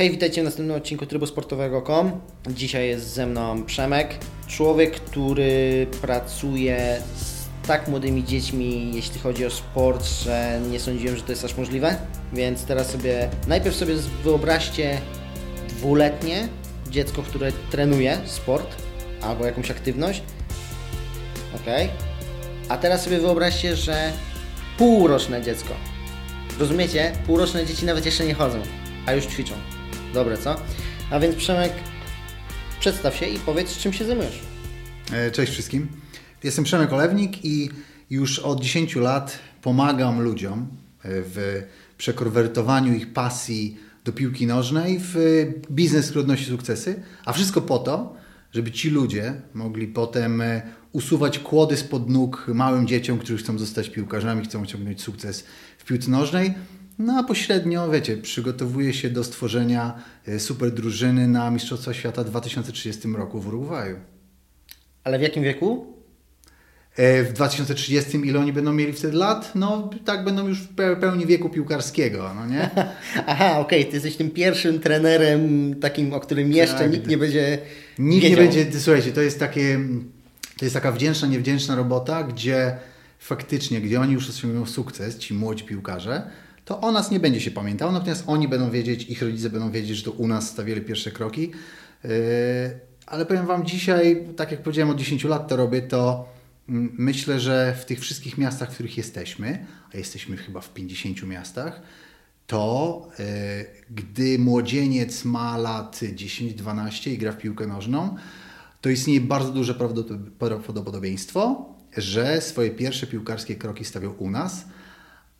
Hej, witajcie w następnym odcinku Trybu Sportowego.com. Dzisiaj jest ze mną Przemek, człowiek, który pracuje z tak młodymi dziećmi, jeśli chodzi o sport, że nie sądziłem, że to jest aż możliwe. Więc teraz sobie, najpierw sobie wyobraźcie dwuletnie dziecko, które trenuje sport albo jakąś aktywność. Ok. A teraz sobie wyobraźcie, że półroczne dziecko. Rozumiecie? Półroczne dzieci nawet jeszcze nie chodzą, a już ćwiczą. Dobre, co? A więc Przemek, przedstaw się i powiedz, czym się zajmujesz. E, cześć wszystkim. Jestem Przemek Olewnik i już od 10 lat pomagam ludziom e, w przekonwertowaniu ich pasji do piłki nożnej w biznes, który odnosi sukcesy, a wszystko po to, żeby ci ludzie mogli potem e, usuwać kłody spod nóg małym dzieciom, którzy chcą zostać piłkarzami, chcą osiągnąć sukces w piłce nożnej, no a pośrednio, wiecie, przygotowuje się do stworzenia e, super drużyny na Mistrzostwa Świata w 2030 roku w Urugwaju. Ale w jakim wieku? E, w 2030 ile oni będą mieli wtedy lat? No tak będą już w pełni wieku piłkarskiego, no nie? Aha, okej, okay. ty jesteś tym pierwszym trenerem takim, o którym jeszcze tak. nikt nie będzie Nikt wiedział. nie będzie, słuchajcie, to jest takie, to jest taka wdzięczna, niewdzięczna robota, gdzie faktycznie, gdzie oni już osiągną sukces, ci młodzi piłkarze, to o nas nie będzie się pamiętał, natomiast oni będą wiedzieć, ich rodzice będą wiedzieć, że to u nas stawiali pierwsze kroki. Yy, ale powiem Wam dzisiaj, tak jak powiedziałem, od 10 lat to robię, to mm, myślę, że w tych wszystkich miastach, w których jesteśmy, a jesteśmy chyba w 50 miastach, to yy, gdy młodzieniec ma lat 10-12 i gra w piłkę nożną, to istnieje bardzo duże prawdopodobieństwo, że swoje pierwsze piłkarskie kroki stawiał u nas –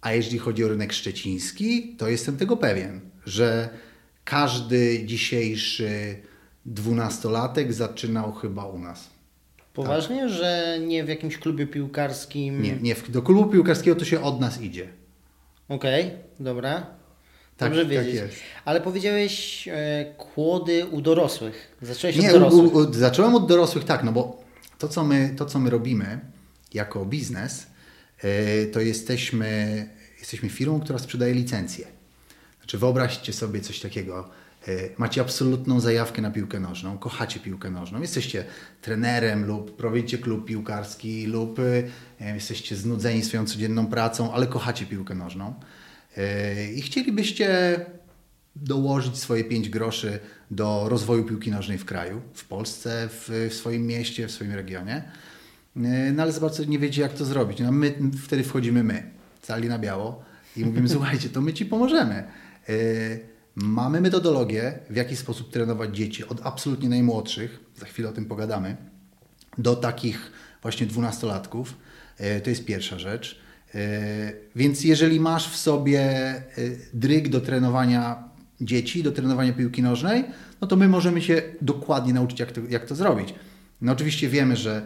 a jeżeli chodzi o rynek szczeciński, to jestem tego pewien, że każdy dzisiejszy dwunastolatek zaczynał chyba u nas. Poważnie, tak. że nie w jakimś klubie piłkarskim? Nie, nie do klubu piłkarskiego to się od nas idzie. Okej, okay, dobra. Tak, Dobrze tak wiedzieć. Tak Ale powiedziałeś e, kłody u dorosłych. Zacząłeś nie, od dorosłych. U, u, zacząłem od dorosłych, tak, no bo to co my, to, co my robimy jako biznes, to jesteśmy, jesteśmy firmą, która sprzedaje licencje. Znaczy wyobraźcie sobie coś takiego. E, macie absolutną zajawkę na piłkę nożną, kochacie piłkę nożną, jesteście trenerem lub prowadzicie klub piłkarski lub e, jesteście znudzeni swoją codzienną pracą, ale kochacie piłkę nożną i chcielibyście dołożyć swoje pięć groszy do rozwoju piłki nożnej w kraju, w Polsce, w, w swoim mieście, w swoim regionie E, no ale zobaczcie, nie wiecie jak to zrobić. No my, wtedy wchodzimy my, cali na biało i mówimy, słuchajcie, to my Ci pomożemy. E, mamy metodologię, w jaki sposób trenować dzieci od absolutnie najmłodszych, za chwilę o tym pogadamy, do takich właśnie dwunastolatków. E, to jest pierwsza rzecz. Więc jeżeli masz w sobie dryg do trenowania dzieci, do trenowania piłki nożnej, no to my możemy się dokładnie nauczyć, jak to, jak to zrobić. No oczywiście wiemy, że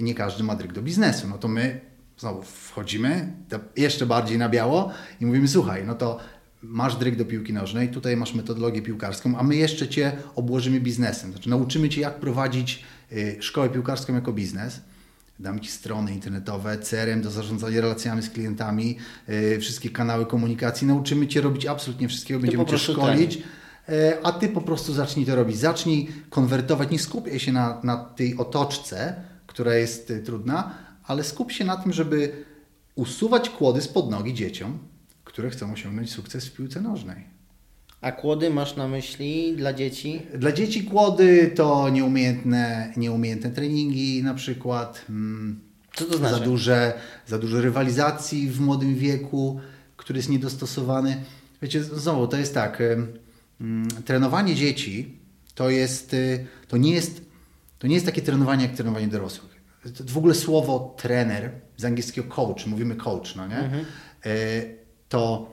nie każdy ma dryg do biznesu. No to my znowu wchodzimy jeszcze bardziej na biało i mówimy, słuchaj, no to masz dryg do piłki nożnej, tutaj masz metodologię piłkarską, a my jeszcze Cię obłożymy biznesem. Znaczy nauczymy Cię, jak prowadzić y, szkołę piłkarską jako biznes. Damy Ci strony internetowe, CRM do zarządzania relacjami z klientami, y, wszystkie kanały komunikacji. Nauczymy Cię robić absolutnie wszystkiego, będziemy Cię szkolić. A ty po prostu zacznij to robić. Zacznij konwertować, nie skupiaj się na, na tej otoczce, która jest y, trudna, ale skup się na tym, żeby usuwać kłody spod nogi dzieciom, które chcą osiągnąć sukces w piłce nożnej. A kłody masz na myśli dla dzieci? Dla dzieci kłody to nieumiejętne, nieumiejętne treningi na przykład. Mm, Co to znaczy? Za duże, za dużo rywalizacji w młodym wieku, który jest niedostosowany. Wiecie, znowu to jest tak, mm, trenowanie dzieci to jest, y, to nie jest to nie jest takie trenowanie jak trenowanie dorosłych. W ogóle słowo trener, z angielskiego coach, mówimy coach, no nie? Mhm. E, to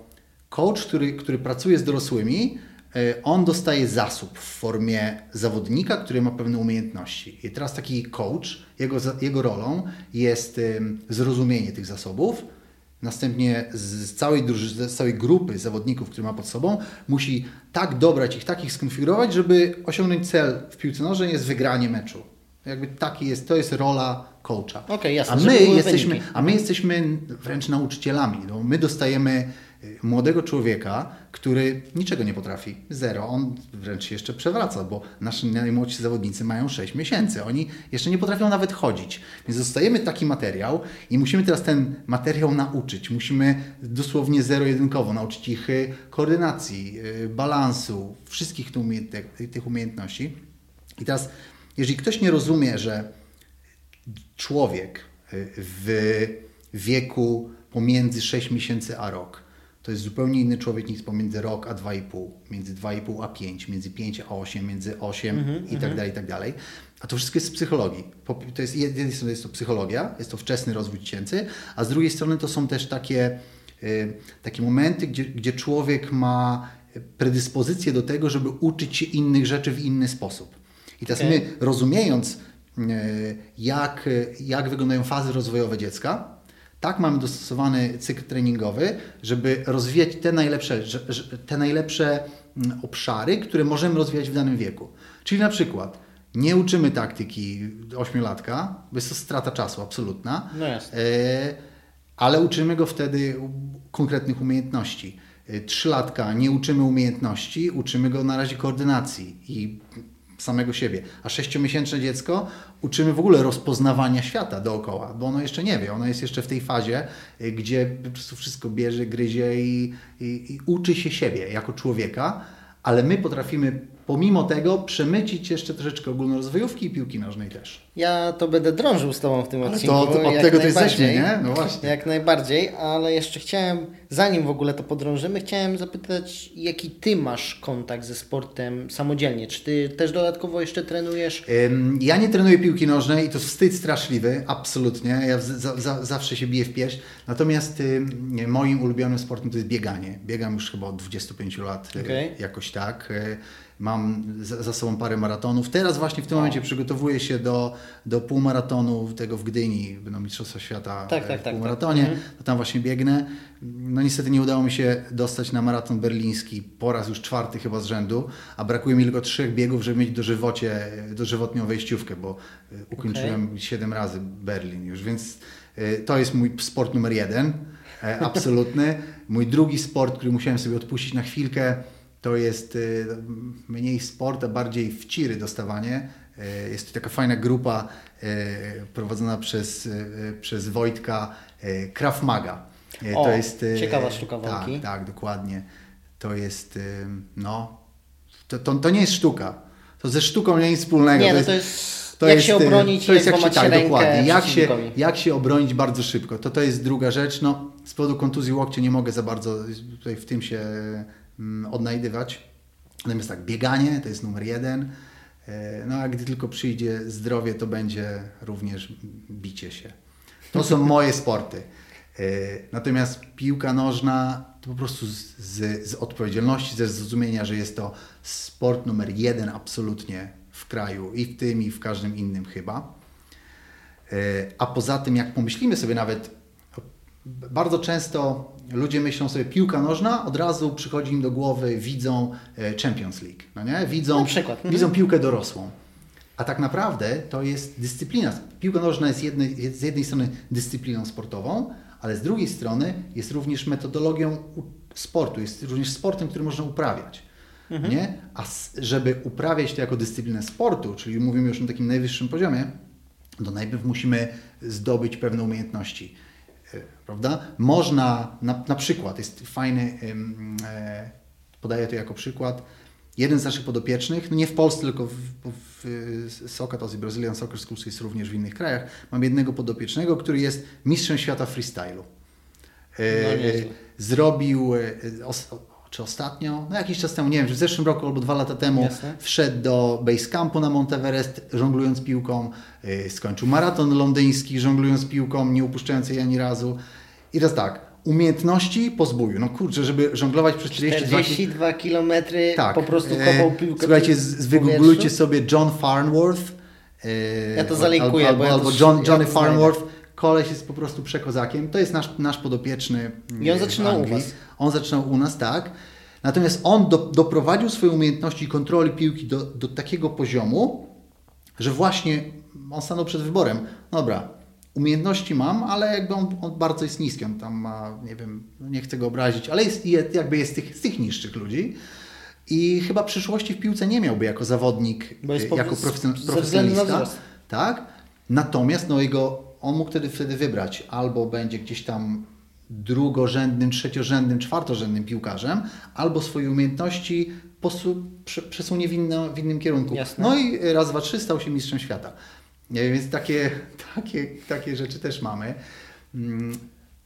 coach, który, który pracuje z dorosłymi, e, on dostaje zasób w formie zawodnika, który ma pewne umiejętności. I teraz taki coach, jego, jego rolą jest zrozumienie tych zasobów, Następnie z całej, z całej grupy zawodników, które ma pod sobą, musi tak dobrać ich, tak ich skonfigurować, żeby osiągnąć cel w piłce nożnej jest wygranie meczu. Jakby taki jest, to jest rola coacha. Okay, jasne, a, my jesteśmy, a my jesteśmy wręcz nauczycielami. No, my dostajemy y, młodego człowieka, który niczego nie potrafi. Zero. On wręcz się jeszcze przewraca, bo nasi najmłodsi zawodnicy mają 6 miesięcy. Oni jeszcze nie potrafią nawet chodzić. Więc dostajemy taki materiał i musimy teraz ten materiał nauczyć. Musimy dosłownie zero-jedynkowo nauczyć ich y, koordynacji, y, balansu, wszystkich tych umiejętności. I teraz, jeżeli ktoś nie rozumie, że człowiek w wieku pomiędzy 6 miesięcy a rok. To jest zupełnie inny człowiek niż pomiędzy rok a 2,5, między 2,5 a 5, między 5 a 8, między 8 mm -hmm, i tak mhm. dalej, i tak dalej. A to wszystko jest z psychologii. To jest, z jednej strony jest to psychologia, jest to wczesny rozwój dziecięcy, a z drugiej strony to są też takie, y, takie momenty, gdzie, gdzie człowiek ma predyspozycję do tego, żeby uczyć się innych rzeczy w inny sposób. I teraz okay. my rozumiejąc, y, jak, jak wyglądają fazy rozwojowe dziecka, tak mamy dostosowany cykl treningowy, żeby rozwijać te najlepsze, te najlepsze mm, obszary, które możemy rozwijać w danym wieku. Czyli na przykład nie uczymy taktyki ośmiolatka, bo jest to strata czasu absolutna, no jasne. ale uczymy go wtedy konkretnych umiejętności. E, trzylatka nie uczymy umiejętności, uczymy go na razie koordynacji i samego siebie. A sześciomiesięczne dziecko uczymy w ogóle rozpoznawania świata dookoła, bo ono jeszcze nie wie. Ono jest jeszcze w tej fazie, y, gdzie po prostu wszystko bierze, gryzie i, i, i uczy się siebie jako człowieka, ale my potrafimy pomimo tego przemycić jeszcze troszeczkę ogólnorozwojówki i piłki nożnej też. Ja to będę drążył z Tobą w tym ale odcinku. To, to od tego to jesteśmy, nie? No właśnie. Jak najbardziej, ale jeszcze chciałem, zanim w ogóle to podrążymy, chciałem zapytać, jaki Ty masz kontakt ze sportem samodzielnie? Czy Ty też dodatkowo jeszcze trenujesz? Ja nie trenuję piłki nożnej i to wstyd straszliwy, absolutnie. Ja za, za, zawsze się biję w pierś. Natomiast moim ulubionym sportem to jest bieganie. Biegam już chyba od 25 lat, okay. jakoś tak. Mam za, sobą parę maratonów. Teraz właśnie w tym momencie przygotowuję się do, do półmaratonu tego w Gdyni, będą Mistrzostwa Świata tak, tak, w tak, półmaratonie. Tak, To tam właśnie biegnę. No niestety nie udało mi się dostać na maraton berliński po raz już czwarty chyba z rzędu, a brakuje mi tylko trzech biegów, żeby mieć dożywocie, dożywotnią wejściówkę, bo e, ukończyłem okay. 7 razy Berlin już, więc e, to jest mój sport numer jeden, e, absolutny. Mój drugi sport, który musiałem sobie odpuścić na chwilkę, to jest y, mniej sport, a bardziej wciry dostawanie. Y, jest to taka fajna grupa y, prowadzona przez, przez Wojtka Krav Maga. O, to jest ciekawa sztuka walki. Tak, tak, dokładnie. To jest, no, to, to, to nie jest sztuka. To ze sztuką nie ma nic wspólnego. Nie, no to jest, to jak jest, się obronić, to jest jak się, tak, dokładnie. Jak się, jak się obronić bardzo szybko. To to jest druga rzecz. No, z powodu kontuzji łokcia nie mogę za bardzo tutaj w tym się odnajdywać. Natomiast tak, bieganie to jest numer jeden. E, no a gdy tylko przyjdzie zdrowie, to będzie również bicie się. To są moje sporty. E, natomiast piłka nożna to po prostu z, z, z odpowiedzialności, ze zrozumienia, że jest to sport numer jeden absolutnie w kraju i w tym i w każdym innym chyba. E, a poza tym, jak pomyślimy sobie nawet, bardzo często ludzie myślą sobie piłka nożna, od razu przychodzi im do głowy, widzą e, Champions League, no nie? Widzą, mhm. widzą piłkę dorosłą. A tak naprawdę to jest dyscyplina. Piłka nożna jest, jednej, jest z jednej strony dyscypliną sportową, ale z drugiej strony jest również metodologią sportu, jest również sportem, który można uprawiać. Mhm. Nie? A żeby uprawiać to jako dyscyplinę sportu, czyli mówimy już na takim najwyższym poziomie, to najpierw musimy zdobyć pewne umiejętności prawda? Można, na, na przykład, jest fajny, e, podaję to jako przykład, jeden z naszych podopiecznych, no nie w Polsce, tylko w, w Sokat i Brazilian Soccer Schools jest również w innych krajach, mam jednego podopiecznego, który jest mistrzem świata freestylu. E, no, zrobił e, czy ostatnio, no jakiś czas temu, nie wiem, czy w zeszłym roku albo dwa lata temu Jasne. wszedł do Basecampu na Monteverest żonglując piłką, yy, skończył maraton londyński żonglując piłką, nie upuszczając jej ani razu. I teraz tak, umiejętności po zbuju. No kurczę, żeby żonglować przez 42, 42 km tak, po prostu e, kopał piłkę. Słuchajcie, wygooglujcie sobie John Farnworth. Yy, ja to zalinkuję. Albo, ja albo John, Johnny ja Farnworth. Koleś jest po prostu przekozakiem. To jest nasz, nasz podopieczny I on zaczynał u Was. On zaczynał u nas, tak. Natomiast on do, doprowadził swoje umiejętności kontroli piłki do, do takiego poziomu, że właśnie on stanął przed wyborem. Dobra, umiejętności mam, ale jakby on, on, bardzo jest niski, on tam ma, nie wiem, nie chcę go obrazić, ale jest, jakby jest z tych, z tych niższych ludzi. I chyba przyszłości w piłce nie miałby jako zawodnik, y, jako profesjonalista. Tak? Natomiast no jego, on mógł wtedy, wtedy wybrać albo będzie gdzieś tam drugorzędnym, trzeciorzędnym, czwartorzędnym piłkarzem, albo swoje umiejętności posu, przesunie w, inno, w innym kierunku. Jasne. No i raz, dwa, trzy stał się mistrzem świata. Więc takie, takie, takie rzeczy też mamy. Mm,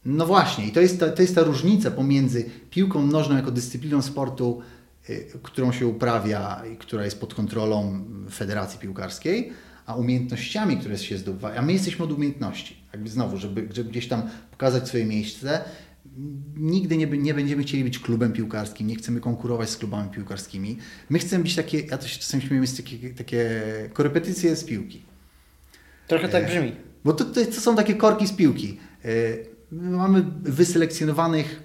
no właśnie, i to jest, ta, to jest ta różnica pomiędzy piłką nożną jako dyscypliną sportu, y, którą się uprawia i która jest pod kontrolą Federacji Piłkarskiej, a umiejętnościami, które się zdobywa. A my jesteśmy od umiejętności. Jakby znowu, żeby, żeby gdzieś tam pokazać swoje miejsce. Nigdy nie, nie będziemy chcieli być klubem piłkarskim, nie chcemy konkurować z klubami piłkarskimi. My chcemy być takie, ja to się czasem śmieję, takie, takie korepetycje z piłki. Trochę tak e, brzmi. Bo to, to, to są takie korki z piłki. E, mamy wyselekcjonowanych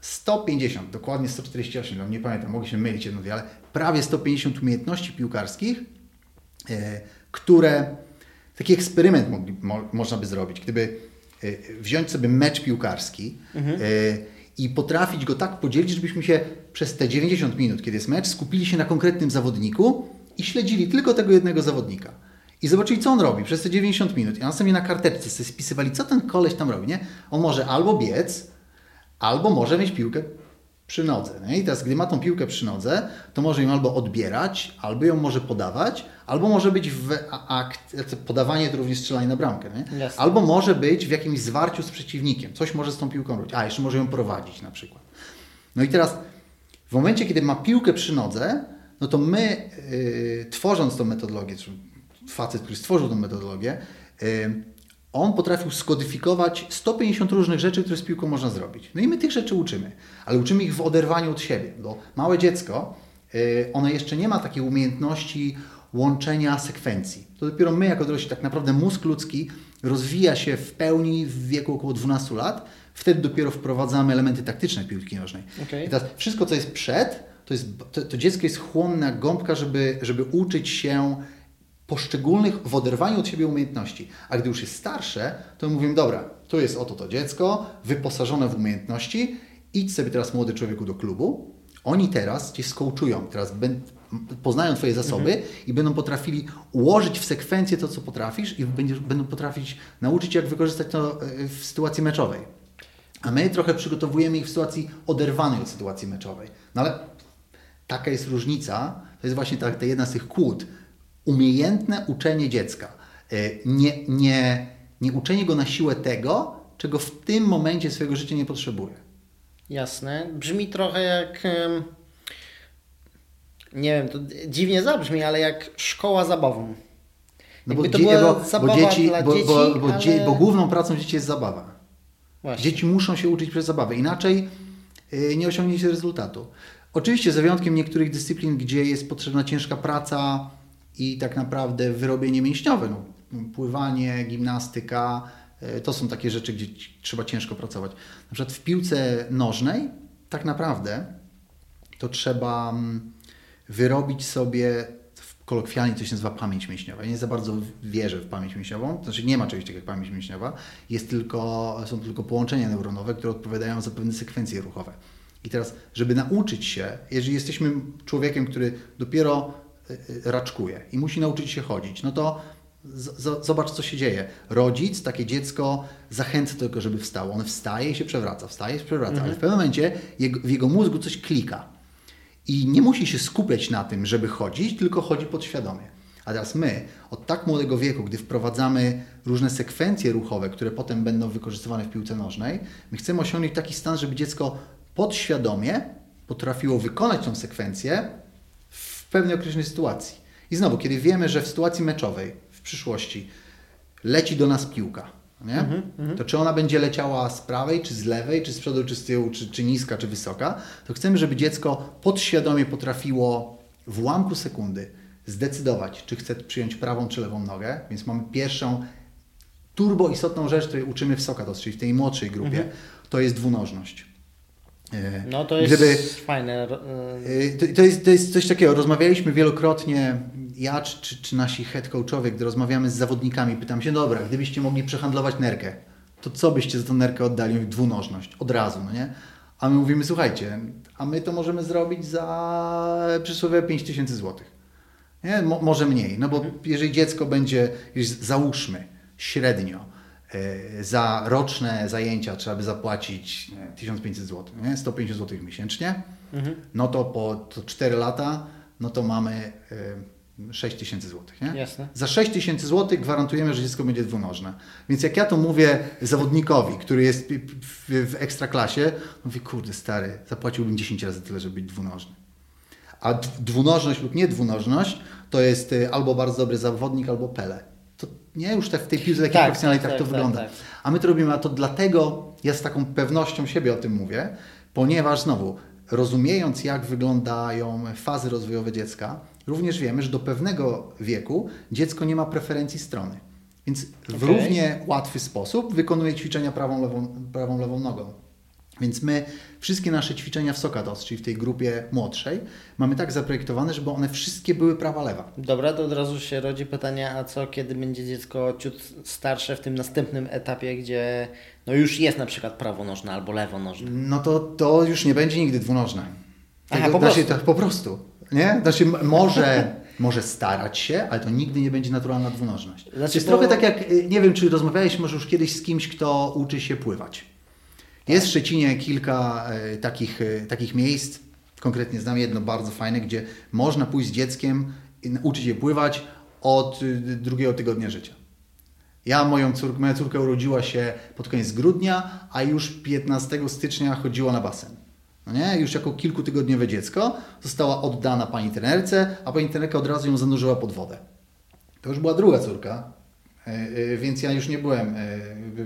150, dokładnie 148, no nie pamiętam, mogę się mylić jedno, ale prawie 150 umiejętności piłkarskich, e, które taki eksperyment mogli, mo, można by zrobić, gdyby wziąć sobie mecz piłkarski mhm. i potrafić go tak podzielić, żebyśmy się przez te 90 minut, kiedy jest mecz, skupili się na konkretnym zawodniku i śledzili tylko tego jednego zawodnika i zobaczyli, co on robi przez te 90 minut. I następnie na karteczce sobie spisywali, co ten koleś tam robi. Nie? On może albo biec, albo może mieć piłkę przy nodze. Nie? I teraz, gdy ma tą piłkę przy nodze, to może ją albo odbierać, albo ją może podawać, albo może być w akt, podawanie to również strzelanie na bramkę. Nie? Albo może być w jakimś zwarciu z przeciwnikiem. Coś może z tą piłką robić. A, jeszcze może ją prowadzić na przykład. No i teraz, w momencie, kiedy ma piłkę przy nodze, no to my, yy, tworząc tą metodologię, facet, który stworzył tę metodologię, on potrafił skodyfikować 150 różnych rzeczy, które z piłką można zrobić. No i my tych rzeczy uczymy, ale uczymy ich w oderwaniu od siebie, bo małe dziecko, y, ono jeszcze nie ma takiej umiejętności łączenia sekwencji. To dopiero my, jako dorośli, tak naprawdę mózg ludzki rozwija się w pełni w wieku około 12 lat. Wtedy dopiero wprowadzamy elementy taktyczne piłki nożnej. Okay. I teraz wszystko, co jest przed, to, jest, to, to dziecko jest chłonne jak gąbka, żeby, żeby uczyć się poszczególnych w oderwaniu od siebie umiejętności. A gdy już jest starsze, to mówimy, dobra, tu jest oto to dziecko, wyposażone w umiejętności, idź sobie teraz młody człowieku do klubu, oni teraz Cię skołczują, teraz poznają Twoje zasoby mhm. i będą potrafili ułożyć w sekwencję to, co potrafisz i będziesz, będą potrafić nauczyć jak wykorzystać to e, w sytuacji meczowej. A my trochę przygotowujemy ich w sytuacji oderwanej od sytuacji meczowej. No ale taka jest różnica, to jest właśnie ta, ta jedna z tych kłód, umiejętne uczenie dziecka. E, nie, nie, nie uczenie go na siłę tego, czego w tym momencie swojego życia nie potrzebuje. Jasne. Brzmi trochę jak. Nie wiem, to dziwnie zabrzmi, ale jak szkoła zabawą. No bo, to dzie- bo, bo, dzieci, bo, dzieci, bo, bo, ale... bo, główną pracą dzieci jest zabawa. Właśnie. Dzieci muszą się uczyć przez zabawę, inaczej yy, nie osiągniecie rezultatu. Oczywiście, za wyjątkiem niektórych dyscyplin, gdzie jest potrzebna ciężka praca, i tak naprawdę wyrobienie mięśniowe, no, pływanie, gimnastyka, e, to są takie rzeczy, gdzie trzeba ciężko pracować. Na przykład w piłce nożnej tak naprawdę to trzeba mm, wyrobić sobie kolokwialnie coś nazywa pamięć mięśniowa. Ja nie za bardzo wierzę w pamięć mięśniową, to znaczy nie ma czegoś takiego jak pamięć mięśniowa, jest tylko, są tylko połączenia neuronowe, które odpowiadają za pewne sekwencje ruchowe. I teraz, żeby nauczyć się, jeżeli jesteśmy człowiekiem, który dopiero raczkuje i musi nauczyć się chodzić, no to z, zobacz, co się dzieje. Rodzic, takie dziecko zachęca tylko, żeby wstało. On wstaje i się przewraca, wstaje i się przewraca, mhm. ale w pewnym momencie jego, w jego mózgu coś klika. I nie musi się skupiać na tym, żeby chodzić, tylko chodzi podświadomie. A teraz my, od tak młodego wieku, gdy wprowadzamy różne sekwencje ruchowe, które potem będą wykorzystywane w piłce nożnej, my chcemy osiągnąć taki stan, żeby dziecko podświadomie potrafiło wykonać tą sekwencję pewnej określonej sytuacji. I znowu, kiedy wiemy, że w sytuacji meczowej w przyszłości leci do nas piłka, nie? Mm -hmm. to czy ona będzie leciała z prawej, czy z lewej, czy z przodu, czy z tyłu, czy, czy niska, czy wysoka, to chcemy, żeby dziecko podświadomie potrafiło w ułamku sekundy zdecydować, czy chce przyjąć prawą, czy lewą nogę. Więc mamy pierwszą turbo istotną rzecz, której uczymy w Sokatos, czyli w tej młodszej grupie, mm -hmm. to jest dwunożność. E, no to jest Gdyby, fajne. E, to, to, jest, to jest coś takiego, rozmawialiśmy wielokrotnie, ja czy, czy, nasi head coachowie, gdy rozmawiamy z zawodnikami, pytam się, dobra, gdybyście mogli przehandlować nerkę, to co byście za tą nerkę oddali? Dwunożność, od razu, no nie? A my mówimy, słuchajcie, a my to możemy zrobić za przysłowie 5000 złotych. Nie? Mo, może mniej, no bo mhm. jeżeli dziecko będzie, załóżmy, średnio za roczne zajęcia trzeba by zapłacić nie, 1500 zł, nie? 150 zł miesięcznie, mhm. no to po to 4 lata, no to mamy 6 tysięcy złotych. Nie? Jasne. Za 6 tysięcy złotych gwarantujemy, że dziecko będzie dwunożne. Więc jak ja to mówię zawodnikowi, który jest w, ekstraklasie, mówię, kurde stary, zapłaciłbym 10 razy tyle, żeby być dwunożny. A dwunożność lub nie dwunożność to jest y, albo bardzo dobry zawodnik, albo Pele. Nie już tak w tej piłce takiej tak, profesjonalnej tak, tak, tak to wygląda. Tak, tak. A my to robimy, a to dlatego ja z taką pewnością siebie o tym mówię, ponieważ znowu, rozumiejąc jak wyglądają fazy rozwojowe dziecka, również wiemy, że do pewnego wieku dziecko nie ma preferencji strony. Więc w okay. równie łatwy sposób wykonuje ćwiczenia prawą, lewą, prawą, lewą nogą. Więc my wszystkie nasze ćwiczenia w Sokados, czyli w tej grupie młodszej, mamy tak zaprojektowane, żeby one wszystkie były prawa-lewa. Dobra, to od razu się rodzi pytanie, a co kiedy będzie dziecko ciut starsze w tym następnym etapie, gdzie no już jest na przykład prawonożne albo lewonożne? No to, to już nie będzie nigdy dwunożne. Aha, po prostu. po prostu. Nie? Znaczy może, może starać się, ale to nigdy nie będzie naturalna dwunożność. Znaczy, jest trochę tak jak, nie wiem czy rozmawiałeś może już kiedyś z kimś, kto uczy się pływać. Jest w Szczecinie kilka e, takich, e, takich miejsc, konkretnie znam jedno bardzo fajne, gdzie można pójść z dzieckiem i uczyć je pływać od e, drugiego tygodnia życia. Ja, moją córkę, moja córka urodziła się pod koniec grudnia, a już 15 stycznia chodziła na basen. No nie? Już jako kilkutygodniowe dziecko została oddana pani trenerce, a pani trenerka od razu ją zanurzyła pod wodę. To już była druga córka, więc ja już nie byłem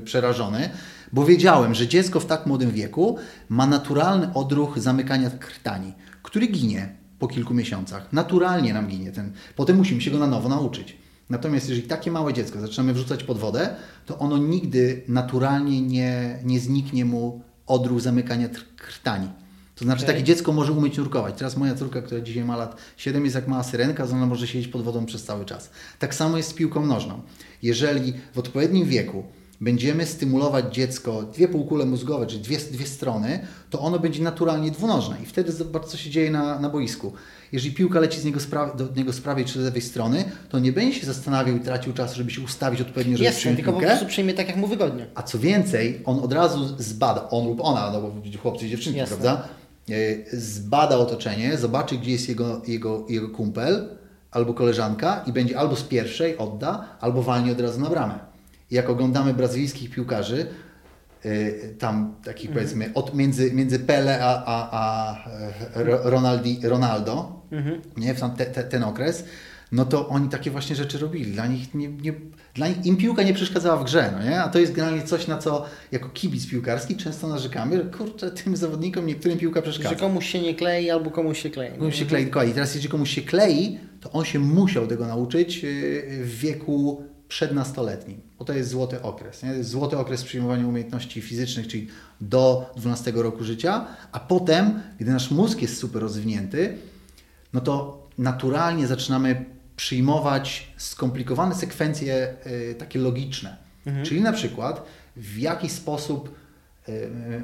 przerażony bo wiedziałem, że dziecko w tak młodym wieku ma naturalny odruch zamykania krtani, który ginie po kilku miesiącach. Naturalnie nam ginie ten. Potem musimy się go na nowo nauczyć. Natomiast jeżeli takie małe dziecko zaczynamy wrzucać pod wodę, to ono nigdy naturalnie nie, nie zniknie mu odruch zamykania krtani. To znaczy okay. takie dziecko może umieć nurkować. Teraz moja córka, która dzisiaj ma lat 7 jest jak mała syrenka, to ona może siedzieć pod wodą przez cały czas. Tak samo jest z piłką nożną. Jeżeli w odpowiednim wieku będziemy stymulować dziecko, dwie półkule mózgowe, czyli dwie, dwie strony, to ono będzie naturalnie dwunożne. I wtedy zobacz, co się dzieje na, na boisku. Jeżeli piłka leci z niego do niego z prawej czy z lewej strony, to nie będzie się zastanawiał i tracił czas, żeby się ustawić odpowiednio, żeby Jasne, tylko piłkę. po prostu przyjmie tak, jak mu wygodnie. A co więcej, on od razu zbada, on lub ona, no bo chłopcy i dziewczynki, Jasne. prawda? E, zbada otoczenie, zobaczy, gdzie jest jego, jego, jego kumpel albo koleżanka i będzie albo z pierwszej odda, albo walnie od razu na bramę jak oglądamy brazylijskich piłkarzy, y, tam takich mhm. powiedzmy od między, między Pele a, a, a e, Ronaldi, Ronaldo, mhm. nie, w te, te, ten okres, no to oni takie właśnie rzeczy robili. Dla nich, nie, nie, dla nich im piłka nie przeszkadzała w grze, no nie? A to jest generalnie coś, na co jako kibic piłkarski często narzekamy, że kurczę, tym zawodnikom niektórym piłka przeszkadza. Że komuś się nie klei albo komuś się klei. Komuś się klei, dokładnie. I teraz jeżeli komuś się klei, to on się musiał tego nauczyć y, w wieku przednastoletnim, bo to jest złoty okres. Nie? Jest złoty okres przyjmowania umiejętności fizycznych, czyli do 12 roku życia, a potem, gdy nasz mózg jest super rozwinięty, no to naturalnie zaczynamy przyjmować skomplikowane sekwencje y, takie logiczne. Mhm. Czyli na przykład w jaki sposób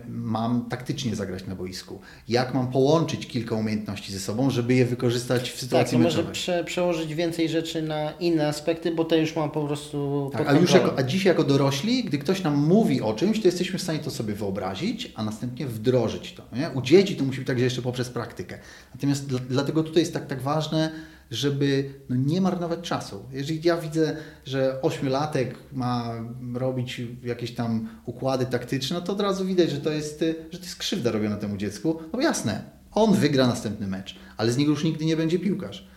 mam taktycznie zagrać na boisku? Jak mam połączyć kilka umiejętności ze sobą, żeby je wykorzystać w sytuacji tak, meczowej? może prze, przełożyć więcej rzeczy na inne aspekty, bo te już mam po prostu tak, a, już jako, a dziś jako dorośli, gdy ktoś nam mówi o czymś, to jesteśmy w stanie to sobie wyobrazić, a następnie wdrożyć to. Nie? U dzieci to musi być także jeszcze poprzez praktykę. Natomiast dlatego tutaj jest tak, tak ważne, żeby no, nie marnować czasu. Jeżeli ja widzę, że ośmiolatek ma robić jakieś tam układy taktyczne, no to od razu widać, że to jest, że to jest krzywda robiona temu dziecku. No jasne, on wygra następny mecz, ale z niego już nigdy nie będzie piłkarz.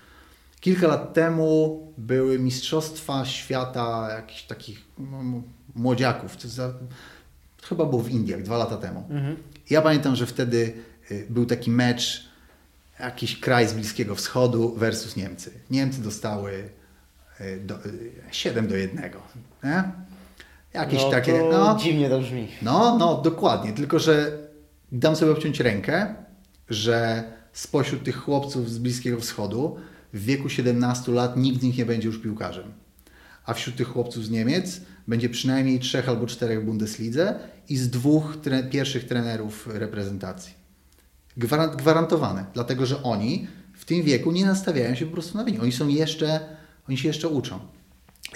Kilka lat temu były Mistrzostwa Świata jakichś takich no, młodziaków. Za, chyba było w Indiach dwa lata temu. Mhm. Ja pamiętam, że wtedy y, był taki mecz jakiś kraj z Bliskiego Wschodu versus Niemcy. Niemcy dostały e, do, 7 e, do 1. Nie? Jakieś no, takie. No, dziwnie to brzmi. No, no, dokładnie. Tylko, że dam sobie obciąć rękę, że spośród tych chłopców z Bliskiego Wschodu w wieku 17 lat nikt z nich nie będzie już piłkarzem. A wśród tych chłopców z Niemiec będzie przynajmniej trzech albo czterech w Bundeslidze i z dwóch tre pierwszych trenerów reprezentacji. Gwarant gwarantowane, dlatego że oni w tym wieku nie nastawiają się po prostu na wynik. Oni są jeszcze, oni się jeszcze uczą.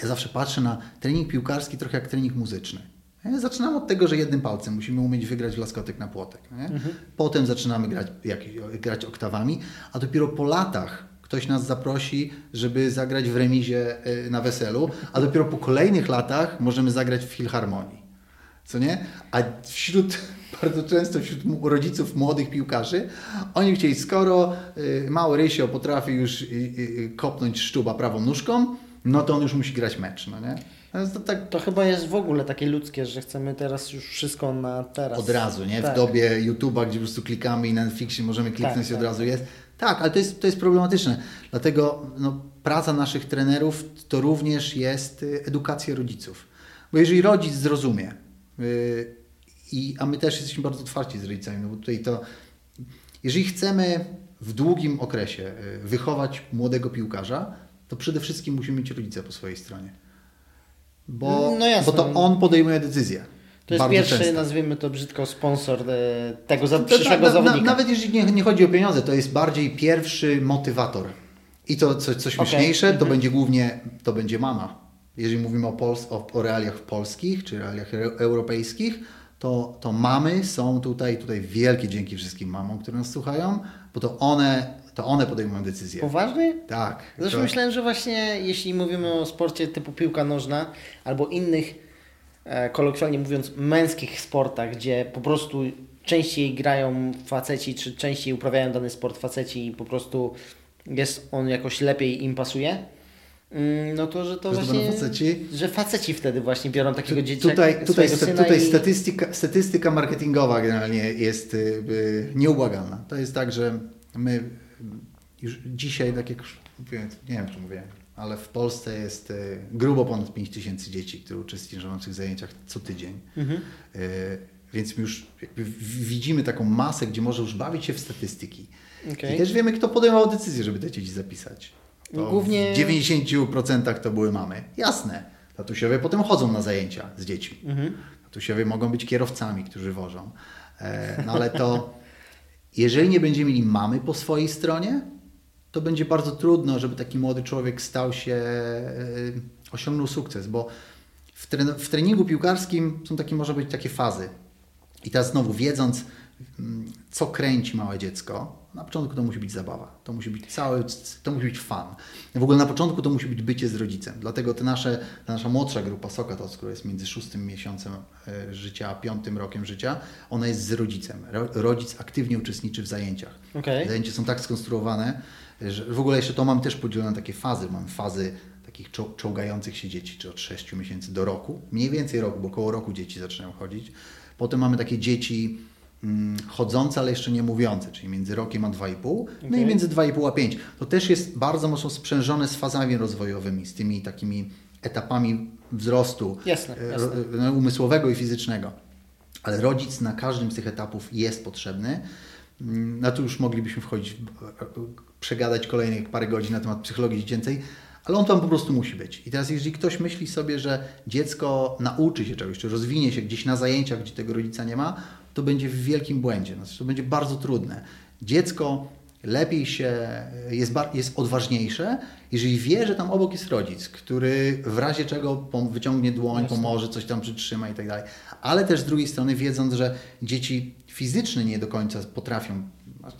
Ja zawsze patrzę na trening piłkarski trochę jak trening muzyczny. Ja zaczynamy od tego, że jednym palcem musimy umieć wygrać laskotek na płotek. Mhm. Potem zaczynamy grać, jak, grać oktawami, a dopiero po latach ktoś nas zaprosi, żeby zagrać w remizie e, na weselu, a dopiero po kolejnych latach możemy zagrać w filharmonii. Co nie? A wśród, bardzo często wśród rodziców młodych piłkarzy, oni chcieli, skoro y, mały Rysio potrafi już y, y, kopnąć szczuba prawą nóżką, no to on już musi grać mecz, no nie? To, tak... to chyba jest w ogóle takie ludzkie, że chcemy teraz już wszystko na teraz. Od razu, nie? Tak. W dobie YouTube'a, gdzie po prostu klikamy i na Netflixie możemy kliknąć tak, i od tak. razu jest. Tak, ale to jest, to jest problematyczne. Dlatego no, praca naszych trenerów to również jest edukacja rodziców. Bo jeżeli rodzic zrozumie, yy, i, a my też jesteśmy bardzo otwarci z rodzicami, no bo tutaj to, jeżeli chcemy w długim okresie yy, wychować młodego piłkarza, to przede wszystkim musimy mieć rodzica po swojej stronie. Bo, no jasne. bo to on podejmuje decyzję. To jest pierwszy, często. nazwijmy to brzydko, sponsor e, tego za, przyszłego na, zawodnika. Na, nawet jeżeli nie, nie, chodzi o pieniądze, to jest bardziej pierwszy motywator. I to co, co śmieszniejsze, okay. to mhm. będzie głównie, to będzie mama. Jeżeli mówimy o, Pols o, o realiach polskich, czy realiach europejskich, to, to mamy są tutaj, tutaj wielkie dzięki wszystkim mamom, które nas słuchają, bo to one to one podejmują decyzje. Poważnie? Tak. Zresztą to... myślałem, że właśnie jeśli mówimy o sporcie typu piłka nożna albo innych, e, kolokwialnie mówiąc, męskich sportach, gdzie po prostu częściej grają faceci, czy częściej uprawiają dany sport faceci i po prostu jest on jakoś lepiej im pasuje, no to, że to właśnie, faceci? że faceci wtedy właśnie biorą takiego dzieciaka, Tutaj, tutaj, tutaj i... statystyka, statystyka marketingowa generalnie jest yy, nieubłagalna. To jest tak, że my już dzisiaj, tak jak już mówiłem, nie wiem, czy mówiłem, ale w Polsce jest e, grubo ponad 5 tysięcy dzieci, które uczestniczą w tych zajęciach co tydzień. Mhm. E, więc już widzimy taką masę, gdzie może już bawić się w statystyki. Okay. I też wiemy, kto podejmował decyzję, żeby te dzieci zapisać. To Głównie... W 90% to były mamy. Jasne. Tatusiowie potem chodzą na zajęcia z dziećmi. Mhm. Tatusiowie mogą być kierowcami, którzy wożą. E, no ale to jeżeli nie będziemy mieli mamy po swojej stronie, to będzie bardzo trudno, żeby taki młody człowiek stał się, e, osiągnął sukces, bo w, w treningu piłkarskim są takie, może być takie fazy. I teraz znowu, wiedząc, mm, co kręci małe dziecko, na początku to musi być zabawa, to musi być cały, to musi być fan. W ogóle na początku to musi być bycie z rodzicem. Dlatego te nasze, ta nasza młodsza grupa Sokatos, która jest między szóstym miesiącem e, życia a piątym rokiem życia, ona jest z rodzicem. Rodzic aktywnie uczestniczy w zajęciach. Okay. Zajęcia są tak skonstruowane, że w ogóle jeszcze to mam też podzielone na takie fazy. Mam fazy takich czołgających się dzieci, czy od 6 miesięcy do roku, mniej więcej roku, bo około roku dzieci zaczynają chodzić. Potem mamy takie dzieci mm, chodzące, ale jeszcze nie mówiące, czyli między rokiem a 2,5, okay. no i między 2,5 a 5. To też jest bardzo mocno sprzężone z fazami rozwojowymi, z tymi takimi etapami wzrostu jasne, e, jasne. No, umysłowego i fizycznego. Ale rodzic na każdym z tych etapów jest potrzebny. Mm, na to już moglibyśmy wchodzić, przegadać kolejnych parę godzin na temat psychologii dziecięcej, ale on tam po prostu musi być. I teraz, jeżeli ktoś myśli sobie, że dziecko nauczy się czegoś, czy rozwinie się gdzieś na zajęciach, gdzie tego rodzica nie ma, to będzie w wielkim błędzie. Znaczy, to będzie bardzo trudne. Dziecko lepiej się, jest, jest odważniejsze, jeżeli wie, że tam obok jest rodzic, który w razie czego wyciągnie dłoń, pomoże, coś tam przytrzyma i tak dalej. Ale też z drugiej strony wiedząc, że dzieci fizycznie nie do końca potrafią,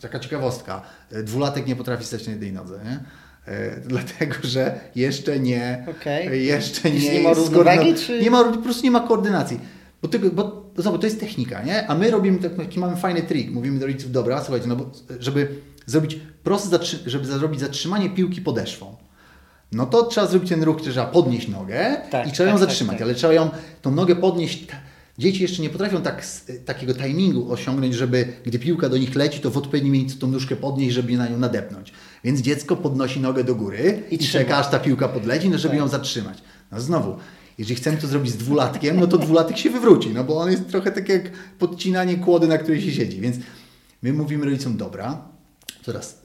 taka ciekawostka, dwulatek nie potrafi stać na jednej nodze, nie? E, dlatego, że jeszcze nie, okay. jeszcze nie, nie ma równowagi, czy... nie ma, po prostu nie ma koordynacji. Bo, tego, bo zobacz, to jest technika, nie? A my robimy taki mamy fajny trik. Mówimy do rodziców, dobra, słuchajcie, no bo żeby zrobić proste, żeby zrobić zatrzymanie piłki podeszwą, no to trzeba zrobić ten ruch, trzeba podnieść nogę tak, i trzeba ją tak, tak zatrzymać, tak, ale trzeba ją, tą nogę podnieść. Dzieci jeszcze nie potrafią tak, takiego timingu osiągnąć, żeby gdy piłka do nich leci, to w odpowiednim miejscu tą nóżkę podnieść, żeby na nią nadepnąć. Więc dziecko podnosi nogę do góry i, i czeka, aż ta piłka podleci, no żeby ją zatrzymać. No znowu, jeżeli chcemy to zrobić z dwulatkiem, no to dwulatek się wywróci, no bo on jest trochę tak jak podcinanie kłody, na której się siedzi. Więc my mówimy rodzicom, dobra, teraz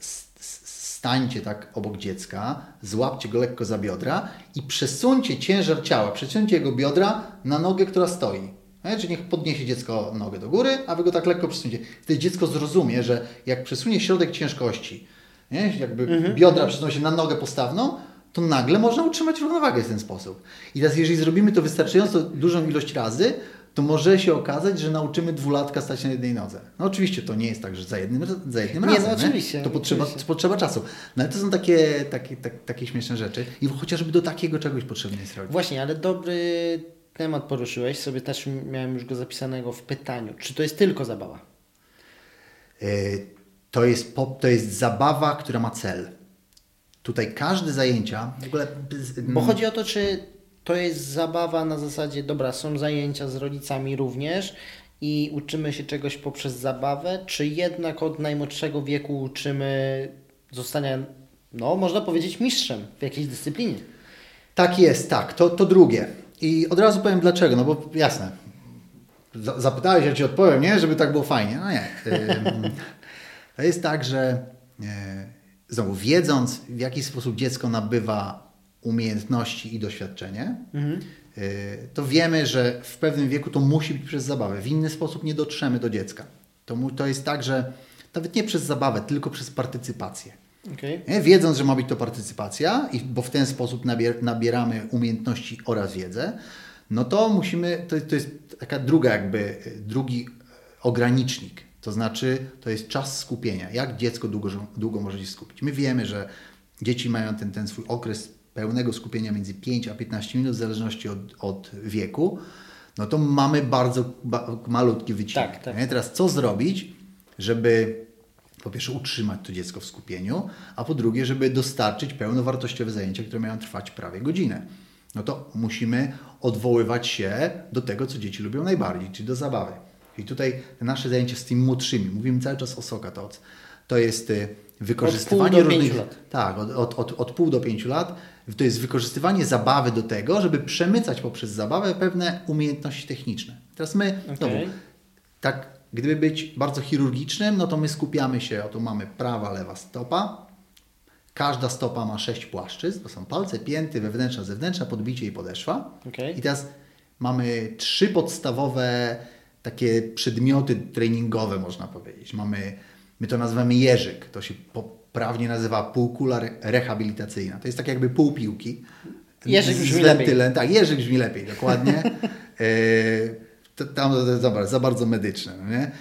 stańcie tak obok dziecka, złapcie go lekko za biodra i przesuńcie ciężar ciała, przesuńcie jego biodra na nogę, która stoi. Nie? Czyli niech podniesie dziecko nogę do góry, a wy go tak lekko przesuńcie. Wtedy dziecko zrozumie, że jak przesunie środek ciężkości, nie? jakby Mhm. biodra przesuną się na nogę postawną, to nagle można utrzymać równowagę w ten sposób. I teraz jeżeli zrobimy to wystarczająco dużą ilość razy, to może się okazać, że nauczymy dwulatka stać na jednej nodze. No oczywiście to nie jest tak, że za jednym, za jednym Nie, razem. no oczywiście, To potrzeba, oczywiście. potrzeba czasu. No ale to są takie, takie, tak, takie śmieszne rzeczy i chociażby do takiego czegoś potrzebny jest rodzic. Właśnie, ale dobry temat poruszyłeś, sobie też miałem już go zapisanego w pytaniu. Czy to jest tylko zabawa? Y, To jest, pop, to jest zabawa, która ma cel. Tutaj każde zajęcia, w ogóle... Bo chodzi o to, czy to jest zabawa na zasadzie, dobra, są zajęcia z rodzicami również i uczymy się czegoś poprzez zabawę, czy jednak od najmłodszego wieku uczymy zostania, no można powiedzieć, mistrzem w jakiejś dyscyplinie? Tak jest, tak. To, to drugie. I od razu powiem dlaczego, no bo jasne. Za- Zapytałeś, ja Ci odpowiem, nie? Żeby tak było fajnie. No nie. To jest tak, że e, znowu wiedząc w jaki sposób dziecko nabywa umiejętności i doświadczenie, e, to wiemy, że w pewnym wieku to musi być przez zabawę. W inny sposób nie dotrzemy do dziecka. To, mu, to jest tak, że nawet nie przez zabawę, tylko przez partycypację. Nie? Wiedząc, że ma być to partycypacja, i, bo w ten sposób nabier, nabieramy umiejętności oraz wiedzę, no to musimy, to, to jest taka druga jakby, y, drugi ogranicznik. To znaczy, to jest czas skupienia. Jak dziecko długo, długo może się skupić? My wiemy, że dzieci mają ten, ten swój okres pełnego skupienia między 5 a 15 minut, w zależności od, od wieku. No to mamy bardzo ba, malutki wycinek. Tak, tak. Teraz co zrobić, żeby po pierwsze utrzymać to dziecko w skupieniu, a po drugie, żeby dostarczyć pełnowartościowe zajęcia, które mają trwać prawie godzinę. No to musimy odwoływać się do tego, co dzieci lubią najbardziej, czyli do zabawy. I tutaj nasze zajęcia z tymi młodszymi, mówimy cały czas o Sokatoc, to jest y, wykorzystywanie do różnych... Tak, od, od, od, od pół do pięciu lat. To jest wykorzystywanie zabawy do tego, żeby przemycać poprzez zabawę pewne umiejętności techniczne. Teraz my, znowu, Okej. tak, gdyby być bardzo chirurgicznym, no to my skupiamy się, oto mamy prawa, lewa stopa. Każda stopa ma sześć płaszczyzn, to są palce, pięty, wewnętrzna, zewnętrzna, podbicie i podeszwa. Okej. I teraz mamy trzy podstawowe takie przedmioty treningowe, można powiedzieć. Mamy, my to nazywamy jeżyk, to się poprawnie nazywa półkula re- rehabilitacyjna. To jest tak jakby pół piłki. Jeżyk brzmi wentylem. Tak, jeżyk brzmi lepiej, dokładnie. E, to, tam to jest za, bardzo- za bardzo medyczne, no nie?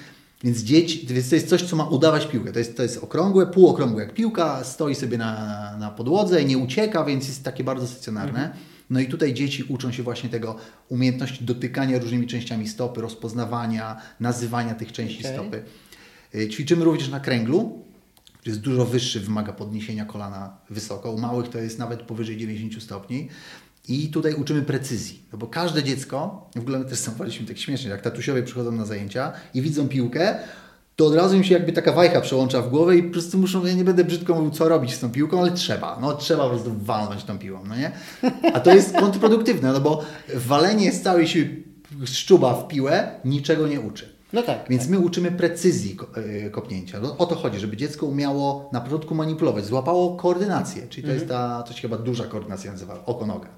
Więc dzieci, więc to jest coś, co ma udawać piłkę. To jest, to jest okrągłe, półokrągłe jak piłka, stoi sobie na, na podłodze, nie ucieka, więc jest takie bardzo stacjonarne. No i tutaj dzieci uczą się właśnie tego umiejętności dotykania różnymi częściami stopy, rozpoznawania, nazywania tych części Okej. stopy. Y, Ćwiczymy również na kręglu, który jest dużo wyższy, wymaga podniesienia kolana wysoko. U małych to jest nawet powyżej 90 stopni. I tutaj uczymy precyzji, no bo każde dziecko, w ogóle my też zauważyliśmy tak śmiesznie, jak tatusiowie przychodzą na zajęcia i widzą piłkę, to od razu im się jakby taka wajcha przełącza w głowę i po prostu muszą, ja nie będę brzydko mówił, co robić z tą piłką, ale trzeba, no trzeba po prostu walnąć tą piłą, no nie? A to jest kontrproduktywne, no bo walenie z całej siły szczuba w piłę niczego nie uczy. No tak. Więc my uczymy precyzji e, kopnięcia. No, o to chodzi, żeby dziecko umiało na początku manipulować, złapało koordynację, czyli to jest ta, to się chyba duża koordynacja nazywa, oko-noga.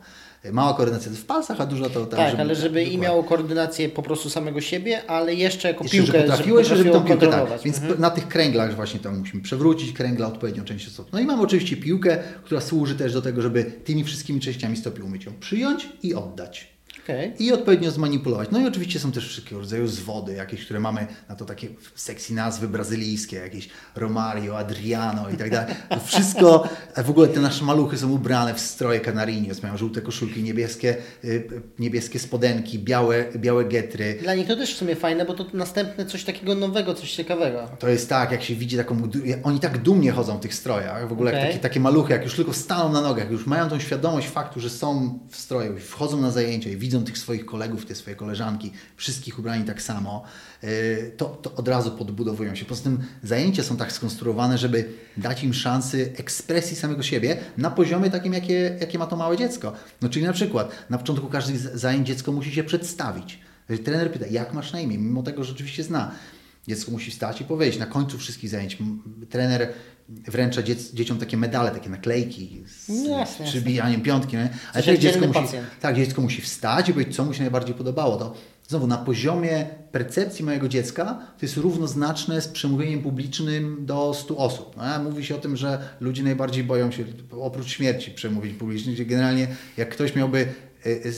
Mała koordynacja w palcach, a duża to Tak, ale żeby i miało koordynację po prostu samego siebie, ale jeszcze jako Jeszcze, piłkę, że potrafiłeś, żeby żeby tą piłkę tak. Więc Mhm. na tych kręglach właśnie tam musimy przewrócić kręgla odpowiednią część stopy. No i mamy oczywiście piłkę, która służy też do tego, żeby tymi wszystkimi częściami stopy umieć ją przyjąć i oddać. Okej. I odpowiednio zmanipulować. No i oczywiście są też wszelkiego rodzaju zwody, jakieś, które mamy na to takie sexy nazwy brazylijskie, jakieś Romario, Adriano i tak dalej. To wszystko, a w ogóle te nasze maluchy są ubrane w stroje Canarinos, mają żółte koszulki, niebieskie, y, niebieskie spodenki, białe, białe getry. Dla nich to też w sumie fajne, bo to następne coś takiego nowego, coś ciekawego. To jest tak, jak się widzi taką, oni tak dumnie chodzą w tych strojach, w ogóle Okej. takie, takie maluchy, jak już tylko staną na nogach, już mają tą świadomość faktu, że są w stroju, i wchodzą na zajęcia i widzą tych swoich kolegów, te swoje koleżanki, wszystkich ubrani tak samo, yy, to, to od razu podbudowują się. Poza tym zajęcia są tak skonstruowane, żeby dać im szansy ekspresji samego siebie na poziomie takim, jakie, jakie ma to małe dziecko. No czyli na przykład na początku każdych zajęć dziecko musi się przedstawić. Trener pyta, jak masz na imię, mimo tego, że rzeczywiście zna. Dziecko musi wstać i powiedzieć. Na końcu wszystkich zajęć trener wręcza dziec, dzieciom takie medale, takie naklejki z jasne, przybijaniem piątki. Nie? Ale też dziecko musi, tak, dziecko musi wstać i powiedzieć, co mu się najbardziej podobało. To znowu na poziomie percepcji mojego dziecka to jest równoznaczne z przemówieniem publicznym do 100 osób. No, mówi się o tym, że ludzie najbardziej boją się, oprócz śmierci, przemówień publicznych, gdzie generalnie jak ktoś miałby e, e,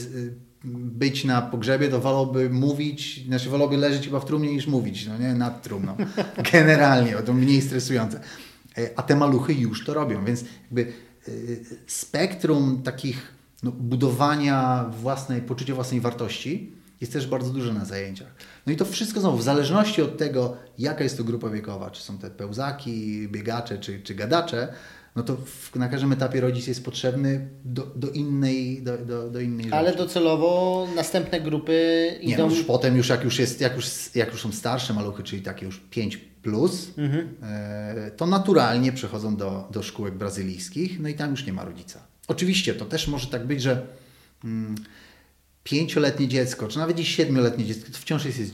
być na pogrzebie, to wolałby mówić, znaczy wolałby leżeć chyba w trumnie niż mówić, no nie, nad trumną. Generalnie, to mniej stresujące. E, a te maluchy już to robią, więc jakby spektrum takich no, budowania własnej, poczucia własnej wartości jest też bardzo duże na zajęciach. No i to wszystko znowu, w zależności od tego, jaka jest to grupa wiekowa, czy są te pełzaki, biegacze, czy, czy gadacze, no to w, na każdym etapie rodzic jest potrzebny do, do innej, do, do, do innej Ale rzeczy. docelowo następne grupy idą... Nie, no już potem już jak już, jest, jak, już, jak już są starsze maluchy, czyli takie już 5 plus, mhm. e, to naturalnie przechodzą do, do szkółek brazylijskich, no i tam już nie ma rodzica. Oczywiście to też może tak być, że mm, pięcioletnie dziecko, czy nawet i siedmioletnie dziecko, to wciąż jest, jest,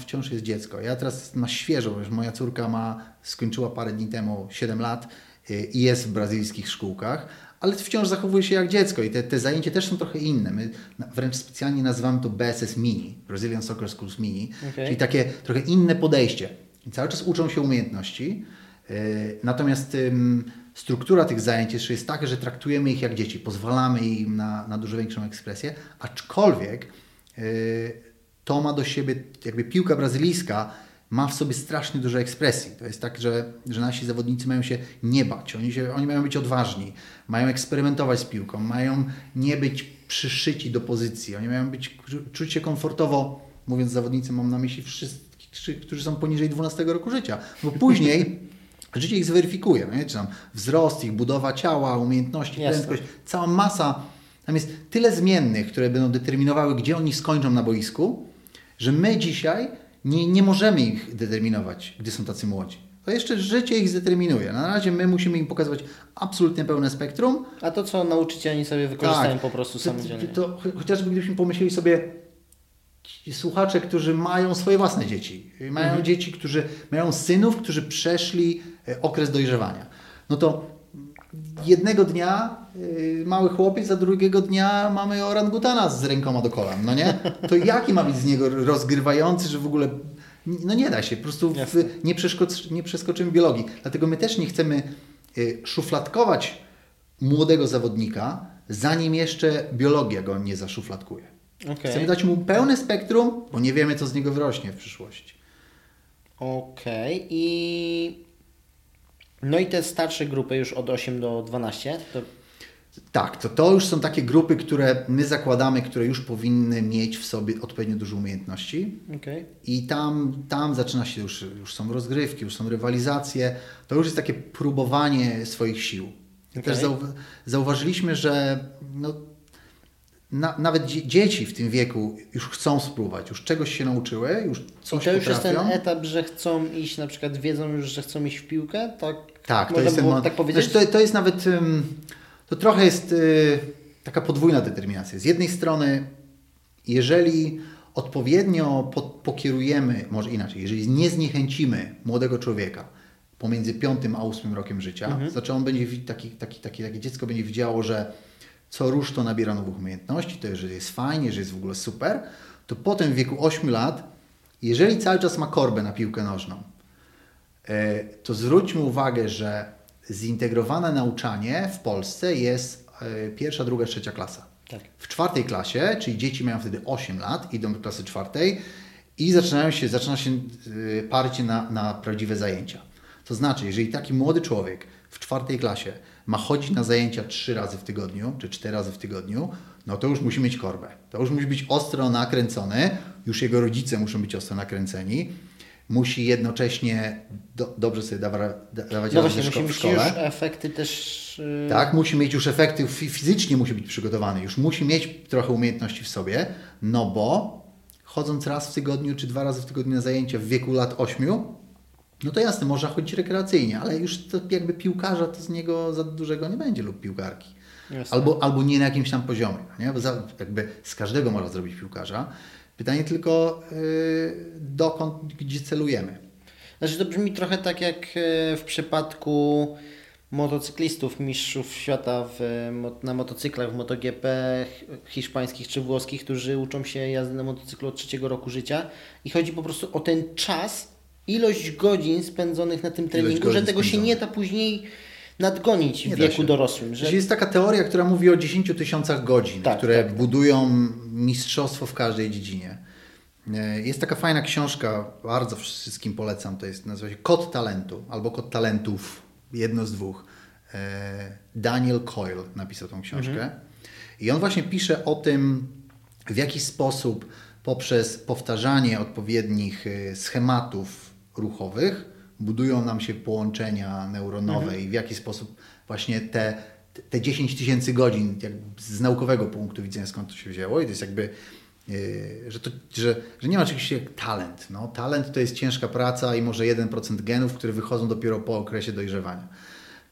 wciąż jest dziecko. Ja teraz na świeżo, bo już moja córka ma, skończyła parę dni temu 7 lat i jest w brazylijskich szkółkach, ale wciąż zachowuje się jak dziecko i te, te zajęcia też są trochę inne. My wręcz specjalnie nazywamy to BSS Mini, Brazilian Soccer Schools Mini, okay. czyli takie trochę inne podejście. I cały czas uczą się umiejętności, y, natomiast struktura tych zajęć jeszcze jest taka, że traktujemy ich jak dzieci, pozwalamy im na, na dużo większą ekspresję, aczkolwiek yy, to ma do siebie, jakby piłka brazylijska ma w sobie strasznie dużo ekspresji. To jest tak, że, że nasi zawodnicy mają się nie bać, oni, się, oni mają być odważni, mają eksperymentować z piłką, mają nie być przyszyci do pozycji, oni mają być, czuć się komfortowo, mówiąc zawodnicy, mam na myśli wszystkich, którzy są poniżej 12 roku życia, bo później Życie ich zweryfikuje, no nie? czy tam wzrost, ich budowa ciała, umiejętności, Jasne. prędkość, cała masa. Tam jest tyle zmiennych, które będą determinowały, gdzie oni skończą na boisku, że my dzisiaj nie, nie możemy ich determinować, gdy są tacy młodzi. To jeszcze życie ich zdeterminuje. Na razie my musimy im pokazywać absolutnie pełne spektrum. A to, co nauczyciele oni sobie wykorzystają tak, po prostu samodzielnie. To, to, chociażby gdybyśmy pomyśleli sobie, słuchacze, którzy mają swoje własne dzieci, mają mhm. dzieci, którzy mają synów, którzy przeszli e, okres dojrzewania. No to jednego dnia e, mały chłopiec, a drugiego dnia mamy orangutana z rękoma do kolan, no nie? To jaki ma być z niego rozgrywający, że w ogóle no nie da się, po prostu w, nie, nie przeskoczymy biologii. Dlatego my też nie chcemy e, szufladkować młodego zawodnika, zanim jeszcze biologia go nie zaszufladkuje. Okay. Chcemy dać mu pełne spektrum, bo nie wiemy, co z niego wyrośnie w przyszłości. Okej. Okay. I no i te starsze grupy już od 8 do 12, to... Tak, to, to już są takie grupy, które my zakładamy, które już powinny mieć w sobie odpowiednio dużo umiejętności. Okay. I tam, tam zaczyna się już, już są rozgrywki, już są rywalizacje. To już jest takie próbowanie swoich sił. Okay. Też zauważyliśmy, że no, na, nawet dzieci w tym wieku już chcą spróbować, już czegoś się nauczyły, już coś I to już potrafią. jest ten etap, że chcą iść, na przykład wiedzą już, że chcą iść w piłkę, tak? Tak, to jest ten moment. Tak powiedzieć? to, to jest nawet, to trochę jest y, taka podwójna determinacja. Z jednej strony, jeżeli odpowiednio pokierujemy, może inaczej, jeżeli nie zniechęcimy młodego człowieka pomiędzy piątym a ósmym rokiem życia, mhm. znaczy on będzie, taki, taki, taki, takie dziecko będzie widziało, że co rusz to nabiera nowych umiejętności, to że jest fajnie, że jest w ogóle super, to potem w wieku 8 lat, jeżeli cały czas ma korbę na piłkę nożną, e, to zwróćmy uwagę, że zintegrowane nauczanie w Polsce jest e, pierwsza, druga, trzecia klasa. Tak. W czwartej klasie, czyli dzieci mają wtedy 8 lat, idą do klasy czwartej i zaczynają się, zaczyna się e, parcie na, na prawdziwe zajęcia. To znaczy, jeżeli taki młody człowiek w czwartej klasie ma chodzić na zajęcia trzy razy w tygodniu, czy cztery razy w tygodniu, no to już musi mieć korbę. To już musi być ostro nakręcony, już jego rodzice muszą być ostro nakręceni. Musi jednocześnie do, dobrze sobie dawa, dawać no właśnie, musi mieć już efekty też... Yy... Tak, musi mieć już efekty, fizycznie musi być przygotowany, już musi mieć trochę umiejętności w sobie, no bo chodząc raz w tygodniu, czy dwa razy w tygodniu na zajęcia w wieku lat ośmiu, no to jasne, można chodzić rekreacyjnie, ale już to jakby piłkarza to z niego za dużego nie będzie lub piłkarki. Albo, albo nie na jakimś tam poziomie, nie? bo za, jakby z każdego można zrobić piłkarza. Pytanie tylko yy, dokąd, gdzie celujemy. Znaczy to brzmi trochę tak jak e, w przypadku motocyklistów, mistrzów świata w, na motocyklach w MotoGP hiszpańskich czy włoskich, którzy uczą się jazdy na motocyklu od trzeciego roku życia i chodzi po prostu o ten czas, ilość godzin spędzonych na tym treningu, że tego się nie da później nadgonić w wieku dorosłym. Że... Jest taka teoria, która mówi o 10 tysiącach godzin, tak, które tak, tak. budują mistrzostwo w każdej dziedzinie. E, jest taka fajna książka, bardzo wszystkim polecam, to jest nazywa się Kod Talentu albo Kod Talentów, jedno z dwóch. E, Daniel Coyle napisał tą książkę. Mhm. I on właśnie pisze o tym, w jaki sposób poprzez powtarzanie odpowiednich e, schematów ruchowych budują nam się połączenia neuronowe mhm. i w jaki sposób właśnie te, te 10 tysięcy godzin z naukowego punktu widzenia skąd to się wzięło i to jest jakby e, że, to, że, że nie ma czegoś jak talent. No, talent to jest ciężka praca i może 1% genów, które wychodzą dopiero po okresie dojrzewania.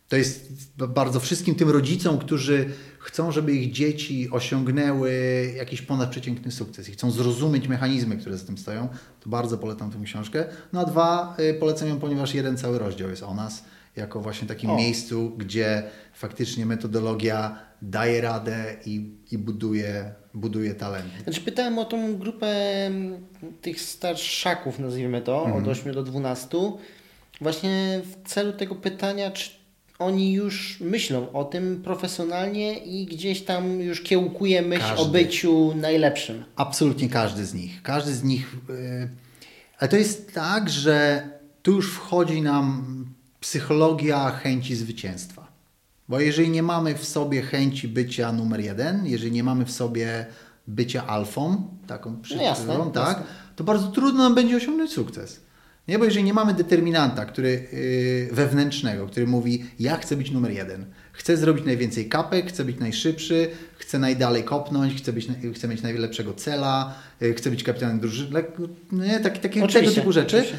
To jest bardzo wszystkim tym rodzicom, którzy chcą, żeby ich dzieci osiągnęły jakiś ponadprzeciętny sukces i chcą zrozumieć mechanizmy, które za tym stoją, to bardzo polecam tę książkę. No a dwa, y, polecam ją, ponieważ jeden cały rozdział jest o nas, jako właśnie takim o. miejscu, gdzie faktycznie metodologia daje radę i, i buduje, buduje talent. Znaczy pytałem o tą grupę mm, tych starszaków, nazwijmy to, mhm. od 8 do 12, właśnie w celu tego pytania, czy oni już myślą o tym profesjonalnie i gdzieś tam już kiełkuje myśl każdy. o byciu najlepszym. Absolutnie każdy z nich. Każdy z nich. Yy, ale to jest tak, że tu już wchodzi nam psychologia chęci zwycięstwa. Bo jeżeli nie mamy w sobie chęci bycia numer jeden, jeżeli nie mamy w sobie bycia alfą, taką przykładową, no tak, jasne. to bardzo trudno nam będzie osiągnąć sukces. Nie, bo jeżeli nie mamy determinanta, który yy, wewnętrznego, który mówi, ja chcę być numer jeden, chcę zrobić najwięcej kapek, chcę być najszybszy, chcę najdalej kopnąć, chcę, być, chcę mieć najlepszego cela, yy, chcę być kapitanem drużyny, nie, takie, takie tego typu rzeczy, oczywiście.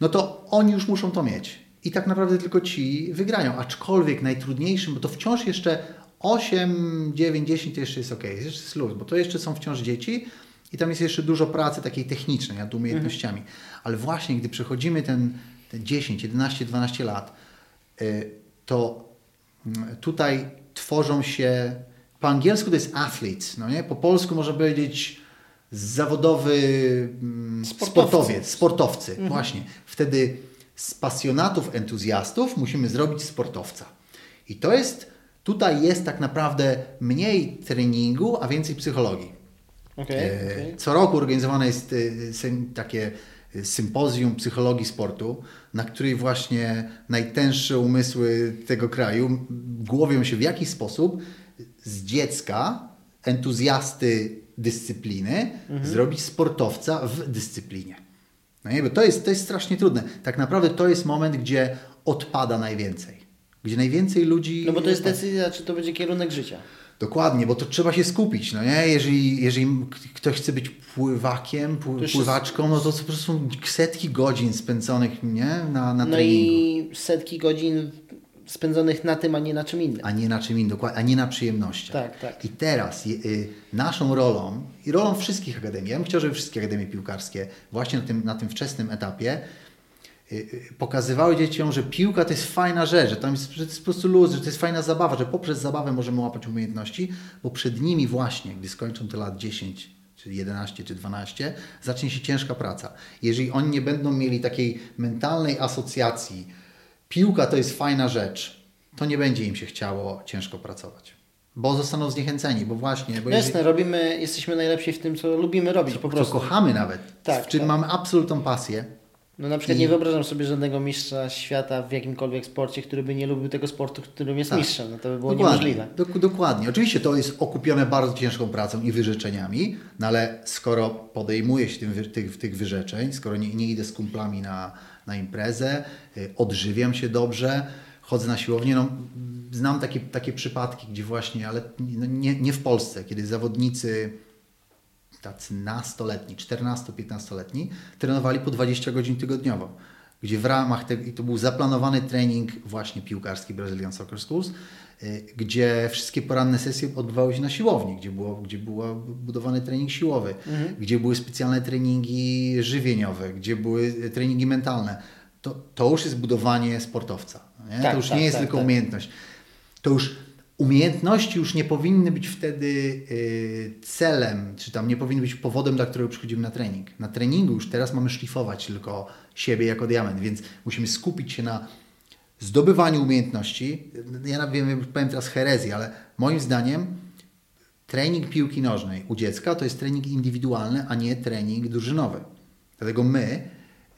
no to oni już muszą to mieć. I tak naprawdę tylko ci wygrają. Aczkolwiek najtrudniejszym, bo to wciąż jeszcze 8, 9, 10 to jeszcze jest ok, jest jeszcze luz, bo to jeszcze są wciąż dzieci, i tam jest jeszcze dużo pracy takiej technicznej nad umiejętnościami. Mhm. Ale właśnie gdy przechodzimy ten, ten 10, 11, 12 lat, y, to mm, tutaj tworzą się, po angielsku to jest athletes, no nie? po polsku można powiedzieć zawodowy mm, sportowcy, sportowiec, sportowcy. Mhm. Właśnie. Wtedy z pasjonatów, entuzjastów musimy zrobić sportowca. I to jest, tutaj jest tak naprawdę mniej treningu, a więcej psychologii. Okay, e, okay. Co roku organizowane jest e, takie e, sympozjum psychologii sportu, na której właśnie najtęższe umysły tego kraju głowią się w jaki sposób z dziecka, entuzjasty dyscypliny, mhm. zrobić sportowca w dyscyplinie. No nie, bo to jest, to jest strasznie trudne. Tak naprawdę to jest moment, gdzie odpada najwięcej. Gdzie najwięcej ludzi. No bo to jest decyzja, czy to będzie kierunek życia. Dokładnie, bo to trzeba się skupić, no nie? Jeżeli, jeżeli ktoś chce być pływakiem, pływaczką, no to po prostu są setki godzin spędzonych, nie? Na, na no treningu. i setki godzin spędzonych na tym, a nie na czym innym. A nie na czym innym, dokładnie, a nie na przyjemnościach. Tak, tak. I teraz y, naszą rolą i rolą wszystkich akademii, ja bym chciał, żeby wszystkie akademie piłkarskie właśnie na tym, na tym wczesnym etapie pokazywały dzieciom, że piłka to jest fajna rzecz, że, tam jest, że to jest po prostu luz, że to jest fajna zabawa, że poprzez zabawę możemy łapać umiejętności, bo przed nimi właśnie, gdy skończą te lat 10, czy 11, czy 12, zacznie się ciężka praca. Jeżeli oni nie będą mieli takiej mentalnej asocjacji, piłka to jest fajna rzecz, to nie będzie im się chciało ciężko pracować. Bo zostaną zniechęceni, bo właśnie. Bo Jasne, jeżeli... robimy, jesteśmy najlepsi w tym, co lubimy robić co, po prostu. Co kochamy nawet, tak, w czym tak. mamy absolutną pasję no na przykład I... nie wyobrażam sobie żadnego mistrza świata w jakimkolwiek sporcie, który by nie lubił tego sportu, którym jest tak. mistrzem. No to by było dokładnie. niemożliwe. Dok dokładnie. Oczywiście to jest okupione bardzo ciężką pracą i wyrzeczeniami, no ale skoro podejmuję się tym, tych, tych wyrzeczeń, skoro nie, nie idę z kumplami na, na imprezę, y, odżywiam się dobrze, chodzę na siłownię, no, znam takie, takie przypadki, gdzie właśnie, ale nie, nie w Polsce, kiedy zawodnicy tacy nastoletni, 14-15-letni, trenowali po 20 godzin tygodniowo, gdzie w ramach tego, i to był zaplanowany trening właśnie piłkarski Brazilian Soccer Schools, y, gdzie wszystkie poranne sesje odbywały się na siłowni, gdzie, było, gdzie był budowany trening siłowy, mhm. gdzie były specjalne treningi żywieniowe, gdzie były treningi mentalne. to, to już jest budowanie sportowca. Tak, to już tak, nie jest tak, tylko tak. umiejętność. To już umiejętności już nie powinny być wtedy y, celem, czy tam nie powinny być powodem, dla którego przychodzimy na trening. Na treningu już teraz mamy szlifować tylko siebie jako diament, więc musimy skupić się na zdobywaniu umiejętności. Ja wiem, powiem teraz herezję, ale moim zdaniem trening piłki nożnej u dziecka to jest trening indywidualny, a nie trening drużynowy. Dlatego my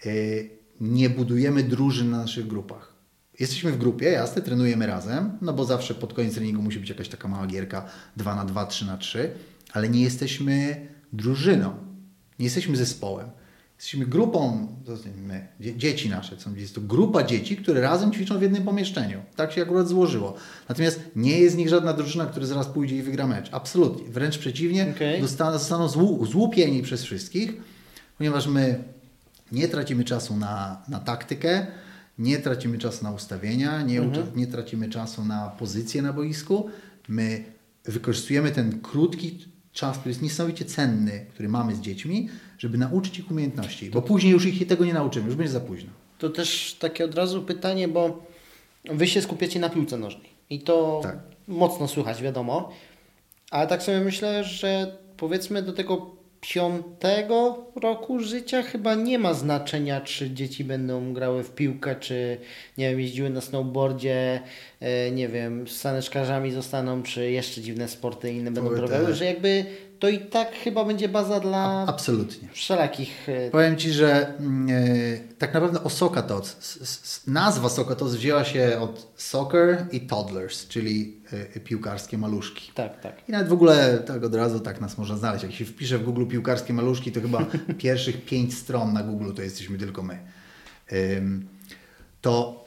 y, nie budujemy drużyn na naszych grupach. Jesteśmy w grupie, jasne, trenujemy razem, no bo zawsze pod koniec treningu musi być jakaś taka mała gierka 2 na 2, 3 na 3, ale nie jesteśmy drużyną, nie jesteśmy zespołem. Jesteśmy grupą, to znaczy my, dzie- dzieci nasze, są, jest to grupa dzieci, które razem ćwiczą w jednym pomieszczeniu. Tak się akurat złożyło. Natomiast nie jest z nich żadna drużyna, która zaraz pójdzie i wygra mecz. Absolutnie. Wręcz przeciwnie, dostaną, zostaną złu, złupieni przez wszystkich, ponieważ my nie tracimy czasu na, na taktykę, nie tracimy czasu na ustawienia, nie, ucza- nie tracimy czasu na pozycję na boisku. My wykorzystujemy ten krótki czas, który jest niesamowicie cenny, który mamy z dziećmi, żeby nauczyć ich umiejętności, bo później już ich tego nie nauczymy, już będzie za późno. To też takie od razu pytanie, bo wy się skupiacie na piłce nożnej i to Tak. mocno słychać, wiadomo. Ale tak sobie myślę, że powiedzmy do tego piątego roku życia. Chyba nie ma znaczenia, czy dzieci będą grały w piłkę, czy nie wiem, jeździły na snowboardzie, e, nie wiem, z saneczkarzami zostaną, czy jeszcze dziwne sporty inne będą prowadziły, że jakby to i tak chyba będzie baza dla Absolutnie. wszelakich e, Powiem Ci, że e, tak naprawdę o Sokatos, s- s- nazwa Sokatos wzięła się od soccer i toddlers, czyli e, piłkarskie maluszki. tak, tak. I nawet w ogóle tak od razu tak nas można znaleźć. Jak się wpisze w Google piłkarskie maluszki, to chyba pierwszych pięć stron na Google to jesteśmy tylko my. Ym, To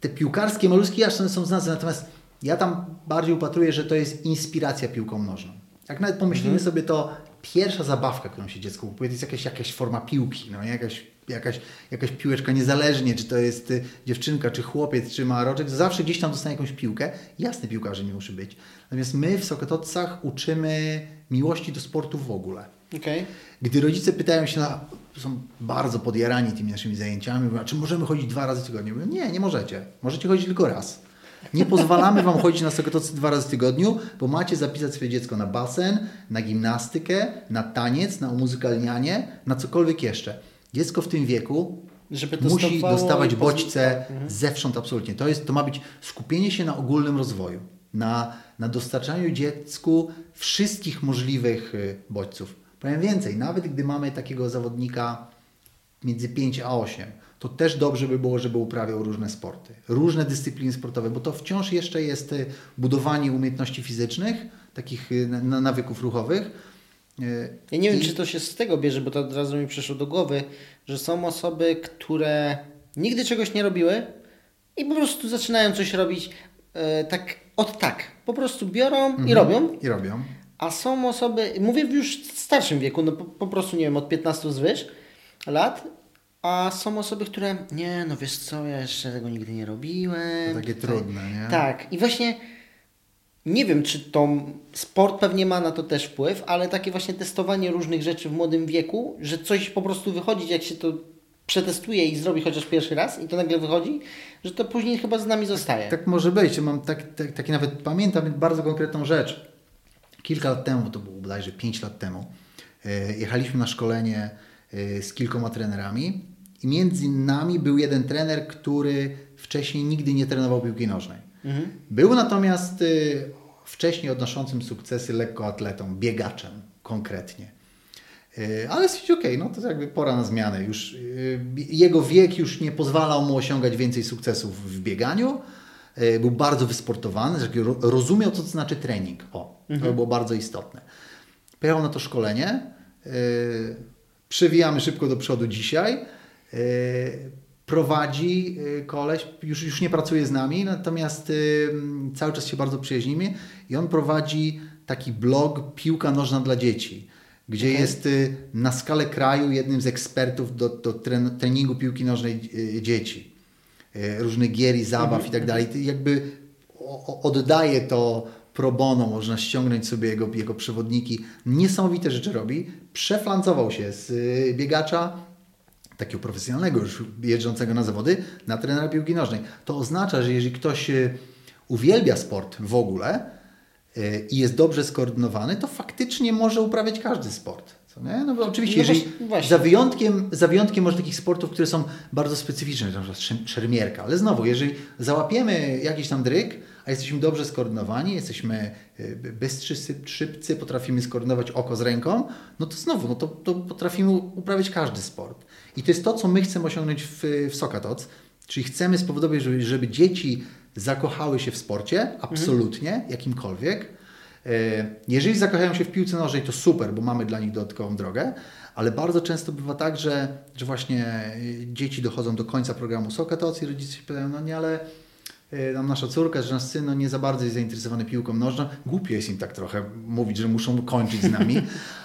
te piłkarskie maluszki jasne są z nazwy, natomiast ja tam bardziej upatruję, że to jest inspiracja piłką nożną. Jak nawet pomyślimy sobie, to pierwsza zabawka, którą się dziecko kupuje, to jest jakaś, jakaś forma piłki, no, jakaś, jakaś, jakaś piłeczka, niezależnie czy to jest y, dziewczynka, czy chłopiec, czy ma roczek, zawsze gdzieś tam dostanie jakąś piłkę. Jasne, piłkarze nie musi być. Natomiast my w Sokotocach uczymy miłości do sportu w ogóle. Okej. Gdy rodzice pytają się, na, są bardzo podjarani tymi naszymi zajęciami, mówią, czy możemy chodzić dwa razy w tygodniu? Mówię, nie, nie możecie. Możecie chodzić tylko raz. Nie pozwalamy Wam chodzić na Sokotocy dwa razy w tygodniu, bo macie zapisać swoje dziecko na basen, na gimnastykę, na taniec, na umuzykalnianie, na cokolwiek jeszcze. Dziecko w tym wieku musi dostawać bodźce tak, zewsząd absolutnie. To, jest, to ma być skupienie się na ogólnym rozwoju, na, na dostarczaniu dziecku wszystkich możliwych y, bodźców. Powiem więcej, nawet gdy mamy takiego zawodnika między 5 a 8, to też dobrze by było, żeby uprawiał różne sporty, różne dyscypliny sportowe, bo to wciąż jeszcze jest y, budowanie umiejętności fizycznych, takich y, na- na nawyków ruchowych. Y, Ja nie wiem, i- czy to się z tego bierze, bo to od razu mi przyszło do głowy, że są osoby, które nigdy czegoś nie robiły i po prostu zaczynają coś robić e, tak od tak. Po prostu biorą i robią. I robią. A są osoby, mówię w już starszym wieku, no po, po prostu nie wiem, od 15 zwyż lat, a są osoby, które nie, no wiesz co, ja jeszcze tego nigdy nie robiłem. To takie tutaj- trudne, nie? Tak, i właśnie nie wiem, czy to sport pewnie ma na to też wpływ, ale takie właśnie testowanie różnych rzeczy w młodym wieku, że coś po prostu wychodzi, jak się to przetestuje i zrobi chociaż pierwszy raz i to nagle wychodzi, że to później chyba z nami zostaje. Tak może być. Mam tak, tak, taki nawet, pamiętam bardzo konkretną rzecz. Kilka lat temu, to było bodajże 5 lat temu, e, jechaliśmy na szkolenie e, z kilkoma trenerami i między nami był jeden trener, który wcześniej nigdy nie trenował piłki nożnej. Był natomiast e, wcześniej odnoszącym sukcesy lekkoatletą, biegaczem konkretnie. E, Ale stwierdził, okej, no to jakby pora na zmianę. Już, e, jego wiek już nie pozwalał mu osiągać więcej sukcesów w bieganiu. E, Był bardzo wysportowany, rozumiał, co to znaczy trening. O, to było bardzo istotne. Pojechał na to szkolenie. e, Przewijamy szybko do przodu dzisiaj. E, Prowadzi e, koleś, już, już nie pracuje z nami, natomiast e, cały czas się bardzo przyjaźnimy i on prowadzi taki blog Piłka Nożna dla Dzieci gdzie Okej. jest y, na skalę kraju jednym z ekspertów do, do tren, treningu piłki nożnej y, dzieci. Y, Różnych gier i zabaw i tak dalej. Jakby oddaje to pro bono, można ściągnąć sobie jego, jego przewodniki. Niesamowite rzeczy robi. Przeflancował się z y, biegacza, takiego profesjonalnego już jeżdżącego na zawody, na trenera piłki nożnej. To oznacza, że jeżeli ktoś e, uwielbia sport w ogóle e, i jest dobrze skoordynowany, to faktycznie może uprawiać każdy sport. Nie? No bo oczywiście, No jeżeli właśnie- za wyjątkiem, za wyjątkiem może takich sportów, które są bardzo specyficzne, na przykład szermierka, ale znowu, jeżeli załapiemy jakiś tam dryk, a jesteśmy dobrze skoordynowani, jesteśmy y, bystrzy, szybcy, potrafimy skoordynować oko z ręką, no to znowu, no to, to potrafimy uprawiać każdy sport. I to jest to, co my chcemy osiągnąć w, w Sokatoc, czyli chcemy spowodować, żeby, żeby dzieci zakochały się w sporcie, absolutnie, jakimkolwiek, E, Jeżeli zakochają się w piłce nożnej, to super, bo mamy dla nich dodatkową drogę, ale bardzo często bywa tak, że, że właśnie e, dzieci dochodzą do końca programu Sokatoc i rodzice się pytają, no nie, ale e, tam nasza córka, że nasz syn no nie za bardzo jest zainteresowany piłką nożną. Głupio jest im tak trochę mówić, że muszą kończyć z nami,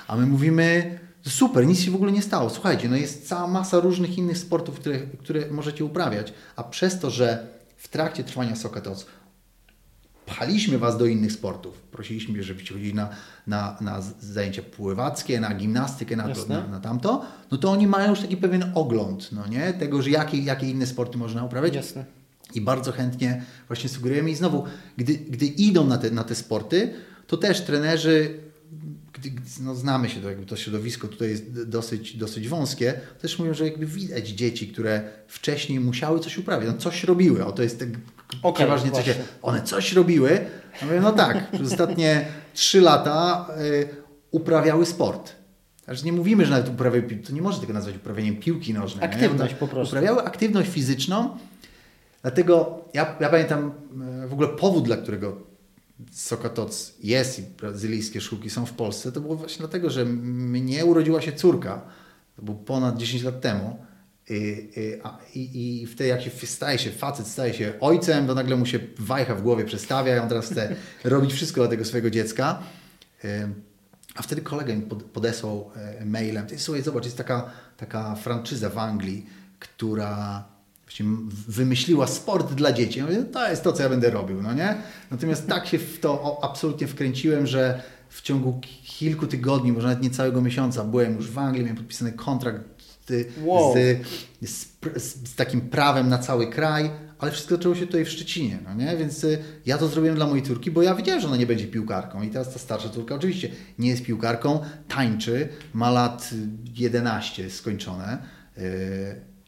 a my mówimy, super, nic się w ogóle nie stało. Słuchajcie, no jest cała masa różnych innych sportów, które, które możecie uprawiać, a przez to, że w trakcie trwania Sokatoc pchaliśmy Was do innych sportów. Prosiliśmy, żebyście chodzili na, na, na zajęcia pływackie, na gimnastykę, na, to, na, na tamto, no to oni mają już taki pewien ogląd, no nie? Tego, że jakie, jakie inne sporty można uprawiać. Jasne. I bardzo chętnie właśnie sugerujemy. I znowu, gdy, gdy idą na te, na te sporty, to też trenerzy, no znamy się, to, jakby to środowisko tutaj jest dosyć, dosyć wąskie, też mówią, że jakby widać dzieci, które wcześniej musiały coś uprawiać, no coś robiły. O, to jest tak, Okej, przeważnie coś, właśnie. one coś robiły. Ja mówię, no tak, przez ostatnie trzy lata y, uprawiały sport. Aż nie mówimy, że nawet uprawiały, pi- to nie może tego nazwać uprawianiem piłki nożnej. nie? Aktywność po prostu. Uprawiały aktywność fizyczną, dlatego ja, ja pamiętam e, w ogóle powód, dla którego Sokatoc jest i brazylijskie szkółki są w Polsce, to było właśnie dlatego, że mnie urodziła się córka, to było ponad 10 lat temu i, i, a- i, i wtedy jak się staje się facet, staje się ojcem, to nagle mu się wajcha w głowie przestawia i on teraz chce robić wszystko dla tego swojego dziecka. Ym, A wtedy kolega mi pod, podesłał e, mailem, ty słuchaj, zobacz, jest taka, taka franczyza w Anglii, która wymyśliła sport dla dzieci. Ja mówię, to jest to, co ja będę robił, no nie? Natomiast tak się w to absolutnie wkręciłem, że w ciągu ki- kilku tygodni, może nawet nie całego miesiąca, byłem już w Anglii, miałem podpisany kontrakt z, Wow. z, z, z, takim prawem na cały kraj, ale wszystko zaczęło się tutaj w Szczecinie, no nie? Więc y, ja to zrobiłem dla mojej córki, bo ja wiedziałem, że ona nie będzie piłkarką i teraz ta starsza córka oczywiście nie jest piłkarką, tańczy, ma lat y, 11 skończone y,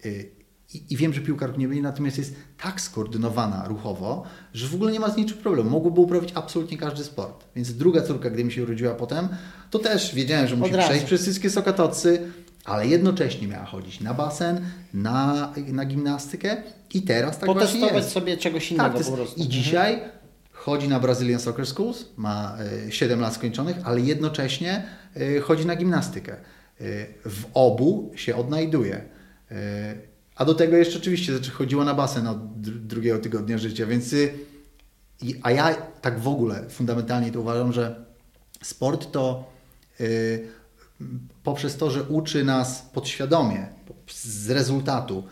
y, i, i wiem, że piłkarką nie będzie, natomiast jest tak skoordynowana ruchowo, że w ogóle nie ma z niczym problemu. Mogłoby uprawiać absolutnie każdy sport. Więc druga córka, gdy mi się urodziła potem, to też wiedziałem, że musi przejść przez wszystkie sokatocy, ale jednocześnie miała chodzić na basen, na, na gimnastykę i teraz tak właśnie Potestować jest. sobie czegoś Tak, innego to jest, po prostu. I dzisiaj chodzi na Brazilian Soccer Schools, ma e, 7 lat skończonych, ale jednocześnie e, chodzi na gimnastykę. E, W obu się odnajduje. A do tego jeszcze oczywiście znaczy chodziła na basen od dr- drugiego tygodnia życia, więc y, i- a ja tak w ogóle fundamentalnie to uważam, że sport to y, poprzez to, że uczy nas podświadomie z rezultatu,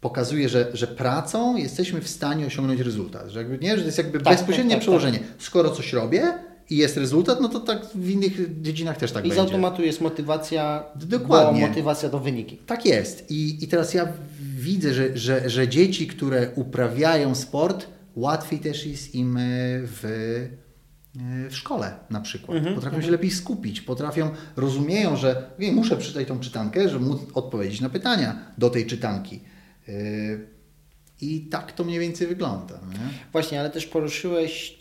pokazuje, że, że pracą jesteśmy w stanie osiągnąć rezultat. Że jakby, nie, że to jest jakby Tak, bezpośrednie tak, tak, przełożenie. Skoro coś robię i jest rezultat, no to tak w innych dziedzinach też tak I z będzie. automatu jest motywacja, Dokładnie. bo motywacja to wyniki. Tak jest. I, i teraz ja widzę, że, że, że dzieci, które uprawiają sport, łatwiej też jest im e, w, e, w szkole na przykład. Mhm, Potrafią się lepiej skupić, potrafią, rozumieją, że "Okej, muszę przeczytać tą czytankę, żeby móc odpowiedzieć na pytania do tej czytanki. E, I tak to mniej więcej wygląda. Nie? Właśnie, ale też poruszyłeś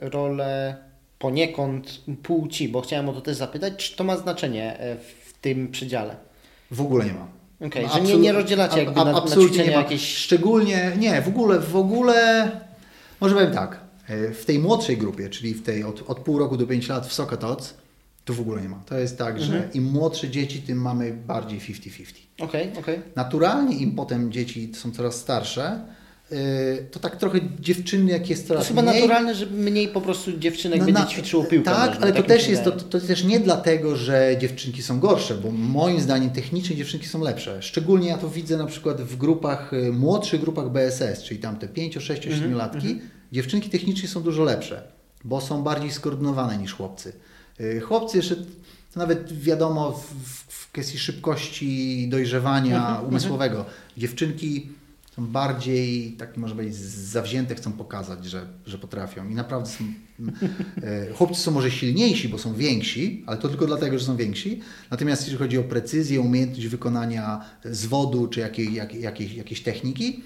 rolę poniekąd płci, bo chciałem o to też zapytać, czy to ma znaczenie e, w tym przedziale? W ogóle nie ma. Okej, No, że nie, nie rozdzielacie jakby a- na, na absolutnie ćwiczenia nie ma. jakieś... Szczególnie, nie, w ogóle, w ogóle, może powiem tak, e, w tej młodszej grupie, czyli w tej od, od pół roku do 5 lat w Sokatoc, to w ogóle nie ma. To jest tak, że Mhm. im młodsze dzieci, tym mamy bardziej 50-50. Okej, okej. Naturalnie im potem dzieci są coraz starsze, to tak trochę dziewczyny, jak jest To coraz jest chyba mniej, naturalne, że mniej po prostu dziewczynek no, będzie na- ćwiczyło piłkę. Tak, ale to też jest to, to też nie dlatego, że dziewczynki są gorsze, bo moim zdaniem technicznie dziewczynki są lepsze. Szczególnie ja to widzę na przykład w grupach, y, młodszych grupach BSS, czyli tam te 5, 6, 7 latki. Dziewczynki technicznie są dużo lepsze, bo są bardziej skoordynowane niż chłopcy. Y, Chłopcy jeszcze, to nawet wiadomo w, w- w kwestii szybkości dojrzewania umysłowego. Dziewczynki są bardziej, tak może powiedzieć, zawzięte, chcą pokazać, że, że potrafią. I naprawdę są, e, chłopcy są może silniejsi, bo są więksi, ale to tylko dlatego, że są więksi. Natomiast jeżeli chodzi o precyzję, umiejętność wykonania zwodu czy jakiej, jak, jakiej, jakiejś techniki,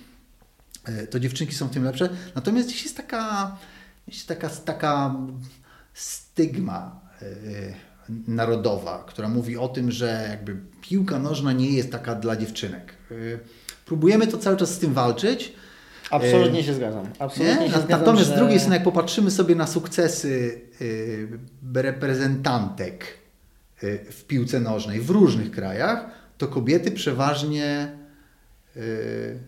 e, to dziewczynki są w tym lepsze. Natomiast gdzieś jest taka, jest taka, taka stygma e, narodowa, która mówi o tym, że jakby piłka nożna nie jest taka dla dziewczynek. Próbujemy to cały czas z tym walczyć. Absolutnie się zgadzam. Absolutnie Nie? się Na- zgadzam, Natomiast że... z drugiej strony, jak popatrzymy sobie na sukcesy y, reprezentantek y, w piłce nożnej w różnych krajach, to kobiety przeważnie y,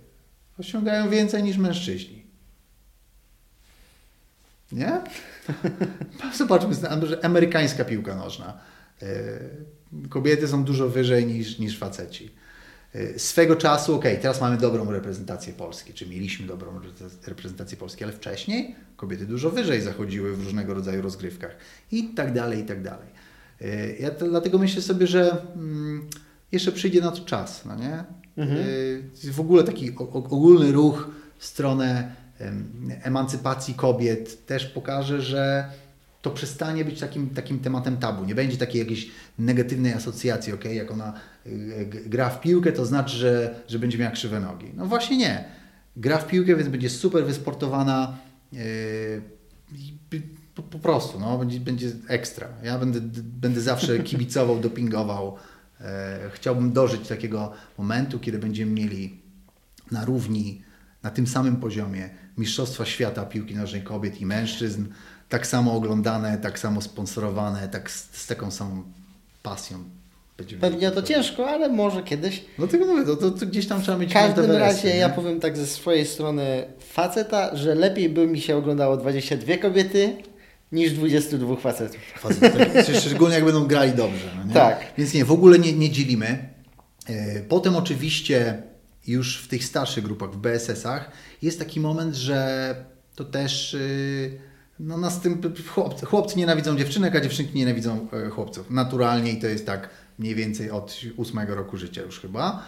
osiągają więcej niż mężczyźni. Nie? Zobaczmy, że amerykańska piłka nożna. Kobiety są dużo wyżej niż, niż faceci. Y, Swego czasu, okej, teraz mamy dobrą reprezentację Polski, czy mieliśmy dobrą reprezent- reprezentację Polski, ale wcześniej kobiety dużo wyżej zachodziły w różnego rodzaju rozgrywkach i tak dalej, i tak dalej. Y, Ja to, dlatego myślę sobie, że mm, jeszcze przyjdzie na to czas, no nie? Y, W ogóle taki ogólny ruch w stronę em, emancypacji kobiet też pokaże, że to przestanie być takim, takim tematem tabu. Nie będzie takiej jakiejś negatywnej asocjacji, ok? Jak ona y, gra w piłkę, to znaczy, że, że będzie miała krzywe nogi. No właśnie nie. Gra w piłkę, więc będzie super wysportowana. yy, po, po prostu, no, będzie, będzie ekstra. Ja będę, będę zawsze kibicował, dopingował. E, chciałbym dożyć takiego momentu, kiedy będziemy mieli na równi, na tym samym poziomie Mistrzostwa Świata Piłki Nożnej Kobiet i Mężczyzn, tak samo oglądane, tak samo sponsorowane, tak z, z taką samą pasją. Będziemy Pewnie to ciężko, ale może kiedyś. No tego mówię, to, to, to gdzieś tam trzeba mieć W każdym razie nie? ja powiem tak ze swojej strony faceta, że lepiej by mi się oglądało 22 kobiety niż 22 facetów. Facet, Szczególnie jak będą grali dobrze. No nie? Tak. Więc nie, w ogóle nie, nie dzielimy. E, Potem oczywiście już w tych starszych grupach, w BSS-ach jest taki moment, że to też y, no, następ, chłopcy, chłopcy nienawidzą dziewczynek, a dziewczynki nienawidzą e, chłopców. Naturalnie i to jest tak mniej więcej od ósmego roku życia już chyba.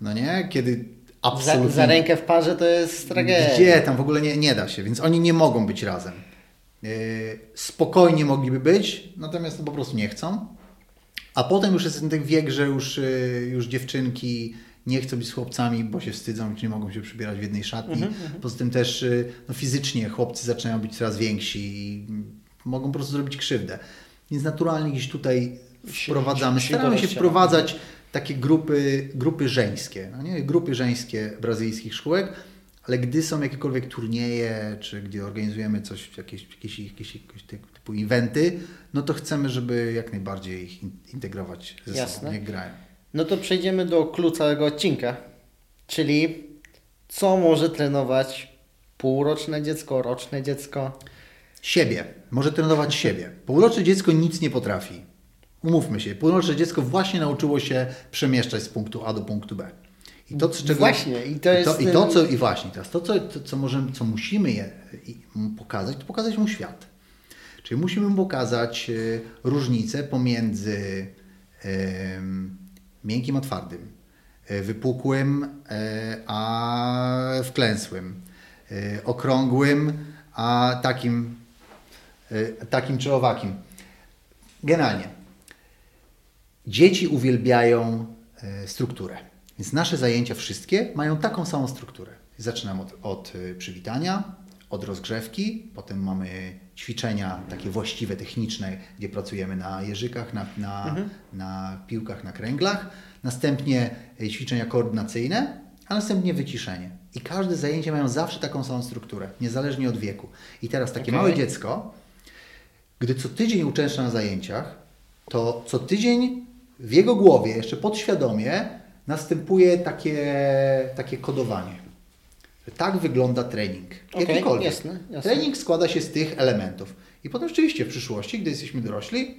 No nie? Kiedy Za, absolutnie... za rękę w parze to jest tragedia. Gdzie tam w ogóle nie, nie da się, więc oni nie mogą być razem. Yy, spokojnie mogliby być, natomiast no po prostu nie chcą. A potem już jest ten wiek, że już, yy, już dziewczynki nie chcą być z chłopcami, bo się wstydzą, czy nie mogą się przybierać w jednej szatni. Poza tym też yy, no, fizycznie chłopcy zaczynają być coraz więksi i mogą po prostu zrobić krzywdę. Więc naturalnie gdzieś tutaj wprowadzamy, staramy się wprowadzać takie grupy, grupy żeńskie, no nie? grupy żeńskie brazylijskich szkółek, ale gdy są jakiekolwiek turnieje, czy gdy organizujemy coś, jakieś, jakieś, jakieś, jakieś typu eventy, no to chcemy, żeby jak najbardziej ich in- integrować ze Jasne. sobą, jak grają. No to przejdziemy do clue całego odcinka, czyli co może trenować półroczne dziecko, roczne dziecko. Siebie. Może trenować siebie. Półroczne dziecko nic nie potrafi. Umówmy się. Półroczne dziecko właśnie nauczyło się przemieszczać z punktu A do punktu B. I to, czego, Właśnie, i to jest I ten- to, co, I właśnie teraz, to, co, to, co, możemy, co musimy je, i- pokazać, to pokazać mu świat. Czyli musimy mu pokazać e, różnicę pomiędzy miękkim a twardym, e, wypukłym e, a wklęsłym, e, okrągłym a takim, takim czy owakim. Generalnie. Dzieci uwielbiają strukturę. Więc nasze zajęcia wszystkie mają taką samą strukturę. Zaczynam od, od przywitania, od rozgrzewki, potem mamy ćwiczenia takie właściwe, techniczne, gdzie pracujemy na jeżykach, na, na, na piłkach, na kręglach. Następnie e, ćwiczenia koordynacyjne, a następnie wyciszenie. I każde zajęcie mają zawsze taką samą strukturę, niezależnie od wieku. I teraz takie Okej. małe dziecko, gdy co tydzień uczęszcza na zajęciach, to co tydzień w jego głowie, jeszcze podświadomie, następuje takie, takie kodowanie. Tak wygląda trening. Jakikolwiek. jasne, jasne. Trening składa się z tych elementów. I potem rzeczywiście w przyszłości, gdy jesteśmy dorośli,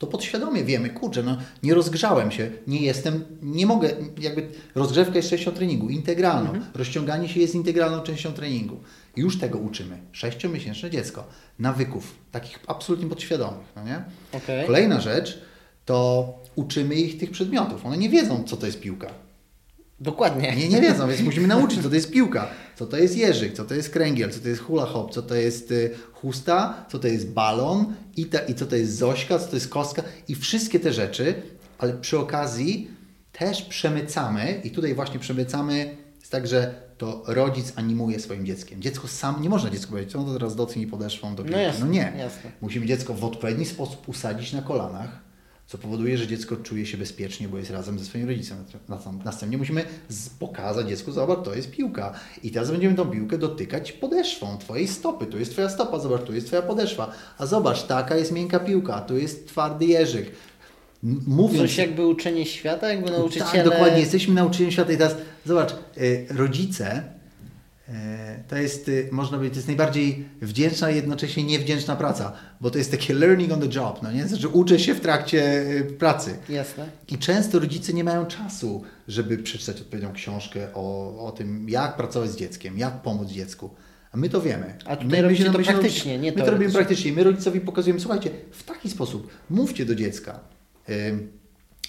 to podświadomie wiemy, kurczę, no nie rozgrzałem się, nie jestem, nie mogę, jakby rozgrzewka jest częścią treningu, integralną. Mhm. Rozciąganie się jest integralną częścią treningu. I już tego uczymy. Sześciomiesięczne dziecko. Nawyków, takich absolutnie podświadomych. No nie? Okej. Kolejna rzecz to uczymy ich tych przedmiotów. One nie wiedzą, co to jest piłka. Dokładnie. Nie, nie wiedzą, więc musimy nauczyć, co to jest piłka, co to jest jeżyk, co to jest kręgiel, co to jest hula hop, co to jest y, chusta, co to jest balon i, ta, i co to jest zośka, co to jest kostka i wszystkie te rzeczy, ale przy okazji też przemycamy i tutaj właśnie przemycamy jest tak, że to rodzic animuje swoim dzieckiem. Dziecko sam, nie można dziecku powiedzieć, no to teraz docnij podeszwą do piłki. jasne, no nie. jasne. Musimy dziecko w odpowiedni sposób usadzić na kolanach, co powoduje, że dziecko czuje się bezpiecznie, bo jest razem ze swoim rodzicem. Następ- Następnie musimy pokazać dziecku, zobacz, to jest piłka. I teraz będziemy tą piłkę dotykać podeszwą twojej stopy. Tu jest twoja stopa, zobacz, tu jest twoja podeszwa. A zobacz, taka jest miękka piłka, a tu jest twardy jeżyk. Mówiąc... Coś jakby uczenie świata, jakby nauczyciele... Tak, dokładnie. Jesteśmy nauczycielem świata i teraz zobacz, y, rodzice to jest, y, można powiedzieć, to jest najbardziej wdzięczna i jednocześnie niewdzięczna praca, bo to jest takie learning on the job, no nie? Znaczy uczę się w trakcie y, pracy. Jasne. I często rodzice nie mają czasu, żeby przeczytać odpowiednią książkę o, o tym, jak pracować z dzieckiem, jak pomóc dziecku. A my to wiemy. A robicie to praktycznie, nie My to robimy praktycznie. My rodzicowi pokazujemy, słuchajcie, w taki sposób mówcie do dziecka.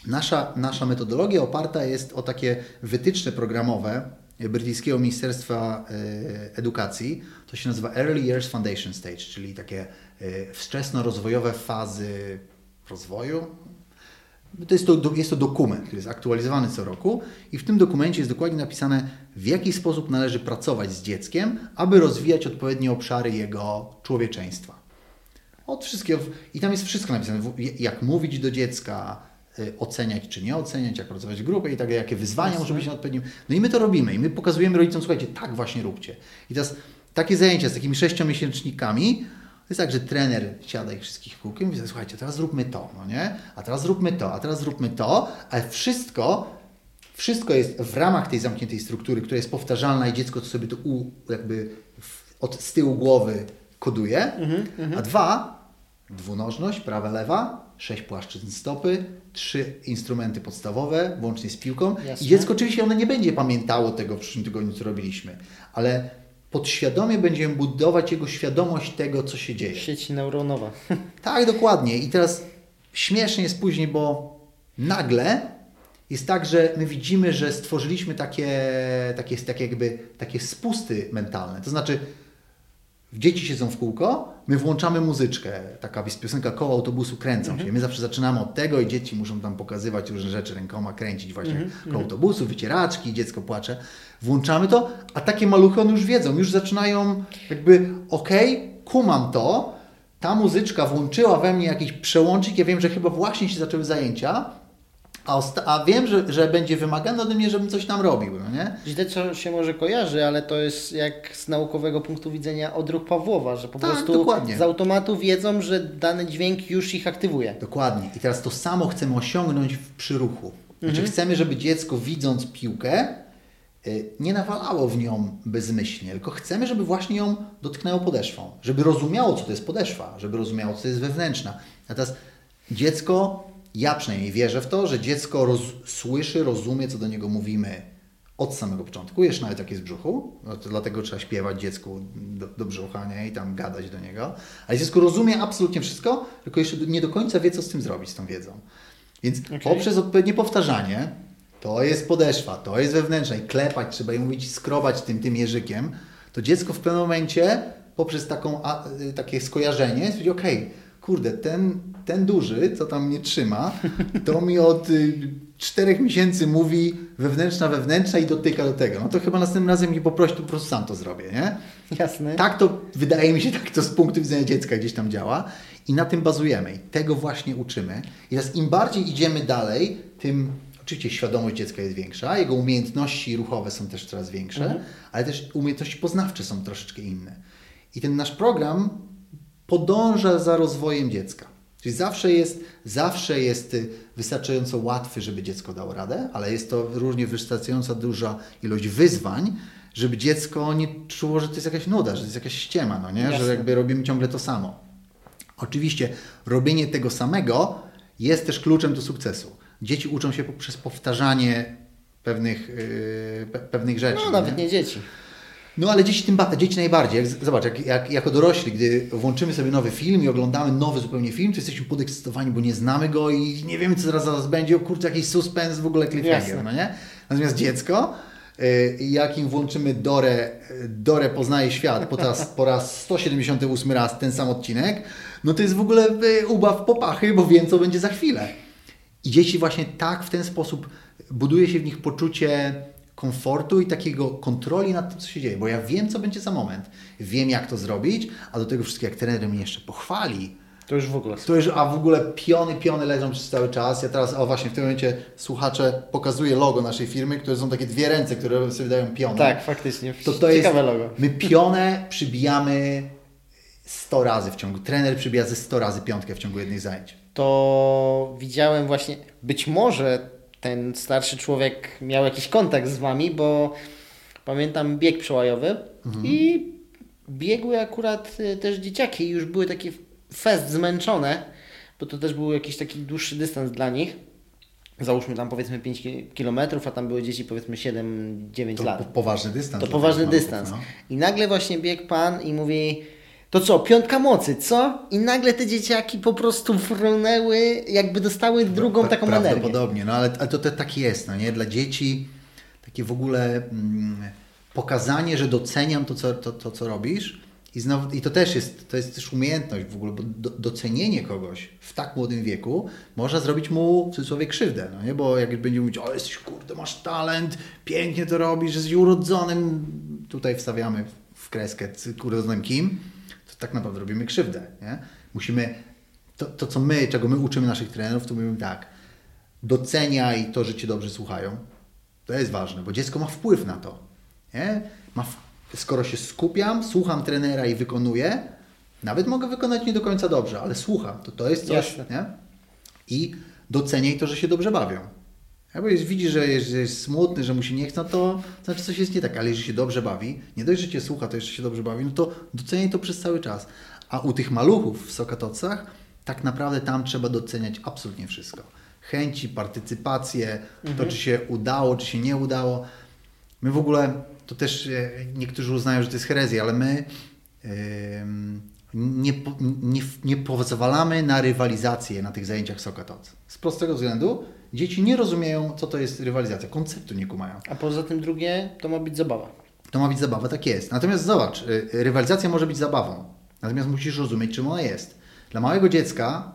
Nasza, nasza metodologia oparta jest o takie wytyczne programowe brytyjskiego Ministerstwa y, Edukacji. To się nazywa Early Years Foundation Stage, czyli takie y, wczesno-rozwojowe fazy rozwoju. To jest, to, jest to dokument, który jest aktualizowany co roku i w tym dokumencie jest dokładnie napisane, w jaki sposób należy pracować z dzieckiem, aby rozwijać odpowiednie obszary jego człowieczeństwa. Od wszystkiego. I tam jest wszystko napisane. Jak mówić do dziecka, oceniać czy nie oceniać, jak pracować w grupie i tak, jakie wyzwania muszą być na odpowiednim. No i my to robimy i my pokazujemy rodzicom, słuchajcie, tak właśnie róbcie. I teraz takie zajęcia z takimi sześciomiesięcznikami, to jest tak, że trener siada ich wszystkich w kółkiem i mówi, słuchajcie, teraz zróbmy to, no nie? A teraz zróbmy to, a teraz zróbmy to, ale wszystko wszystko jest w ramach tej zamkniętej struktury, która jest powtarzalna i dziecko sobie to u, jakby w, od, z tyłu głowy koduje. A dwa, dwunożność, prawa, lewa, sześć płaszczyzn stopy, trzy instrumenty podstawowe, łącznie z piłką. Jasne. I dziecko oczywiście ono nie będzie pamiętało tego w przyszłym tygodniu, co robiliśmy, ale podświadomie będziemy budować jego świadomość tego, co się dzieje. Sieć neuronowa. Tak, dokładnie. I teraz śmiesznie jest później, bo nagle jest tak, że my widzimy, że stworzyliśmy takie, takie, takie, jakby, takie spusty mentalne. To znaczy, dzieci siedzą w kółko, my włączamy muzyczkę, taka jest piosenka koło autobusu kręcą się. My zawsze zaczynamy od tego i dzieci muszą tam pokazywać różne rzeczy rękoma, kręcić właśnie koło autobusu, wycieraczki, dziecko płacze. Włączamy to, a takie maluchy one już wiedzą, już zaczynają jakby, okej, kumam to, ta muzyczka włączyła we mnie jakiś przełącznik, ja wiem, że chyba właśnie się zaczęły zajęcia, a, a wiem, że, że będzie wymagane ode mnie, żebym coś tam robił, no nie? Źle co się może kojarzy, ale to jest jak z naukowego punktu widzenia odruch Pawłowa, że po Tak, prostu dokładnie. z automatu wiedzą, że dany dźwięk już ich aktywuje. Dokładnie. I teraz to samo chcemy osiągnąć w przyruchu. Znaczy Mhm. chcemy, żeby dziecko widząc piłkę y, nie nawalało w nią bezmyślnie, tylko chcemy, żeby właśnie ją dotknęło podeszwą. Żeby rozumiało, co to jest podeszwa, żeby rozumiało, co to jest wewnętrzna. A teraz dziecko, ja przynajmniej wierzę w to, że dziecko roz, słyszy, rozumie, co do niego mówimy od samego początku, jeszcze nawet jak jest w brzuchu, no dlatego trzeba śpiewać dziecku do, do brzucha nie? i tam gadać do niego, ale dziecko rozumie absolutnie wszystko, tylko jeszcze nie do końca wie, co z tym zrobić, z tą wiedzą. Więc Okej. poprzez odpowiednie powtarzanie, to jest podeszwa, to jest wewnętrzna i klepać, trzeba ją mówić, skrobać tym, tym jeżykiem, to dziecko w pewnym momencie poprzez taką, y, takie skojarzenie stwierdzi, okej, kurde, ten, ten duży, co tam mnie trzyma, to mi od y, czterech miesięcy mówi wewnętrzna, wewnętrzna i dotyka do tego. No to chyba następnym razem mi poprosi, to po prostu sam to zrobię, nie? Jasne. Tak to, wydaje mi się, tak to z punktu widzenia dziecka gdzieś tam działa i na tym bazujemy i tego właśnie uczymy. I teraz im bardziej idziemy dalej, tym oczywiście świadomość dziecka jest większa, jego umiejętności ruchowe są też coraz większe, ale też umiejętności poznawcze są troszeczkę inne. I ten nasz program podąża za rozwojem dziecka. Czyli zawsze jest, zawsze jest y, wystarczająco łatwy, żeby dziecko dało radę, ale jest to również wystarczająco duża ilość wyzwań, żeby dziecko nie czuło, że to jest jakaś nuda, że to jest jakaś ściema, no nie? Jasne. że jakby robimy ciągle to samo. Oczywiście robienie tego samego jest też kluczem do sukcesu. Dzieci uczą się poprzez powtarzanie pewnych, yy, pe, pewnych rzeczy. No nie? nawet nie dzieci. No ale dzieci tym dzieci najbardziej. Jak, zobacz, jak, jak, jako dorośli, gdy włączymy sobie nowy film i oglądamy nowy zupełnie film, to jesteśmy podekscytowani, bo nie znamy go i nie wiemy, co zaraz, zaraz będzie. O kurczę, jakiś suspens, w ogóle cliffhanger, no nie? Natomiast dziecko, y, jak im włączymy Dorę, Dorę poznaje świat po raz, po raz 178 raz ten sam odcinek, no to jest w ogóle y, ubaw popachy, bo wiem, co będzie za chwilę. I dzieci właśnie tak w ten sposób buduje się w nich poczucie komfortu i takiego kontroli nad tym, co się dzieje, bo ja wiem, co będzie za moment, wiem, jak to zrobić, a do tego wszystkiego, jak trener mnie jeszcze pochwali, To już w ogóle. to już, a w ogóle piony, piony leżą przez cały czas. Ja teraz, o właśnie, w tym momencie słuchacze pokazuję logo naszej firmy, które są takie dwie ręce, które sobie dają piony. Tak, faktycznie. To, to jest, Ciekawe logo. my pionę przybijamy 100 razy w ciągu, trener przybija ze 100 razy piątkę w ciągu jednych zajęć. to widziałem właśnie, być może ten starszy człowiek miał jakiś kontakt z Wami, bo pamiętam bieg przełajowy i biegły akurat y, też dzieciaki i już były takie fest zmęczone, bo to też był jakiś taki dłuższy dystans dla nich. Załóżmy tam powiedzmy 5 km, a tam były dzieci powiedzmy 7-9 To lat. po, poważny dystans. To poważny tych dystans. maluchów, I nagle właśnie biegł pan i mówi, to co, piątka mocy, co? I nagle te dzieciaki po prostu frunęły, jakby dostały drugą Pra- taką energię. Prawdopodobnie, no ale, ale to, to tak jest, no nie? Dla dzieci takie w ogóle mm, pokazanie, że doceniam to, co, to, to, co robisz i, znowu, i to też jest, to jest też umiejętność w ogóle, bo do, docenienie kogoś w tak młodym wieku można zrobić mu w cudzysłowie krzywdę, no nie? Bo jak będzie mówić, o jesteś kurde, masz talent, pięknie to robisz, jesteś urodzonym, tutaj wstawiamy w kreskę c- urodzonym kim, tak naprawdę robimy krzywdę, nie? Musimy, to, to co my, czego my uczymy naszych trenerów, to mówimy tak, doceniaj to, że Cię dobrze słuchają. To jest ważne, bo dziecko ma wpływ na to. Nie? Ma. Skoro się skupiam, słucham trenera i wykonuję, nawet mogę wykonać nie do końca dobrze, ale słucham, to to jest coś. Jasne. Nie? I doceniaj to, że się dobrze bawią. Ja, bo jeśli widzi, że jest, że jest smutny, że mu się nie chce, no to znaczy coś jest nie tak, ale jeżeli się dobrze bawi, nie dość, że Cię słucha, to jeszcze się dobrze bawi, no to doceniaj to przez cały czas. A u tych maluchów w Sokatocach tak naprawdę tam trzeba doceniać absolutnie wszystko. Chęci, partycypację, to czy się udało, czy się nie udało. My w ogóle, to też e, niektórzy uznają, że to jest herezja, ale my em, nie, nie, nie pozwalamy na rywalizację na tych zajęciach Sokatoc. Z prostego względu, dzieci nie rozumieją, co to jest rywalizacja, konceptu nie kumają. A poza tym drugie, to ma być zabawa. To ma być zabawa, tak jest. Natomiast zobacz, y, rywalizacja może być zabawą. Natomiast musisz rozumieć, czym ona jest. Dla małego dziecka,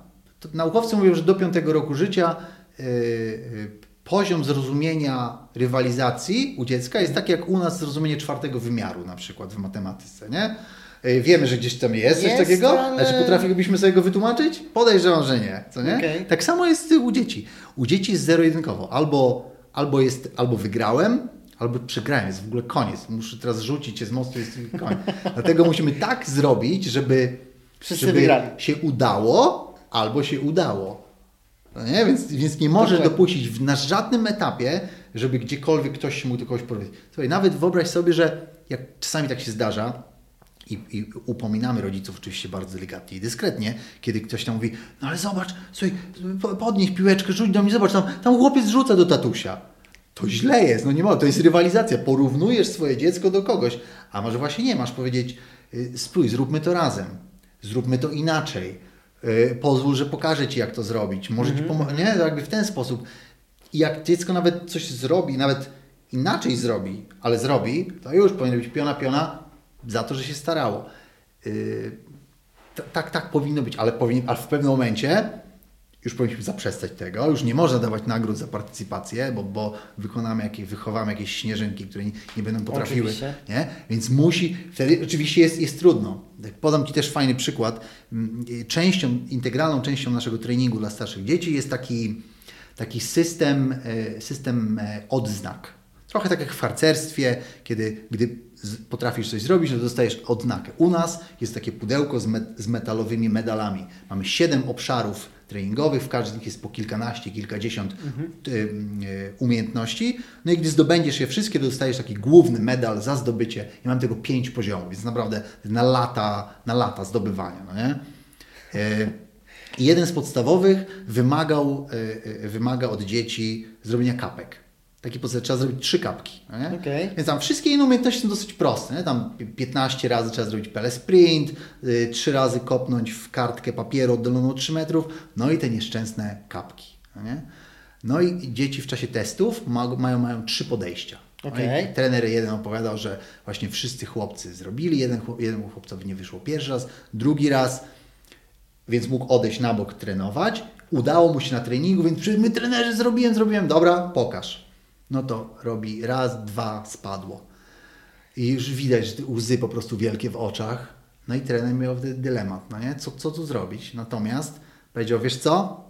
naukowcy mówią, że do piątego roku życia y, y, poziom zrozumienia rywalizacji u dziecka jest taki jak u nas zrozumienie czwartego wymiaru na przykład w matematyce, nie? Y, Wiemy, że gdzieś tam jest, coś Jest, takiego, ale- ale czy potrafilibyśmy sobie go wytłumaczyć? Podejrzewam, że nie, co nie? Okej. Tak samo jest u dzieci. U dzieci jest zero-jedynkowo. Albo, albo, jest, albo wygrałem, albo przegrałem. Jest w ogóle koniec. Muszę teraz rzucić cię z mostu, jest koniec. Dlatego musimy tak zrobić, żeby, Wszyscy żeby wygrali. się udało, albo się udało. No nie? Więc, więc nie możesz Dokładnie. dopuścić w, na żadnym etapie, żeby gdziekolwiek ktoś się mógł do kogoś powiedzieć. Słuchaj, nawet wyobraź sobie, że jak czasami tak się zdarza, i, I upominamy rodziców oczywiście bardzo delikatnie i dyskretnie, kiedy ktoś tam mówi, no ale zobacz, słuchaj, po- podnieś piłeczkę, rzuć do mnie, zobacz, tam, tam chłopiec rzuca do tatusia. To źle jest, no nie ma, to jest rywalizacja. Porównujesz swoje dziecko do kogoś, a może właśnie nie, masz powiedzieć, y, sprój, zróbmy to razem, zróbmy to inaczej, y, pozwól, że pokażę Ci, jak to zrobić, może Ci pomogę, nie, jakby w ten sposób. I jak dziecko nawet coś zrobi, nawet inaczej zrobi, ale zrobi, to już powinno być piona, piona za to, że się starało. Yy, t- tak, tak powinno być, ale, powinien, ale w pewnym momencie już powinniśmy zaprzestać tego, już nie można dawać nagród za partycypację, bo, bo wykonamy jakieś, wychowamy jakieś śnieżynki, które nie, nie będą potrafiły. Oczywiście. Nie? Więc musi, wtedy oczywiście jest, jest trudno. Podam Ci też fajny przykład. Mm, Częścią, integralną częścią naszego treningu dla starszych dzieci jest taki, taki system, e, system e, odznak. Trochę tak jak w harcerstwie, kiedy gdy potrafisz coś zrobić, to dostajesz odznakę. U nas jest takie pudełko z, z metalowymi medalami. Mamy siedem obszarów treningowych, w każdym z nich jest po kilkanaście, kilkadziesiąt y, y, umiejętności. No i gdy zdobędziesz je wszystkie, to dostajesz taki główny medal za zdobycie. I mam tego pięć poziomów, więc naprawdę na lata, na lata zdobywania. No nie? I jeden z podstawowych wymagał, wymaga od dzieci zrobienia kapek. Taki podstawowy, trzeba zrobić trzy kapki. No? Okej. Więc tam wszystkie inne umiejętności są dosyć proste. Nie? Tam 15 razy trzeba zrobić pele sprint, y, 3 razy kopnąć w kartkę papieru oddaloną o 3 metrów, no i te nieszczęsne kapki. No, nie? no i dzieci w czasie testów ma, mają, mają trzy podejścia. No i trener jeden opowiadał, że właśnie wszyscy chłopcy zrobili, jeden, jednemu chłopcowi nie wyszło pierwszy raz, drugi raz, więc mógł odejść na bok trenować. Udało mu się na treningu, więc my trenerzy zrobiłem, zrobiłem, dobra, pokaż. No to robi raz, dwa, spadło. I już widać że łzy po prostu wielkie w oczach. No i trener miał wtedy dylemat, no nie? Co, co tu zrobić? Natomiast powiedział, wiesz co?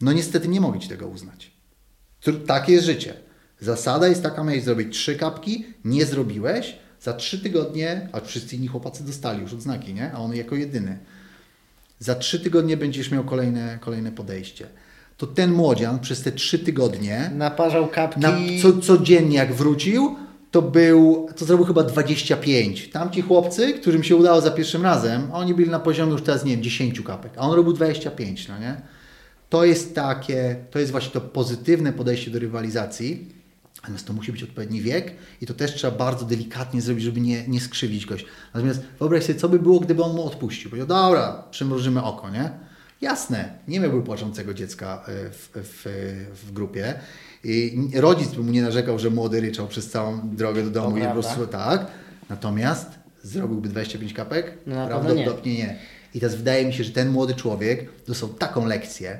No niestety nie mogę Ci tego uznać. Takie jest życie. Zasada jest taka, miałeś zrobić trzy kapki, nie zrobiłeś, za trzy tygodnie, a wszyscy inni chłopacy dostali już odznaki, nie? A on jako jedyny. Za trzy tygodnie będziesz miał kolejne, kolejne podejście. To ten młodzian przez te trzy tygodnie Naparzał kapki. na, co, codziennie jak wrócił, to był, to zrobił chyba 25. Tamci chłopcy, którym się udało za pierwszym razem, oni byli na poziomie już teraz, nie wiem, 10 kapek, a on robił 25, no nie? To jest takie, to jest właśnie to pozytywne podejście do rywalizacji, natomiast to musi być odpowiedni wiek i to też trzeba bardzo delikatnie zrobić, żeby nie, nie skrzywdzić kogoś. Natomiast wyobraź sobie, co by było, gdyby on mu odpuścił. Powiedział, dobra, przymrużymy oko, nie? Jasne, nie miałby płaczącego dziecka y, w, w, w grupie. I rodzic by mu nie narzekał, że młody ryczał przez całą drogę do domu i po prostu tak. Natomiast zrobiłby 25 kapek? No, pewno nie. Prawdopodobnie nie. I teraz wydaje mi się, że ten młody człowiek dostał taką lekcję,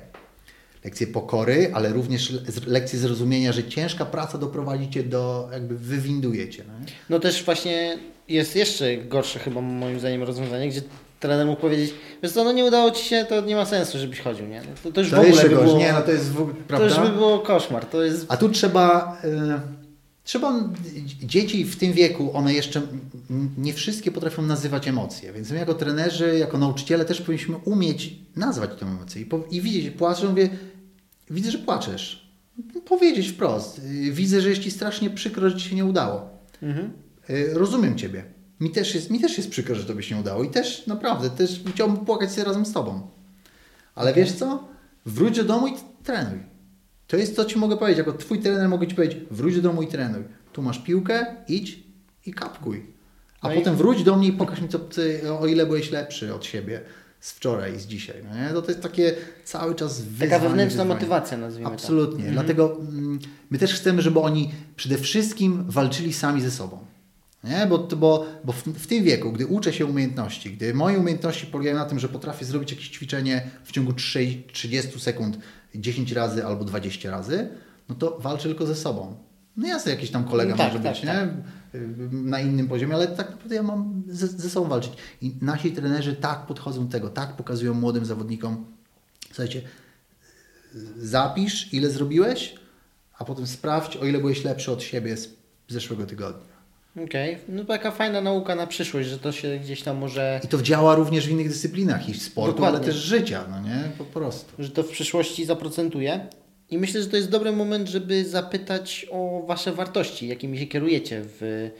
lekcję pokory, ale również le- lekcję zrozumienia, że ciężka praca doprowadzi cię do, jakby wywinduje cię. No? No też właśnie jest jeszcze gorsze chyba moim zdaniem rozwiązanie, gdzie trener mógł powiedzieć, wiesz co, no nie udało Ci się, to nie ma sensu, żebyś chodził, nie? To, to już w to ogóle jeszcze by było, Nie, no to jest w ogóle, to prawda? już by było koszmar, to jest... A tu trzeba, y, trzeba, dzieci w tym wieku, one jeszcze nie wszystkie potrafią nazywać emocje, więc my jako trenerzy, jako nauczyciele też powinniśmy umieć nazwać tę emocję i, po, i widzieć, płaczę, mówię, widzę, że płaczesz. Powiedzieć wprost, y, widzę, że jest Ci strasznie przykro, że Ci się nie udało. Mhm. Y, Rozumiem Ciebie. Mi też, jest, mi też jest przykro, że Tobie się nie udało i też naprawdę, też chciałbym płakać sobie razem z Tobą. Ale wiesz co? Wróć do domu i trenuj. To jest co Ci mogę powiedzieć. Jako Twój trener mogę Ci powiedzieć, wróć do domu i trenuj. Tu masz piłkę, idź i kapkuj. A No i- potem wróć do mnie i pokaż mi, co, ty, o ile byłeś lepszy od siebie z wczoraj i z dzisiaj. No nie? To, to jest takie cały czas wyzwanie. Taka wewnętrzna wyzwanie. motywacja, nazwijmy Absolutnie. to. Dlatego mm, my też chcemy, żeby oni przede wszystkim walczyli sami ze sobą. Nie? Bo, bo, bo w, w tym wieku, gdy uczę się umiejętności, gdy moje umiejętności polegają na tym, że potrafię zrobić jakieś ćwiczenie w ciągu 3, 30 sekund 10 razy albo 20 razy, no to walczę tylko ze sobą. No jasne, jakiś tam kolega No tak, może tak, być, tak. nie? Y, Na innym poziomie, ale tak naprawdę ja mam ze, ze sobą walczyć. I nasi trenerzy tak podchodzą do tego, tak pokazują młodym zawodnikom, słuchajcie, zapisz, ile zrobiłeś, a potem sprawdź, o ile byłeś lepszy od siebie z zeszłego tygodnia. Okej, no taka fajna nauka na przyszłość, że to się gdzieś tam może, I to działa również w innych dyscyplinach, i sportu, Dokładnie. ale też życia, no nie? Po prostu. że to w przyszłości zaprocentuje. I myślę, że to jest dobry moment, żeby zapytać o Wasze wartości, jakimi się kierujecie w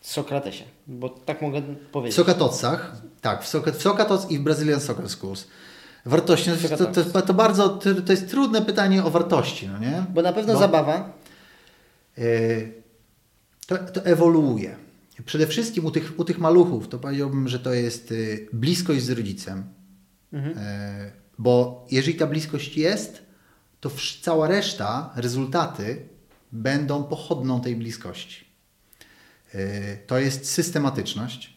Sokratesie, bo tak mogę W powiedzieć. Sokatocach, tak, w, Soka, w Sokatoc i w Brazilian Soccer Schools. Wartości, no, to, to, to, to bardzo, to, to jest trudne pytanie o wartości, no nie? Bo na pewno Bo- zabawa, Yy, to, to ewoluuje. Przede wszystkim u tych, u tych maluchów to powiedziałbym, że to jest yy, bliskość z rodzicem. Mhm. Yy, Bo jeżeli ta bliskość jest, to cała reszta, rezultaty będą pochodną tej bliskości. Yy, To jest systematyczność,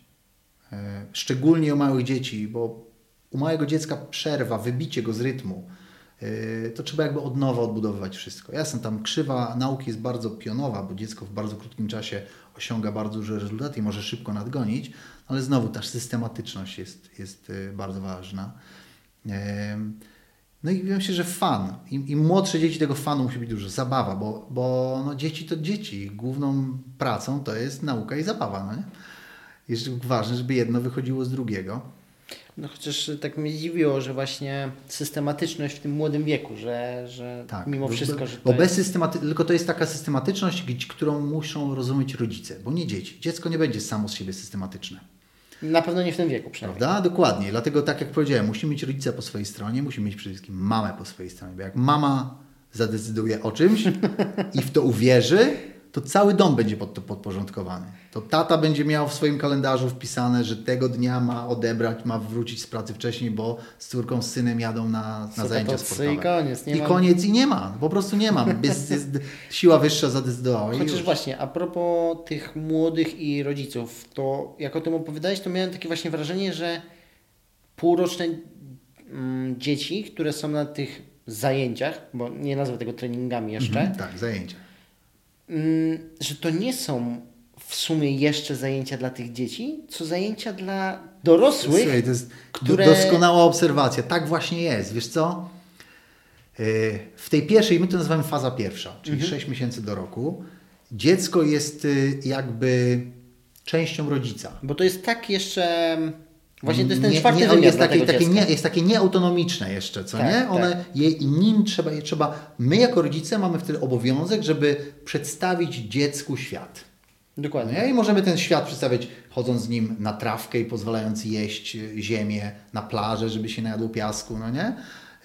yy, szczególnie u małych dzieci, bo u małego dziecka przerwa, wybicie go z rytmu, to trzeba jakby od nowa odbudowywać wszystko. Jasne, tam krzywa nauki jest bardzo pionowa, bo dziecko w bardzo krótkim czasie osiąga bardzo duże rezultaty i może szybko nadgonić, ale znowu ta systematyczność jest, jest yy, bardzo ważna. Yy, No i myślę, że fan. Im, Im młodsze dzieci, tego fanu musi być dużo. Zabawa, bo, bo no dzieci to dzieci. Główną pracą to jest nauka i zabawa. No nie? Jest ważne, żeby jedno wychodziło z drugiego. No chociaż tak mnie dziwiło, że właśnie systematyczność w tym młodym wieku, że, że Tak. mimo wszystko, że to bo bez systematy... Tylko to jest taka systematyczność, którą muszą rozumieć rodzice, bo nie dzieci. Dziecko nie będzie samo z siebie systematyczne. Na pewno nie w tym wieku przynajmniej. Prawda? Dokładnie. Dlatego tak jak powiedziałem, musimy mieć rodzica po swojej stronie, musimy mieć przede wszystkim mamę po swojej stronie, bo jak mama zadecyduje o czymś i w to uwierzy, to cały dom będzie pod to podporządkowany. To tata będzie miał w swoim kalendarzu wpisane, że tego dnia ma odebrać, ma wrócić z pracy wcześniej, bo z córką, z synem jadą na, na zajęcia sportowe. I koniec. Nie I mam... koniec i nie ma. Po prostu nie ma. Bez, jest, siła wyższa zadecydowała. Chociaż właśnie, a propos tych młodych i rodziców, to jak o tym opowiadałeś, to miałem takie właśnie wrażenie, że półroczne mm, dzieci, które są na tych zajęciach, bo nie nazwę tego treningami jeszcze. Mhm, tak, zajęcia. Mm, że to nie są w sumie jeszcze zajęcia dla tych dzieci, co zajęcia dla dorosłych. Słuchaj, to jest które... doskonała obserwacja. Tak właśnie jest. Wiesz co? Y, w tej pierwszej, my to nazywamy faza pierwsza, czyli mhm. 6 miesięcy do roku. Dziecko jest y, jakby częścią rodzica. Bo to jest tak jeszcze Właśnie to jest ten nie, czwarty nie, wymiar jest takie, takie nie, jest takie nieautonomiczne jeszcze, co tak, nie? One, tak. je, nim trzeba, je trzeba, my jako rodzice mamy wtedy obowiązek, żeby przedstawić dziecku świat. Dokładnie. Nie? I możemy ten świat przedstawiać chodząc z nim na trawkę i pozwalając jeść ziemię na plażę, żeby się najadło piasku, no nie?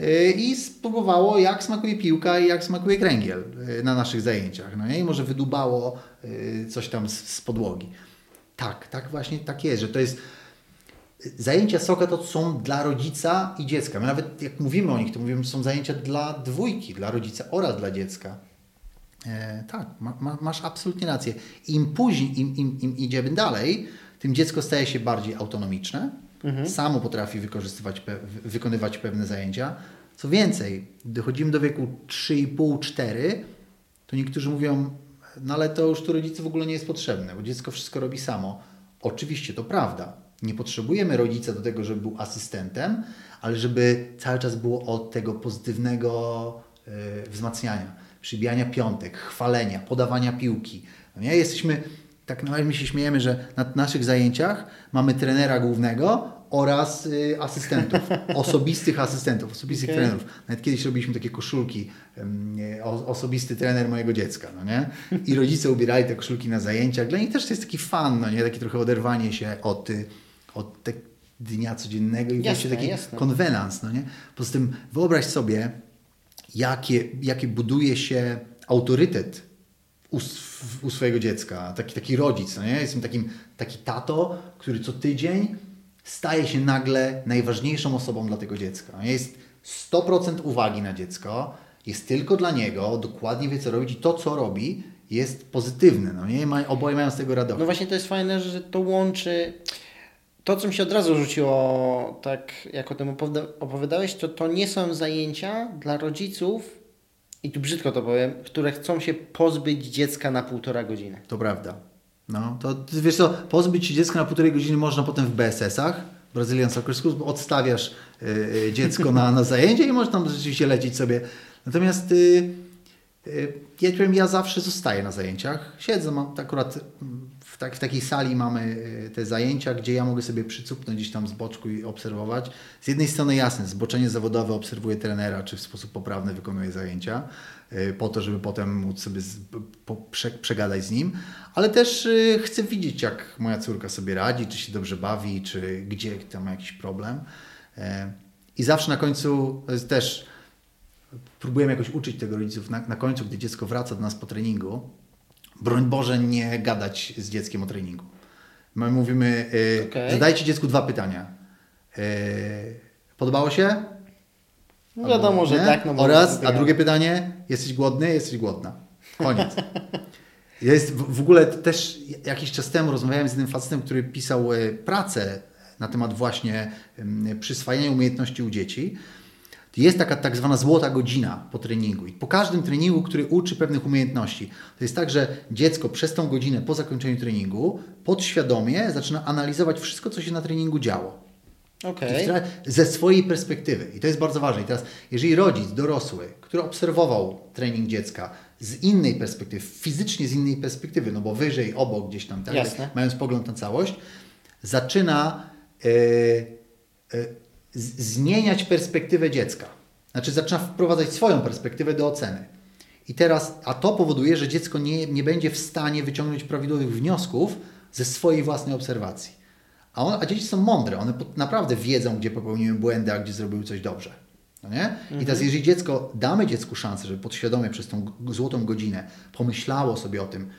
Y, I spróbowało, jak smakuje piłka i jak smakuje kręgiel y, na naszych zajęciach. No nie? I może wydubało coś tam z, z podłogi. Tak, tak właśnie tak jest, że to jest Zajęcia soka to są dla rodzica i dziecka. My nawet jak mówimy o nich, to mówimy, że są zajęcia dla dwójki, dla rodzica oraz dla dziecka. E, tak, ma, ma, masz absolutnie rację. Im później, im, im, im idziemy dalej, tym dziecko staje się bardziej autonomiczne, mhm. samo potrafi wykorzystywać, pe, wykonywać pewne zajęcia. Co więcej, dochodzimy do wieku 3,5-4, to niektórzy mówią, no ale to już tu rodzicu w ogóle nie jest potrzebne, bo dziecko wszystko robi samo. Oczywiście to prawda, nie potrzebujemy rodzica do tego, żeby był asystentem, ale żeby cały czas było od tego pozytywnego yy, wzmacniania, przybijania piątek, chwalenia, podawania piłki. No nie? Jesteśmy, tak naprawdę my się śmiejemy, że na naszych zajęciach mamy trenera głównego oraz y, asystentów, osobistych asystentów, osobistych okay. trenerów. Nawet kiedyś robiliśmy takie koszulki, y, osobisty trener mojego dziecka, no nie? I rodzice ubierali te koszulki na zajęciach. Dla nich też to jest taki fan, no nie? Takie trochę oderwanie się od, y, od te dnia codziennego i właśnie taki jasne. konwenans, no nie? Poza tym wyobraź sobie, jakie, jakie buduje się autorytet u, u swojego dziecka, taki, taki rodzic, no nie? Jestem takim, taki tato, który co tydzień staje się nagle najważniejszą osobą dla tego dziecka. No jest 100% uwagi na dziecko, jest tylko dla niego, dokładnie wie co robić i to co robi jest pozytywne, no nie? Oboje mają z tego radość. No właśnie to jest fajne, że to łączy to, co mi się od razu rzuciło, tak jak o tym opowiadałeś, to to nie są zajęcia dla rodziców, i tu brzydko to powiem, które chcą się pozbyć dziecka na półtora godziny. To prawda. No, to wiesz co, pozbyć się dziecka na półtorej godziny można potem w BSS-ach, Brazilian Soccer Schools, bo odstawiasz y, dziecko na, na zajęcie i można tam rzeczywiście lecieć sobie. Natomiast y, y, ja powiem, ja zawsze zostaję na zajęciach. Siedzę, mam akurat w, tak, w takiej sali mamy y, te zajęcia, gdzie ja mogę sobie przycupnąć gdzieś tam z boczku i obserwować. Z jednej strony jasne, zboczenie zawodowe obserwuję trenera, czy w sposób poprawny wykonuje zajęcia, y, po to, żeby potem móc sobie z, po, prze, przegadać z nim, ale też y, chcę widzieć, jak moja córka sobie radzi, czy się dobrze bawi, czy gdzie tam ma jakiś problem. I zawsze na końcu też próbujemy jakoś uczyć tego rodziców na, na końcu, gdy dziecko wraca do nas po treningu, broń Boże, nie gadać z dzieckiem o treningu. My mówimy, y, okay. zadajcie dziecku dwa pytania. Y, podobało się? No wiadomo, że tak. No Oraz, a drugie pytanie, jesteś głodny? Jesteś głodna. Koniec. Jest w, ogóle też jakiś czas temu rozmawiałem z jednym facetem, który pisał y, pracę na temat właśnie przyswajania umiejętności u dzieci. Jest taka tak zwana złota godzina po treningu i po każdym treningu, który uczy pewnych umiejętności, to jest tak, że dziecko przez tą godzinę po zakończeniu treningu podświadomie zaczyna analizować wszystko, co się na treningu działo. Okay. Ze swojej perspektywy. I to jest bardzo ważne. I teraz, jeżeli rodzic, dorosły, który obserwował trening dziecka z innej perspektywy, fizycznie z innej perspektywy, no bo wyżej, obok, gdzieś tam, tak, mając pogląd na całość, zaczyna yy, yy, zmieniać perspektywę dziecka. Znaczy zaczyna wprowadzać swoją perspektywę do oceny. I teraz, a to powoduje, że dziecko nie, nie będzie w stanie wyciągnąć prawidłowych wniosków ze swojej własnej obserwacji. A, on, a dzieci są mądre, one naprawdę wiedzą, gdzie popełniły błędy, a gdzie zrobiły coś dobrze. No nie? I teraz jeżeli dziecko, damy dziecku szansę, żeby podświadomie przez tą złotą godzinę pomyślało sobie o tym,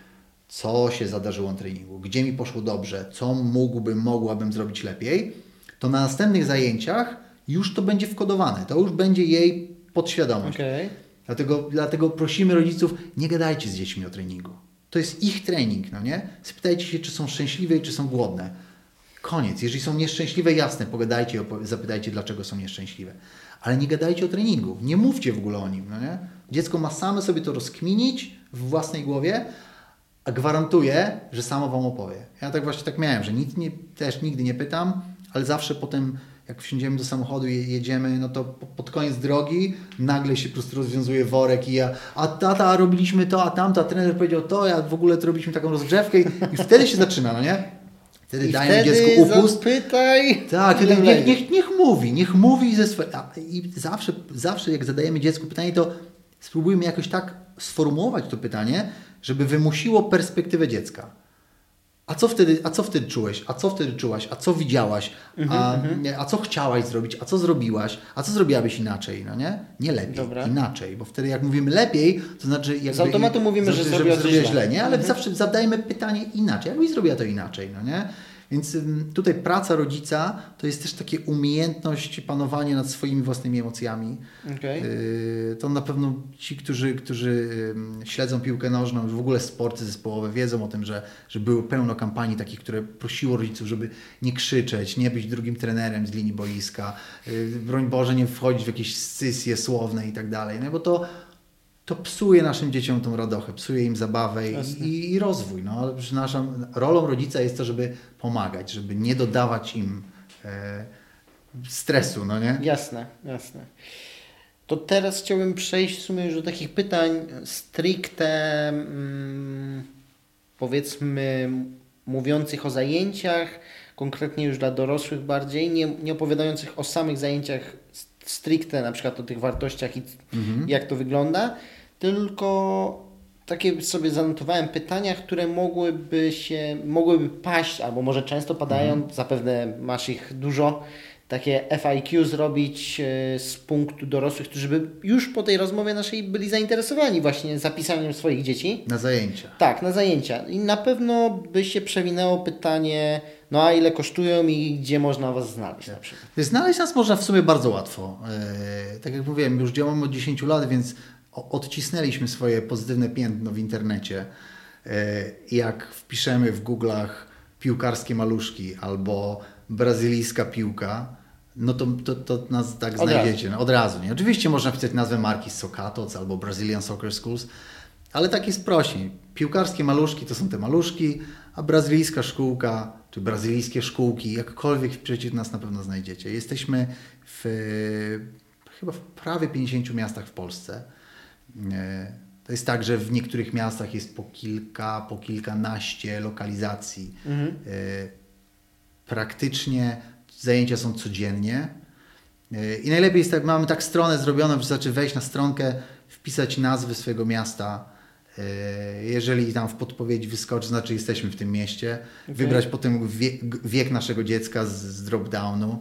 co się zadarzyło na treningu, gdzie mi poszło dobrze, co mógłbym, mogłabym zrobić lepiej, to na następnych zajęciach już to będzie wkodowane, to już będzie jej podświadomość. Okej. Dlatego, dlatego prosimy rodziców, nie gadajcie z dziećmi o treningu. To jest ich trening, no nie? Spytajcie się, czy są szczęśliwe i czy są głodne. Koniec. Jeżeli są nieszczęśliwe, jasne, pogadajcie, zapytajcie, dlaczego są nieszczęśliwe. Ale nie gadajcie o treningu. Nie mówcie w ogóle o nim, no nie? Dziecko ma same sobie to rozkminić w własnej głowie, a gwarantuję, że samo Wam opowie. Ja tak właśnie tak miałem, że nic nie, też nigdy nie pytam, ale zawsze potem, jak wsiądziemy do samochodu i jedziemy, no to po- pod koniec drogi nagle się po prostu rozwiązuje worek i ja, a tata, robiliśmy to, a tamto, a trener powiedział to, a w ogóle to robiliśmy taką rozgrzewkę i, i wtedy się zaczyna, no nie? Wtedy I dajemy wtedy dziecku upust. zapytaj. Tak, ile niech, niech, niech, mówi, niech mówi ze swoje... a, I zawsze, zawsze jak zadajemy dziecku pytanie, to spróbujmy jakoś tak sformułować to pytanie, żeby wymusiło perspektywę dziecka. A co wtedy, a co wtedy czułeś? A co wtedy czułaś? A co widziałaś? A, Mhm, a co chciałaś zrobić? A co zrobiłaś? A co zrobiłabyś inaczej? No nie? Nie lepiej, Dobra. inaczej. Bo wtedy jak mówimy lepiej, to znaczy jakby... Z automatu mówimy, że coś zrobiłaś źle. źle, nie? Ale Mhm. zawsze zadajmy pytanie inaczej. Jakbyś zrobiła to inaczej, no nie? Więc tutaj praca rodzica to jest też takie umiejętność panowania nad swoimi własnymi emocjami. Okej. Yy, To na pewno ci, którzy, którzy śledzą piłkę nożną, w ogóle sporty zespołowe, wiedzą o tym, że, że było pełno kampanii takich, które prosiło rodziców, żeby nie krzyczeć, nie być drugim trenerem z linii boiska, yy, broń Boże, nie wchodzić w jakieś scysje słowne i tak dalej, no bo to, to psuje naszym dzieciom tą radochę, psuje im zabawę i, i, rozwój. No, ale naszą rolą rodzica jest to, żeby pomagać, żeby nie dodawać im e, stresu, no nie? Jasne, jasne. To teraz chciałbym przejść w sumie już do takich pytań stricte mm, powiedzmy mówiących o zajęciach, konkretnie już dla dorosłych bardziej, nie, nie opowiadających o samych zajęciach stricte, na przykład o tych wartościach i jak to wygląda, tylko takie sobie zanotowałem pytania, które mogłyby się, mogłyby paść, albo może często padają, zapewne masz ich dużo, takie FIQ zrobić e, z punktu dorosłych, którzy by już po tej rozmowie naszej byli zainteresowani właśnie zapisaniem swoich dzieci. Na zajęcia. Tak, na zajęcia. I na pewno by się przewinęło pytanie, no a ile kosztują i gdzie można Was znaleźć na przykład. Znaleźć nas można w sumie bardzo łatwo. E, tak jak mówiłem, już działamy od 10 lat, więc odcisnęliśmy swoje pozytywne piętno w internecie. E, jak wpiszemy w Google'ach piłkarskie maluszki albo brazylijska piłka, no to, to, to nas tak Od znajdziecie. No, od razu. Nie? Oczywiście można wpisać nazwę marki Socatoc albo Brazilian Soccer Schools, ale tak jest prościej. Piłkarskie maluszki to są te maluszki, a brazylijska szkółka czy brazylijskie szkółki, jakkolwiek wpiszecie, nas na pewno znajdziecie. Jesteśmy w chyba w prawie 50 miastach w Polsce. E, To jest tak, że w niektórych miastach jest po kilka, po kilkanaście lokalizacji. Mhm. E, Praktycznie zajęcia są codziennie. E, I najlepiej jest tak, mamy tak stronę zrobioną, że wystarczy wejść na stronkę, wpisać nazwy swojego miasta. Jeżeli tam w podpowiedzi wyskoczy, znaczy jesteśmy w tym mieście. Okej. Wybrać potem wiek, wiek naszego dziecka z, z drop-downu.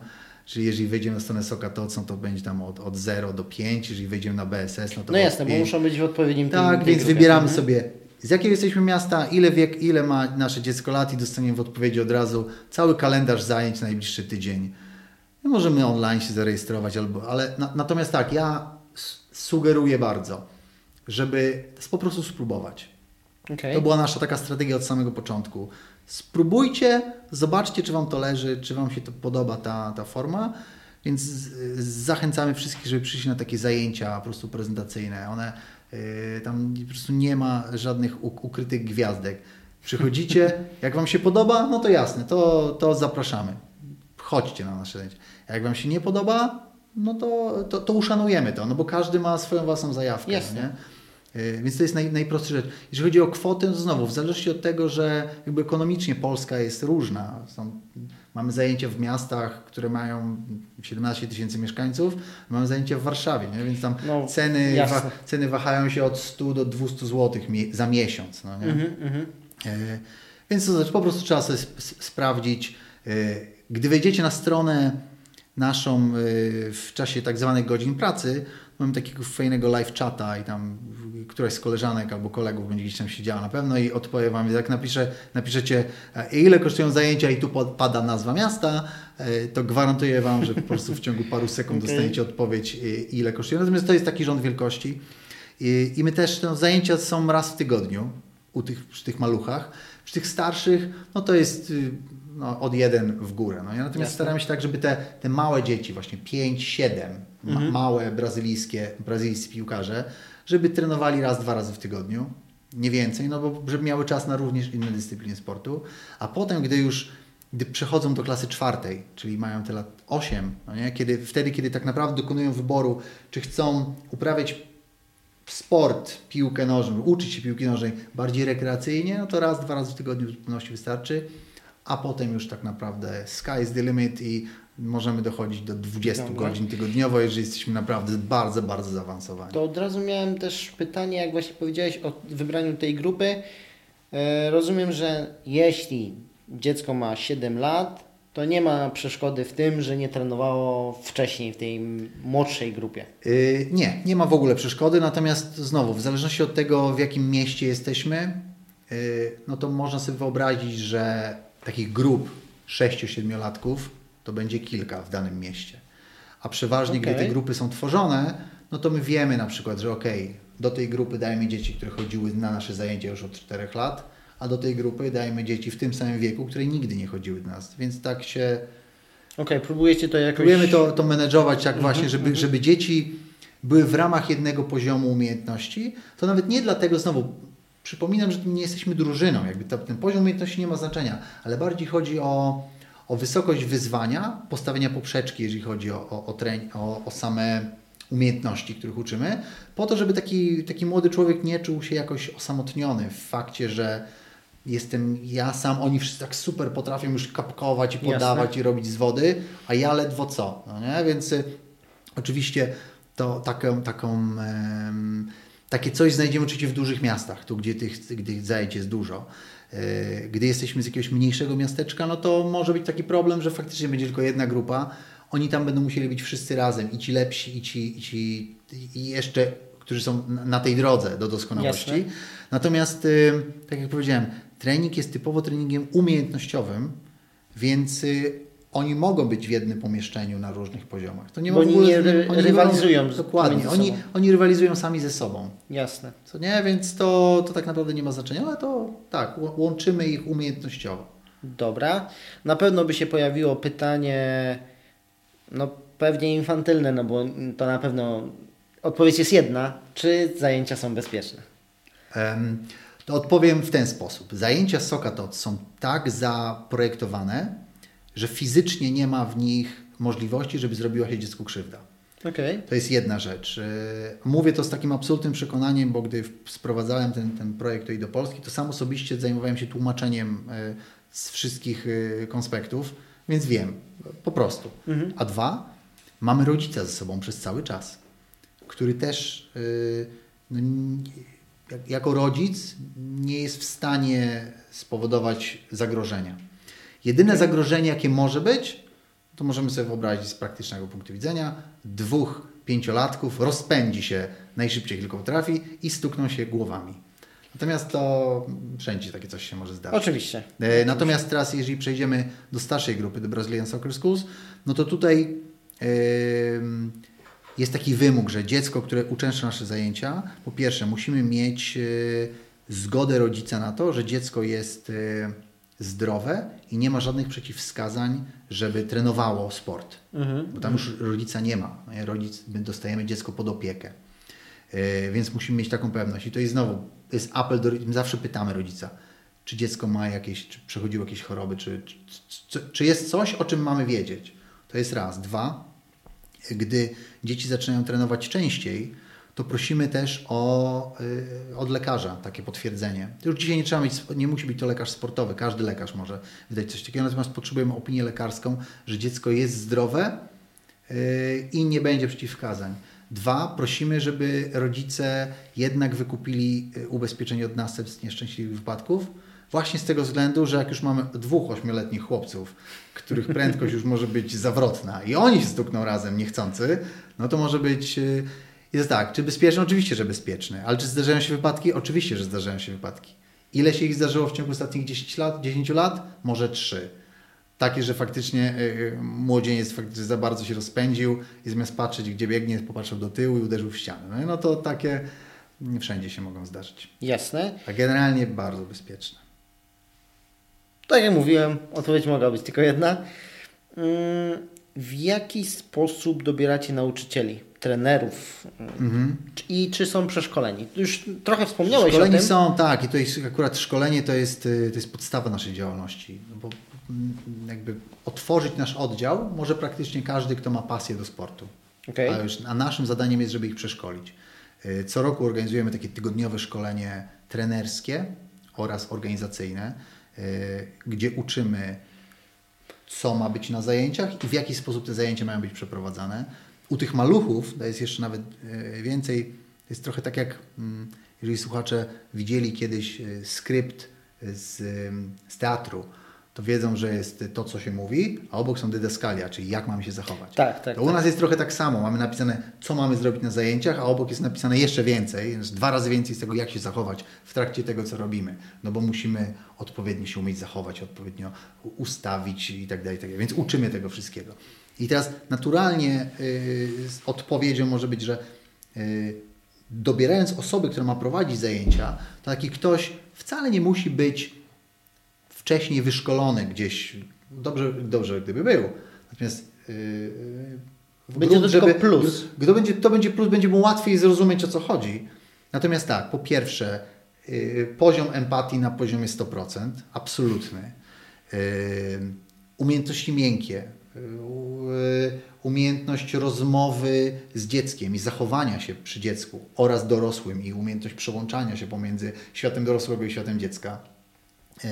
Czyli jeżeli wejdziemy na stronę Sokatoc, no to będzie tam od, od 0 do 5. Jeżeli wejdziemy na BSS, no to No jasne, bo 5. muszą być w odpowiednim Tak, więc wybieramy Mhm. sobie z jakiego jesteśmy miasta, ile wiek, ile ma nasze dziecko lat i dostaniemy w odpowiedzi od razu cały kalendarz zajęć na najbliższy tydzień. My możemy online się zarejestrować, albo, ale na, natomiast tak, ja sugeruję bardzo, żeby po prostu spróbować. Okej. To była nasza taka strategia od samego początku. Spróbujcie, zobaczcie, czy Wam to leży, czy Wam się to podoba ta, ta forma. Więc zachęcamy wszystkich, żeby przyjść na takie zajęcia po prostu prezentacyjne. One yy, tam po prostu nie ma żadnych uk- ukrytych gwiazdek. Przychodzicie, jak Wam się podoba, no to jasne, to, to zapraszamy. Chodźcie na nasze zajęcia. Jak Wam się nie podoba, no to, to, to uszanujemy to, no bo każdy ma swoją własną zajawkę. Jasne. Nie? Yy, Więc to jest naj, najprostsza rzecz. Jeżeli chodzi o kwotę, to znowu, w zależności od tego, że jakby ekonomicznie Polska jest różna. Są, mamy zajęcia w miastach, które mają 17 tysięcy mieszkańców, mamy zajęcia w Warszawie, nie? więc tam No, ceny, wa, ceny wahają się od 100 do 200 zł za miesiąc. No, nie? Mhm, mhm. E, Więc to znaczy, po prostu trzeba sobie sp- sprawdzić. E, Gdy wejdziecie na stronę, naszą y, w czasie tak zwanych godzin pracy mamy takiego fajnego live chata i tam któraś z koleżanek albo kolegów będzie gdzieś tam siedziała na pewno i odpowie Wam, jak napisze, napiszecie e, ile kosztują zajęcia i tu pada nazwa miasta, e, to gwarantuję Wam, że po prostu w ciągu paru sekund okay. dostaniecie odpowiedź ile kosztują. Natomiast to jest taki rząd wielkości i, i my też no, zajęcia są raz w tygodniu u tych, przy tych maluchach. Przy tych starszych, no to jest y, no, od jeden w górę. No. Ja natomiast Jasne. staramy się tak, żeby te, te małe dzieci, właśnie 5, 7, mhm. Ma, małe brazylijskie, brazylijscy piłkarze, żeby trenowali raz, dwa razy w tygodniu, nie więcej, no bo żeby miały czas na również inne dyscypliny sportu, a potem, gdy już gdy przechodzą do klasy czwartej, czyli mają te lat 8, no nie? Kiedy, wtedy, kiedy tak naprawdę dokonują wyboru, czy chcą uprawiać sport, piłkę nożną, uczyć się piłki nożnej bardziej rekreacyjnie, no to raz, dwa razy w tygodniu w zupełności wystarczy, a potem już tak naprawdę sky is the limit i możemy dochodzić do 20 Dobra. godzin tygodniowo, jeżeli jesteśmy naprawdę bardzo, bardzo zaawansowani. To od razu miałem też pytanie, jak właśnie powiedziałeś o wybraniu tej grupy. E, rozumiem, że jeśli dziecko ma 7 lat, to nie ma przeszkody w tym, że nie trenowało wcześniej w tej młodszej grupie. Yy, nie, nie ma w ogóle przeszkody, natomiast znowu, w zależności od tego, w jakim mieście jesteśmy, yy, no to można sobie wyobrazić, że takich grup 6-7-latków to będzie kilka w danym mieście. A przeważnie, okay. gdy te grupy są tworzone, no to my wiemy na przykład, że ok, do tej grupy dajemy dzieci, które chodziły na nasze zajęcia już od 4 lat, a do tej grupy dajemy dzieci w tym samym wieku, które nigdy nie chodziły do nas. Więc tak się. Okej, okay, próbujecie to jakoś. Próbujemy to, to menedżować tak właśnie, mhm, żeby, mhm. żeby dzieci były w ramach jednego poziomu umiejętności. To nawet nie dlatego, znowu, przypominam, że nie jesteśmy drużyną, jakby ten poziom umiejętności nie ma znaczenia, ale bardziej chodzi o, o wysokość wyzwania, postawienia poprzeczki, jeżeli chodzi o, o, o, trening, o, o same umiejętności, których uczymy, po to, żeby taki, taki młody człowiek nie czuł się jakoś osamotniony w fakcie, że jestem ja sam, oni wszyscy tak super potrafią już kapkować i podawać Jasne. i robić z wody, a ja ledwo co, no nie? Więc y, oczywiście to taką, taką takie coś znajdziemy oczywiście w dużych miastach, tu gdzie tych, gdzie zajęć jest dużo. Y, gdy jesteśmy z jakiegoś mniejszego miasteczka, no to może być taki problem, że faktycznie będzie tylko jedna grupa. Oni tam będą musieli być wszyscy razem, i ci lepsi, i ci, i ci i jeszcze, którzy są na tej drodze do doskonałości. Jasne. Natomiast, y, tak jak powiedziałem, trening jest typowo treningiem umiejętnościowym, więc y, oni mogą być w jednym pomieszczeniu na różnych poziomach. To nie Bo oni nie ry oni rywalizują. Dokładnie. Oni, oni rywalizują sami ze sobą. Jasne. Co nie? Więc to, to tak naprawdę nie ma znaczenia, ale to tak, łączymy ich umiejętnościowo. Dobra. Na pewno by się pojawiło pytanie, no pewnie infantylne, no bo to na pewno odpowiedź jest jedna. Czy zajęcia są bezpieczne? Um, to odpowiem w ten sposób. Zajęcia Sokatot są tak zaprojektowane, że fizycznie nie ma w nich możliwości, żeby zrobiła się dziecku krzywda. Okay. To jest jedna rzecz. E, mówię to z takim absolutnym przekonaniem, bo gdy sprowadzałem ten, ten projekt tutaj do Polski, to sam osobiście zajmowałem się tłumaczeniem e, z wszystkich e, konspektów, więc wiem, po prostu. Mhm. A dwa, mamy rodzica ze sobą przez cały czas, który też no, jako rodzic nie jest w stanie spowodować zagrożenia. Jedyne zagrożenie, jakie może być, to możemy sobie wyobrazić z praktycznego punktu widzenia, dwóch pięciolatków rozpędzi się najszybciej tylko potrafi i stukną się głowami. Natomiast to wszędzie takie coś się może zdarzyć. Oczywiście. E, natomiast teraz, jeżeli przejdziemy do starszej grupy, do Brazilian Soccer Schools, no to tutaj yy, jest taki wymóg, że dziecko, które uczęszcza nasze zajęcia, po pierwsze musimy mieć yy, zgodę rodzica na to, że dziecko jest yy, zdrowe i nie ma żadnych przeciwwskazań, żeby trenowało sport. Mhm. Bo tam już rodzica nie ma. Rodzic, my dostajemy dziecko pod opiekę. Yy, więc musimy mieć taką pewność. I to jest znowu, jest apel do my zawsze pytamy rodzica, czy dziecko ma jakieś, czy przechodziło jakieś choroby, czy, czy, czy, czy jest coś, o czym mamy wiedzieć. To jest raz. Dwa, gdy dzieci zaczynają trenować częściej, to prosimy też o, y, od lekarza takie potwierdzenie. Już dzisiaj nie trzeba mieć, nie musi być to lekarz sportowy, każdy lekarz może wydać coś takiego, natomiast potrzebujemy opinię lekarską, że dziecko jest zdrowe y, i nie będzie przeciwwskazań. Dwa, prosimy, żeby rodzice jednak wykupili y, ubezpieczenie od następstw nieszczęśliwych wypadków, Właśnie z tego względu, że jak już mamy dwóch ośmioletnich chłopców, których prędkość już może być zawrotna i oni się stukną razem niechcący, no to może być... Jest tak, czy bezpieczny? Oczywiście, że bezpieczny. Ale czy zdarzają się wypadki? Oczywiście, że zdarzają się wypadki. Ile się ich zdarzyło w ciągu ostatnich 10 lat? 10 lat? Może 3. Takie, że faktycznie y, y, młodzieniec faktycznie za bardzo się rozpędził i zamiast patrzeć, gdzie biegnie, popatrzył do tyłu i uderzył w ścianę. No, no to takie nie wszędzie się mogą zdarzyć. Jasne. A generalnie bardzo bezpieczne. Tak jak mówiłem, odpowiedź mogła być tylko jedna. Mm, W jaki sposób dobieracie nauczycieli, trenerów Mhm. I czy są przeszkoleni? Już trochę wspomniałeś Szkoleni o tym. są, tak, i to jest akurat szkolenie to jest, y, to jest podstawa naszej działalności. No bo mm, jakby otworzyć nasz oddział może praktycznie każdy, kto ma pasję do sportu. Okej. A, już, a naszym zadaniem jest, żeby ich przeszkolić. Y, Co roku organizujemy takie tygodniowe szkolenie trenerskie oraz organizacyjne, y, gdzie uczymy, co ma być na zajęciach i w jaki sposób te zajęcia mają być przeprowadzane. U tych maluchów to jest jeszcze nawet y, więcej, to jest trochę tak jak, mm, jeżeli słuchacze widzieli kiedyś y, skrypt z, z teatru, to wiedzą, że jest to, co się mówi, a obok są dydaskalia, czyli jak mamy się zachować. Tak, tak, To u nas jest trochę tak samo. Mamy napisane, co mamy zrobić na zajęciach, a obok jest napisane jeszcze więcej, jest dwa razy więcej z tego, jak się zachować w trakcie tego, co robimy. No bo musimy odpowiednio się umieć zachować, odpowiednio ustawić i tak dalej, i tak dalej. Więc uczymy tego wszystkiego. I teraz naturalnie z odpowiedzią może być, że yy, dobierając osoby, która ma prowadzić zajęcia, to taki ktoś wcale nie musi być wcześniej wyszkolony gdzieś. Dobrze, dobrze gdyby był. Natomiast yy, w Będzie to grunt, tylko plus. Gdy będzie, to będzie plus, będzie mu łatwiej zrozumieć o co chodzi. Natomiast tak, po pierwsze, yy, poziom empatii na poziomie 100%, absolutny. Yy, umiejętności miękkie, umiejętność rozmowy z dzieckiem i zachowania się przy dziecku oraz dorosłym i umiejętność przełączania się pomiędzy światem dorosłego i światem dziecka. Yy,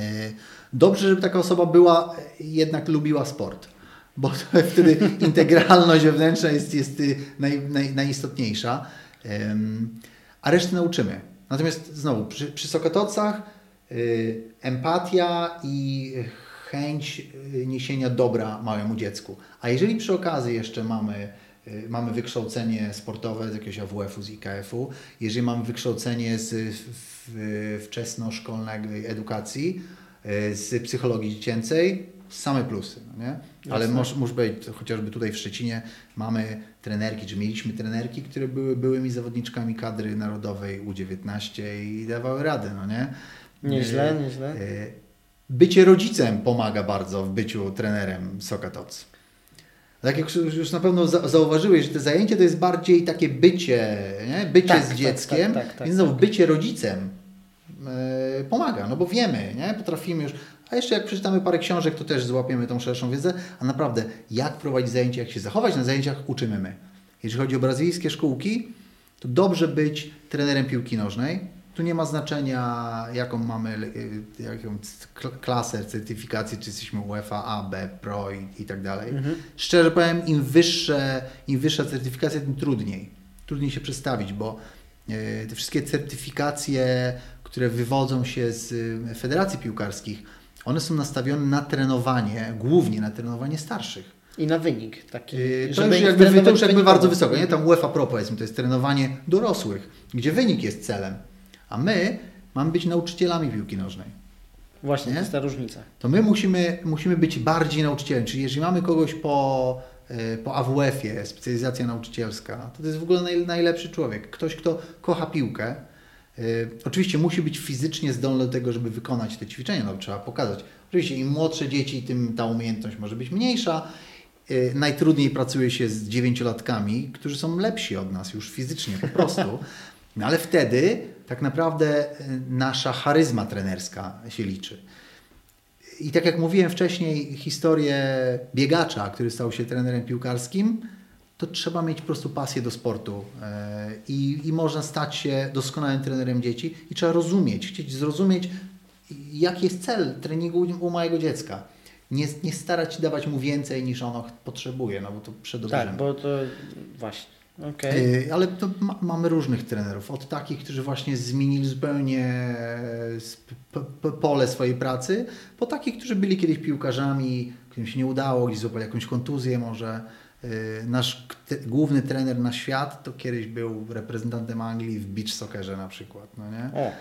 Dobrze, żeby taka osoba była, jednak lubiła sport, bo wtedy integralność wewnętrzna jest, jest y, naj, naj, najistotniejsza, a resztę nauczymy. Natomiast znowu, przy, przy Sokotocach empatia i chęć y, niesienia dobra małemu dziecku. A jeżeli przy okazji jeszcze mamy, y, mamy wykształcenie sportowe z jakiegoś AWF-u, z IKF-u, jeżeli mamy wykształcenie z wczesnoszkolnej edukacji, y, z psychologii dziecięcej, same plusy, no nie? Ale może, może być, chociażby tutaj w Szczecinie mamy trenerki, czy mieliśmy trenerki, które były byłymi zawodniczkami kadry narodowej U19 i dawały radę, no nie? Nieźle, nieźle. Bycie rodzicem pomaga bardzo w byciu trenerem Sokatoc. Tak jak już na pewno za- zauważyłeś, że te zajęcie to jest bardziej takie bycie, nie? bycie Tak, z tak, dzieckiem, tak, tak, tak, więc znowu tak. bycie rodzicem e, pomaga, no bo wiemy, nie? potrafimy już, a jeszcze jak przeczytamy parę książek, to też złapiemy tą szerszą wiedzę, a naprawdę jak prowadzić zajęcia, jak się zachować na zajęciach, uczymy my. Jeżeli chodzi o brazylijskie szkółki, to dobrze być trenerem piłki nożnej. Tu nie ma znaczenia, jaką mamy y, jaką klasę certyfikacji, czy jesteśmy UEFA, A, B, Pro i, i tak dalej. Szczerze powiem, im, wyższe, im wyższa certyfikacja, tym trudniej. Trudniej się przedstawić, bo y, te wszystkie certyfikacje, które wywodzą się z y, federacji piłkarskich, one są nastawione na trenowanie, głównie na trenowanie starszych. I na wynik taki. Yy, To już jakby, to już jakby bardzo wysoko, nie? Tam UEFA Pro powiedzmy, to jest trenowanie dorosłych, gdzie wynik jest celem, a my mamy być nauczycielami piłki nożnej. Właśnie, Nie? to jest ta różnica. To my musimy, musimy być bardziej nauczycielem, czyli jeżeli mamy kogoś po, yy, po AWF-ie, specjalizacja nauczycielska, to to jest w ogóle naj, najlepszy człowiek. Ktoś, kto kocha piłkę. Yy, Oczywiście musi być fizycznie zdolny do tego, żeby wykonać te ćwiczenia, no trzeba pokazać. Oczywiście im młodsze dzieci, tym ta umiejętność może być mniejsza. Yy, Najtrudniej pracuje się z dziewięciolatkami, którzy są lepsi od nas już fizycznie po prostu. No ale wtedy tak naprawdę yy, nasza charyzma trenerska się liczy. I tak jak mówiłem wcześniej, historię biegacza, który stał się trenerem piłkarskim, to trzeba mieć po prostu pasję do sportu e, i, i można stać się doskonałym trenerem dzieci i trzeba rozumieć, chcieć zrozumieć, jaki jest cel treningu u małego dziecka. Nie, nie starać się dawać mu więcej niż ono potrzebuje, no bo to przedobrzymy. Tak, bo to właśnie. Okay. Ale to ma, mamy różnych trenerów. Od takich, którzy właśnie zmienili zupełnie pole swojej pracy, po takich, którzy byli kiedyś piłkarzami, którym się nie udało, gdzieś złapali jakąś kontuzję może. Nasz główny trener na świat to kiedyś był reprezentantem Anglii w beach soccerze na przykład. No nie? O.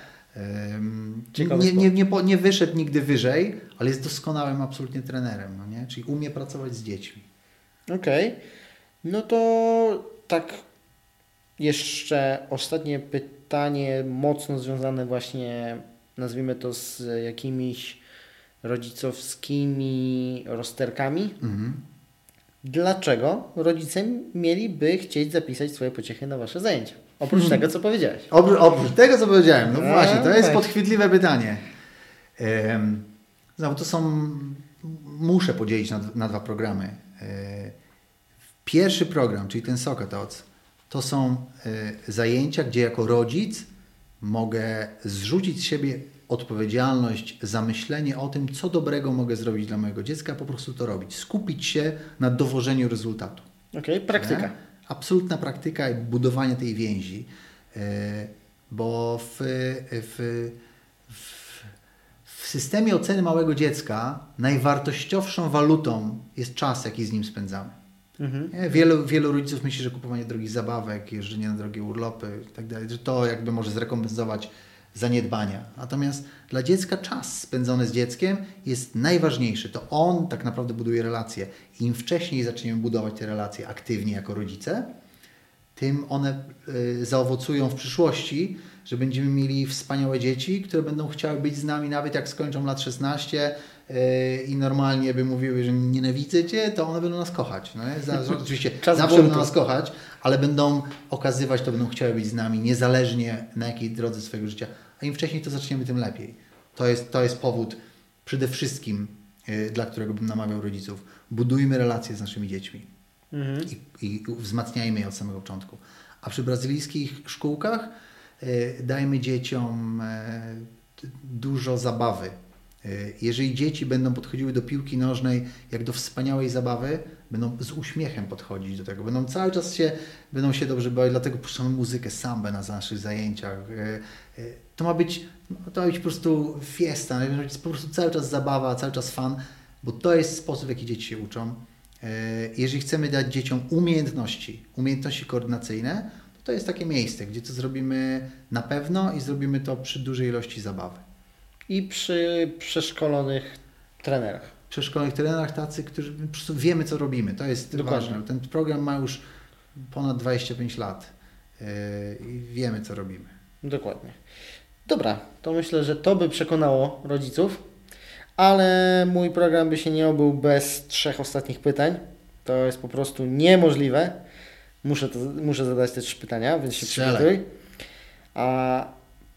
Nie, nie, nie, nie, wyszedł nigdy wyżej, ale jest doskonałym absolutnie trenerem, no nie? czyli umie pracować z dziećmi. Okej. Okay. No to tak jeszcze ostatnie pytanie, mocno związane właśnie, nazwijmy to z jakimiś rodzicowskimi rozterkami. Mhm. Dlaczego rodzice mieliby chcieć zapisać swoje pociechy na Wasze zajęcia? Oprócz tego, co powiedziałeś. Oprócz, oprócz tego, co powiedziałem. No właśnie, to jest podchwytliwe pytanie. Znowu, to są... Muszę podzielić na, na dwa programy. E, pierwszy program, czyli ten Sokatoc, to są e, zajęcia, gdzie jako rodzic mogę zrzucić z siebie odpowiedzialność za myślenie o tym, co dobrego mogę zrobić dla mojego dziecka, po prostu to robić. Skupić się na dowożeniu rezultatu. Okej, okay, praktyka. Nie? absolutna praktyka i budowanie tej więzi, e, bo w, w, w, w systemie oceny małego dziecka najwartościowszą walutą jest czas, jaki z nim spędzamy. Mhm. Wielu, wielu rodziców myśli, że kupowanie drogich zabawek, jeżdżenie na drogie urlopy itd., że to jakby może zrekompensować zaniedbania. Natomiast dla dziecka czas spędzony z dzieckiem jest najważniejszy. To on tak naprawdę buduje relacje. Im wcześniej zaczniemy budować te relacje aktywnie jako rodzice, tym one y, zaowocują w przyszłości, że będziemy mieli wspaniałe dzieci, które będą chciały być z nami nawet jak skończą lat 16 y, i normalnie by mówiły, że nienawidzę Cię, to one będą nas kochać. No Oczywiście Czas zawsze będą nas kochać, ale będą okazywać to, będą chciały być z nami niezależnie na jakiej drodze swojego życia a im wcześniej to zaczniemy, tym lepiej. To jest, to jest powód przede wszystkim, yy, dla którego bym namawiał rodziców. Budujmy relacje z naszymi dziećmi mhm. i, i wzmacniajmy je od samego początku. A przy brazylijskich szkółkach yy, dajmy dzieciom yy, dużo zabawy. Y, jeżeli dzieci będą podchodziły do piłki nożnej jak do wspaniałej zabawy, będą z uśmiechem podchodzić do tego, będą cały czas się, będą się dobrze bawić, dlatego puszczamy muzykę, sambę na naszych zajęciach. Y, y, to ma być, to ma być po prostu fiesta, ma być po prostu cały czas zabawa, cały czas fan, bo to jest sposób, w jaki dzieci się uczą. Jeżeli chcemy dać dzieciom umiejętności, umiejętności koordynacyjne, to to jest takie miejsce, gdzie to zrobimy na pewno i zrobimy to przy dużej ilości zabawy. I przy przeszkolonych trenerach. Przeszkolonych trenerach tacy, którzy po prostu wiemy, co robimy. To jest Dokładnie. ważne. Ten program ma już ponad 25 lat yy, i wiemy, co robimy. Dokładnie. Dobra, to myślę, że to by przekonało rodziców, ale mój program by się nie obył bez trzech ostatnich pytań. To jest po prostu niemożliwe. Muszę, to, muszę zadać te trzy pytania, więc się przygotuj. A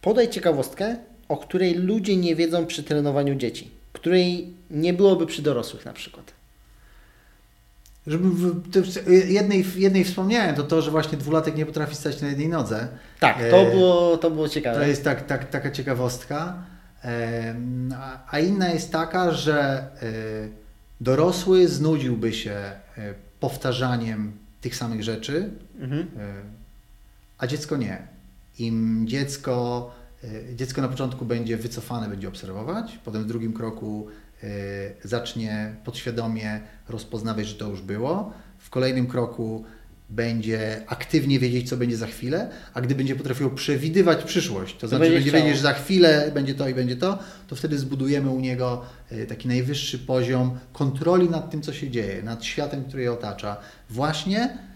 podaj ciekawostkę, o której ludzie nie wiedzą przy trenowaniu dzieci, której nie byłoby przy dorosłych na przykład. Żeby w, jednej, jednej wspomniałem, to to, że właśnie dwulatek nie potrafi stać na jednej nodze. Tak, to e, było, to było ciekawe. To jest tak, tak, taka ciekawostka. E, a inna jest taka, że e, dorosły znudziłby się powtarzaniem tych samych rzeczy, mhm. a dziecko nie. Im dziecko dziecko na początku będzie wycofane, będzie obserwować, potem w drugim kroku e, zacznie podświadomie rozpoznawać, że to już było. W kolejnym kroku będzie aktywnie wiedzieć, co będzie za chwilę, a gdy będzie potrafił przewidywać przyszłość, to, to znaczy będzie, wiedzieć, że za chwilę będzie to i będzie to, to wtedy zbudujemy u niego e, taki najwyższy poziom kontroli nad tym, co się dzieje, nad światem, który je otacza. Właśnie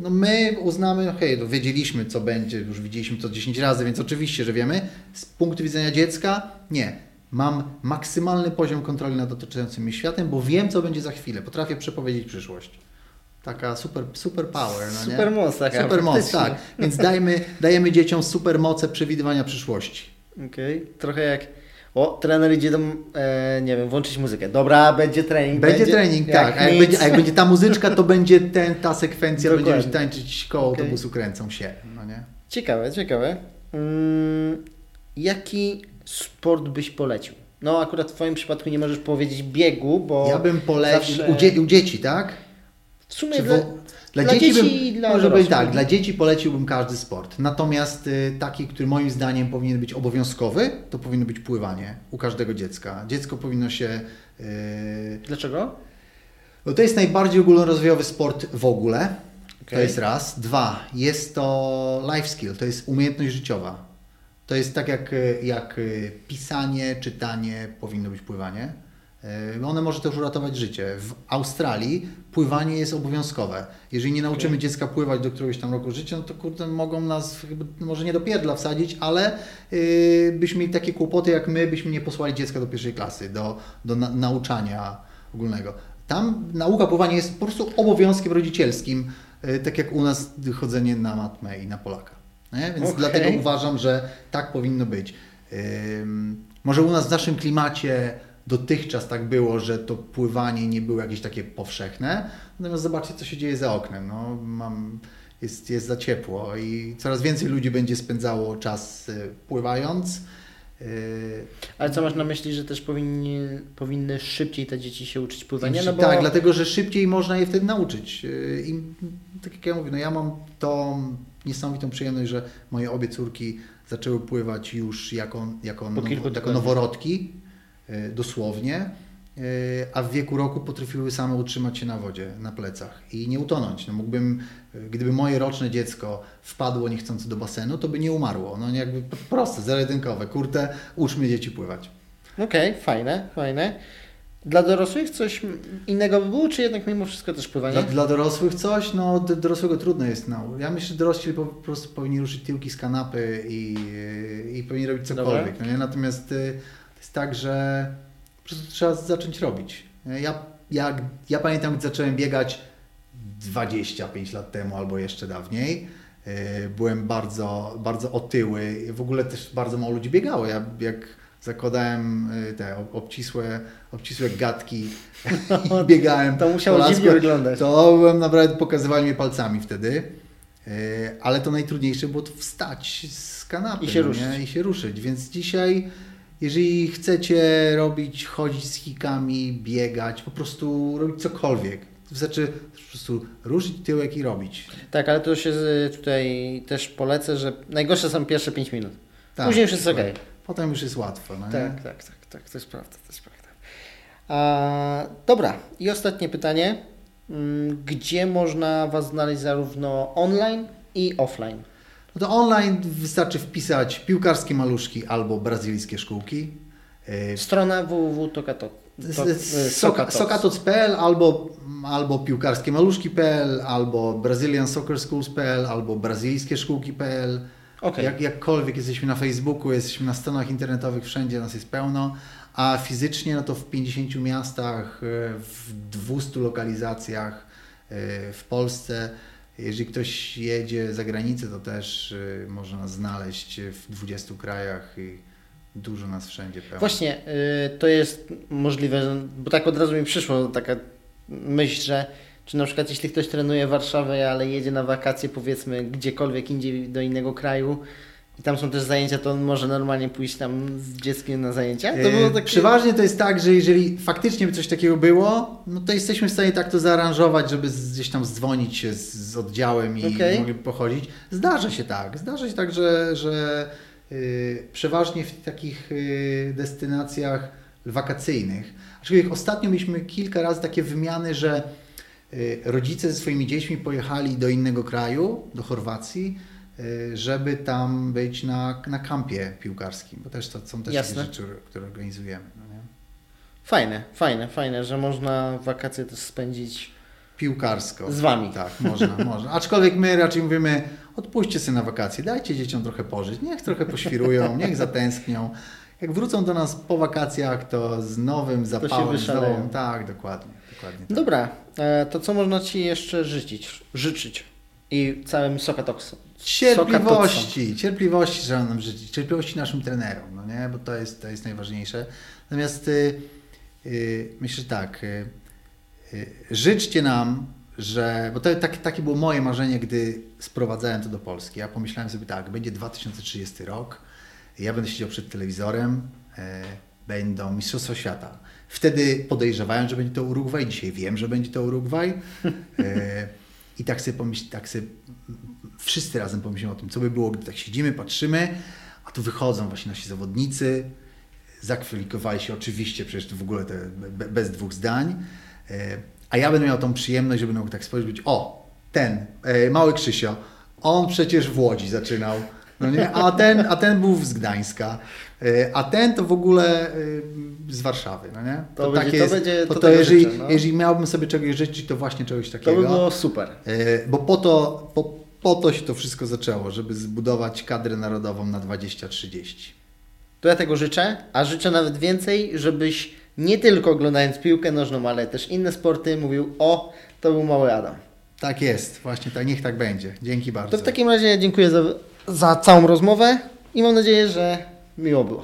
no my uznamy, ok, no wiedzieliśmy co będzie, już widzieliśmy to 10 razy, więc oczywiście, że wiemy. Z punktu widzenia dziecka, nie. Mam maksymalny poziom kontroli nad otaczającym mnie światem, bo wiem, co będzie za chwilę. Potrafię przepowiedzieć przyszłość. Taka super, super power, no nie? Super moc taka. Super moc, tak. Więc dajmy, dajemy dzieciom super moce przewidywania przyszłości. Okej, okay. trochę jak o, trener idzie do, e, nie wiem, włączyć muzykę. Dobra, będzie trening. Będzie, będzie trening, jak tak. A jak, będzie, a jak, będzie, ta muzyczka, to będzie ten, ta sekwencja, Dokładnie. będziemy tańczyć koło okay. autobusu, kręcą się. No nie? Ciekawe, ciekawe. Hmm, jaki sport byś polecił? No akurat w Twoim przypadku nie możesz powiedzieć biegu, bo... Ja bym polecił, zawsze... u, dzie u dzieci, tak? W sumie... Dla... Dla, Dla dzieci, dzieci i bym, dla może być tak, dla dzieci poleciłbym każdy sport. Natomiast y, taki, który moim zdaniem powinien być obowiązkowy, to powinno być pływanie u każdego dziecka. Dziecko powinno się. y, Dlaczego? no to jest najbardziej ogólnorozwojowy sport w ogóle. To Okej. jest raz. Dwa, jest to life skill, to jest umiejętność życiowa. To jest tak jak, y, jak pisanie, czytanie, powinno być pływanie. Y, One może też uratować życie. W Australii pływanie jest obowiązkowe. Jeżeli nie nauczymy dziecka pływać do któregoś tam roku życia, no to kurde, mogą nas chyba, może nie do pierdla wsadzić, ale yy, byśmy mieli takie kłopoty jak my, byśmy nie posłali dziecka do pierwszej klasy, do, do na, nauczania ogólnego. Tam nauka pływania jest po prostu obowiązkiem rodzicielskim, yy, tak jak u nas chodzenie na matmę i na Polaka. Nie? Więc Okej. dlatego uważam, że tak powinno być. Ym, może u nas w naszym klimacie dotychczas tak było, że to pływanie nie było jakieś takie powszechne. Natomiast zobaczcie, co się dzieje za oknem. No, mam, jest, jest za ciepło i coraz więcej ludzi będzie spędzało czas y, pływając. Y, Ale co masz na myśli, że też powinni, powinny szybciej te dzieci się uczyć pływania? No bo Tak, dlatego że szybciej można je wtedy nauczyć. Yy, I tak jak ja mówię, no ja mam tą niesamowitą przyjemność, że moje obie córki zaczęły pływać już jako, jako, nowo, jako noworodki, dosłownie, yy, a w wieku roku potrafiły same utrzymać się na wodzie, na plecach i nie utonąć. No mógłbym, yy, gdyby moje roczne dziecko wpadło niechcący do basenu, to by nie umarło. No jakby proste, zero-jedynkowe. Kurde, uczmy dzieci pływać. Okej, fajne, fajne. Dla dorosłych coś innego by było, czy jednak mimo wszystko też pływanie? Dla, dla dorosłych coś, no dorosłego trudno jest nauczyć. Ja myślę, że dorośli po, po prostu powinni ruszyć tyłki z kanapy i, i powinni robić cokolwiek. No nie? Natomiast y, jest tak, że po prostu trzeba zacząć robić. Ja, ja, ja pamiętam, gdy zacząłem biegać 25 lat temu albo jeszcze dawniej. y, Byłem bardzo, bardzo otyły. W ogóle też bardzo mało ludzi biegało. Ja jak zakładałem y, te ob- obcisłe, obcisłe gadki i biegałem To musiało lasku, dziwnie wyglądać. to byłem naprawdę, pokazywali mnie palcami wtedy. Yy, Ale to najtrudniejsze było wstać z kanapy I się no ruszyć. Nie? i się ruszyć. Więc dzisiaj, jeżeli chcecie robić, chodzić z hikami, biegać, po prostu robić cokolwiek, wystarczy po prostu ruszyć tyłek i robić. Tak, ale to się tutaj też polecę, że najgorsze są pierwsze 5 minut. Tak, Później już jest ok. Potem już jest łatwo. No nie? Tak, tak, tak, tak, to jest prawda, to jest prawda. A, dobra, i ostatnie pytanie. Mm, Gdzie można Was znaleźć zarówno online i offline? No to online wystarczy wpisać piłkarskie maluszki albo brazylijskie szkółki. Yy, Strona www.tokato. to- y, Sokatoc. Sokatoc.pl albo, albo piłkarskie maluszki.pl albo Brazilian Soccer Schools.pl albo brazylijskie szkółki.pl Okej. Jak, jakkolwiek jesteśmy na Facebooku, jesteśmy na stronach internetowych, wszędzie nas jest pełno, a fizycznie no to w 50 miastach, e, w 200 lokalizacjach e, w Polsce. Jeżeli ktoś jedzie za granicę, to też e, można nas znaleźć w 20 krajach i dużo nas wszędzie pełno. Właśnie, y, to jest możliwe, bo tak od razu mi przyszło taka myśl, że czy na przykład jeśli ktoś trenuje w Warszawie, ale jedzie na wakacje powiedzmy gdziekolwiek indziej do innego kraju i tam są też zajęcia, to on może normalnie pójść tam z dzieckiem na zajęcia? To było takie... Przeważnie to jest tak, że jeżeli faktycznie by coś takiego było, no to jesteśmy w stanie tak to zaaranżować, żeby gdzieś tam zdzwonić się z, z oddziałem i Okej. mogli pochodzić. Zdarza się tak. Zdarza się tak, że, że y, przeważnie w takich y, destynacjach wakacyjnych. Aczkolwiek ostatnio mieliśmy kilka razy takie wymiany, że y, rodzice ze swoimi dziećmi pojechali do innego kraju, do Chorwacji, żeby tam być na, na kampie piłkarskim, bo też to są też Jasne. takie rzeczy, które organizujemy. No? Fajne, fajne, fajne, że można wakacje też spędzić Piłkarsko. z Wami. Tak, można, można. Aczkolwiek my raczej mówimy, odpuśćcie sobie na wakacje, dajcie dzieciom trochę pożyć, niech trochę poświrują, niech zatęsknią. Jak wrócą do nas po wakacjach, to z nowym zapałem, z nową... Tak, dokładnie. dokładnie tak. Dobra, e, to co można Ci jeszcze życzyć? Życzyć i całym Sokatoksom. Cierpliwości, cierpliwości trzeba nam życzyć, cierpliwości naszym trenerom, no nie, bo to jest, to jest najważniejsze. Natomiast y, y, myślę, że tak, y, y, życzcie nam, że, bo to tak, takie było moje marzenie, gdy sprowadzałem to do Polski. Ja pomyślałem sobie tak, będzie 2030 rok, ja będę siedział przed telewizorem, e, będą Mistrzostwa Świata. Wtedy podejrzewałem, że będzie to Urugwaj, dzisiaj wiem, że będzie to Urugwaj. I tak sobie pomyśl, tak sobie wszyscy razem pomyślimy o tym, co by było, gdy tak siedzimy, patrzymy, a tu wychodzą właśnie nasi zawodnicy, zakwalifikowali się oczywiście, przecież w ogóle te, bez dwóch zdań, e, a ja będę miał tą przyjemność, że będę mógł tak spojrzeć, o, ten, e, mały Krzysio, on przecież w Łodzi zaczynał, no nie? A, ten, a ten był z Gdańska, a ten to w ogóle z Warszawy, no nie? To, to będzie, to będzie, to, to jeżeli, życzę, no. jeżeli miałbym sobie czegoś życzyć, to właśnie czegoś takiego. To by było super. Bo po to, po, po to się to wszystko zaczęło, żeby zbudować kadrę narodową na 20-30. To ja tego życzę, a życzę nawet więcej, żebyś nie tylko oglądając piłkę nożną, ale też inne sporty mówił, o, to był mały Adam. Tak jest, właśnie tak, niech tak będzie. Dzięki bardzo. To w takim razie dziękuję za, za całą rozmowę i mam nadzieję, że miło było.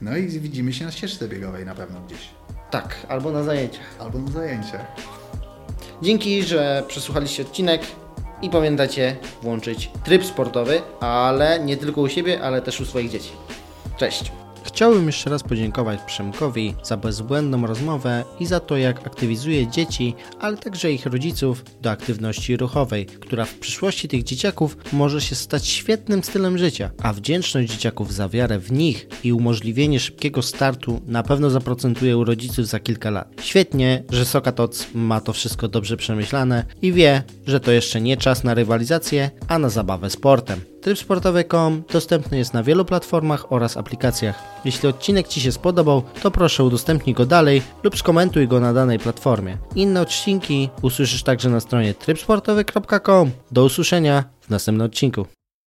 No i widzimy się na ścieżce biegowej na pewno gdzieś. Tak, albo na zajęciach. Albo na zajęciach. Dzięki, że przesłuchaliście odcinek i pamiętajcie włączyć tryb sportowy, ale nie tylko u siebie, ale też u swoich dzieci. Cześć! Chciałbym jeszcze raz podziękować Przemkowi za bezbłędną rozmowę i za to, jak aktywizuje dzieci, ale także ich rodziców do aktywności ruchowej, która w przyszłości tych dzieciaków może się stać świetnym stylem życia, a wdzięczność dzieciaków za wiarę w nich i umożliwienie szybkiego startu na pewno zaprocentuje u rodziców za kilka lat. Świetnie, że Sokatoc ma to wszystko dobrze przemyślane i wie, że to jeszcze nie czas na rywalizację, a na zabawę sportem. Tryb sportowy.com dostępny jest na wielu platformach oraz aplikacjach. Jeśli odcinek Ci się spodobał, to proszę udostępnij go dalej lub skomentuj go na danej platformie. Inne odcinki usłyszysz także na stronie trybsportowy.com. Do usłyszenia w następnym odcinku.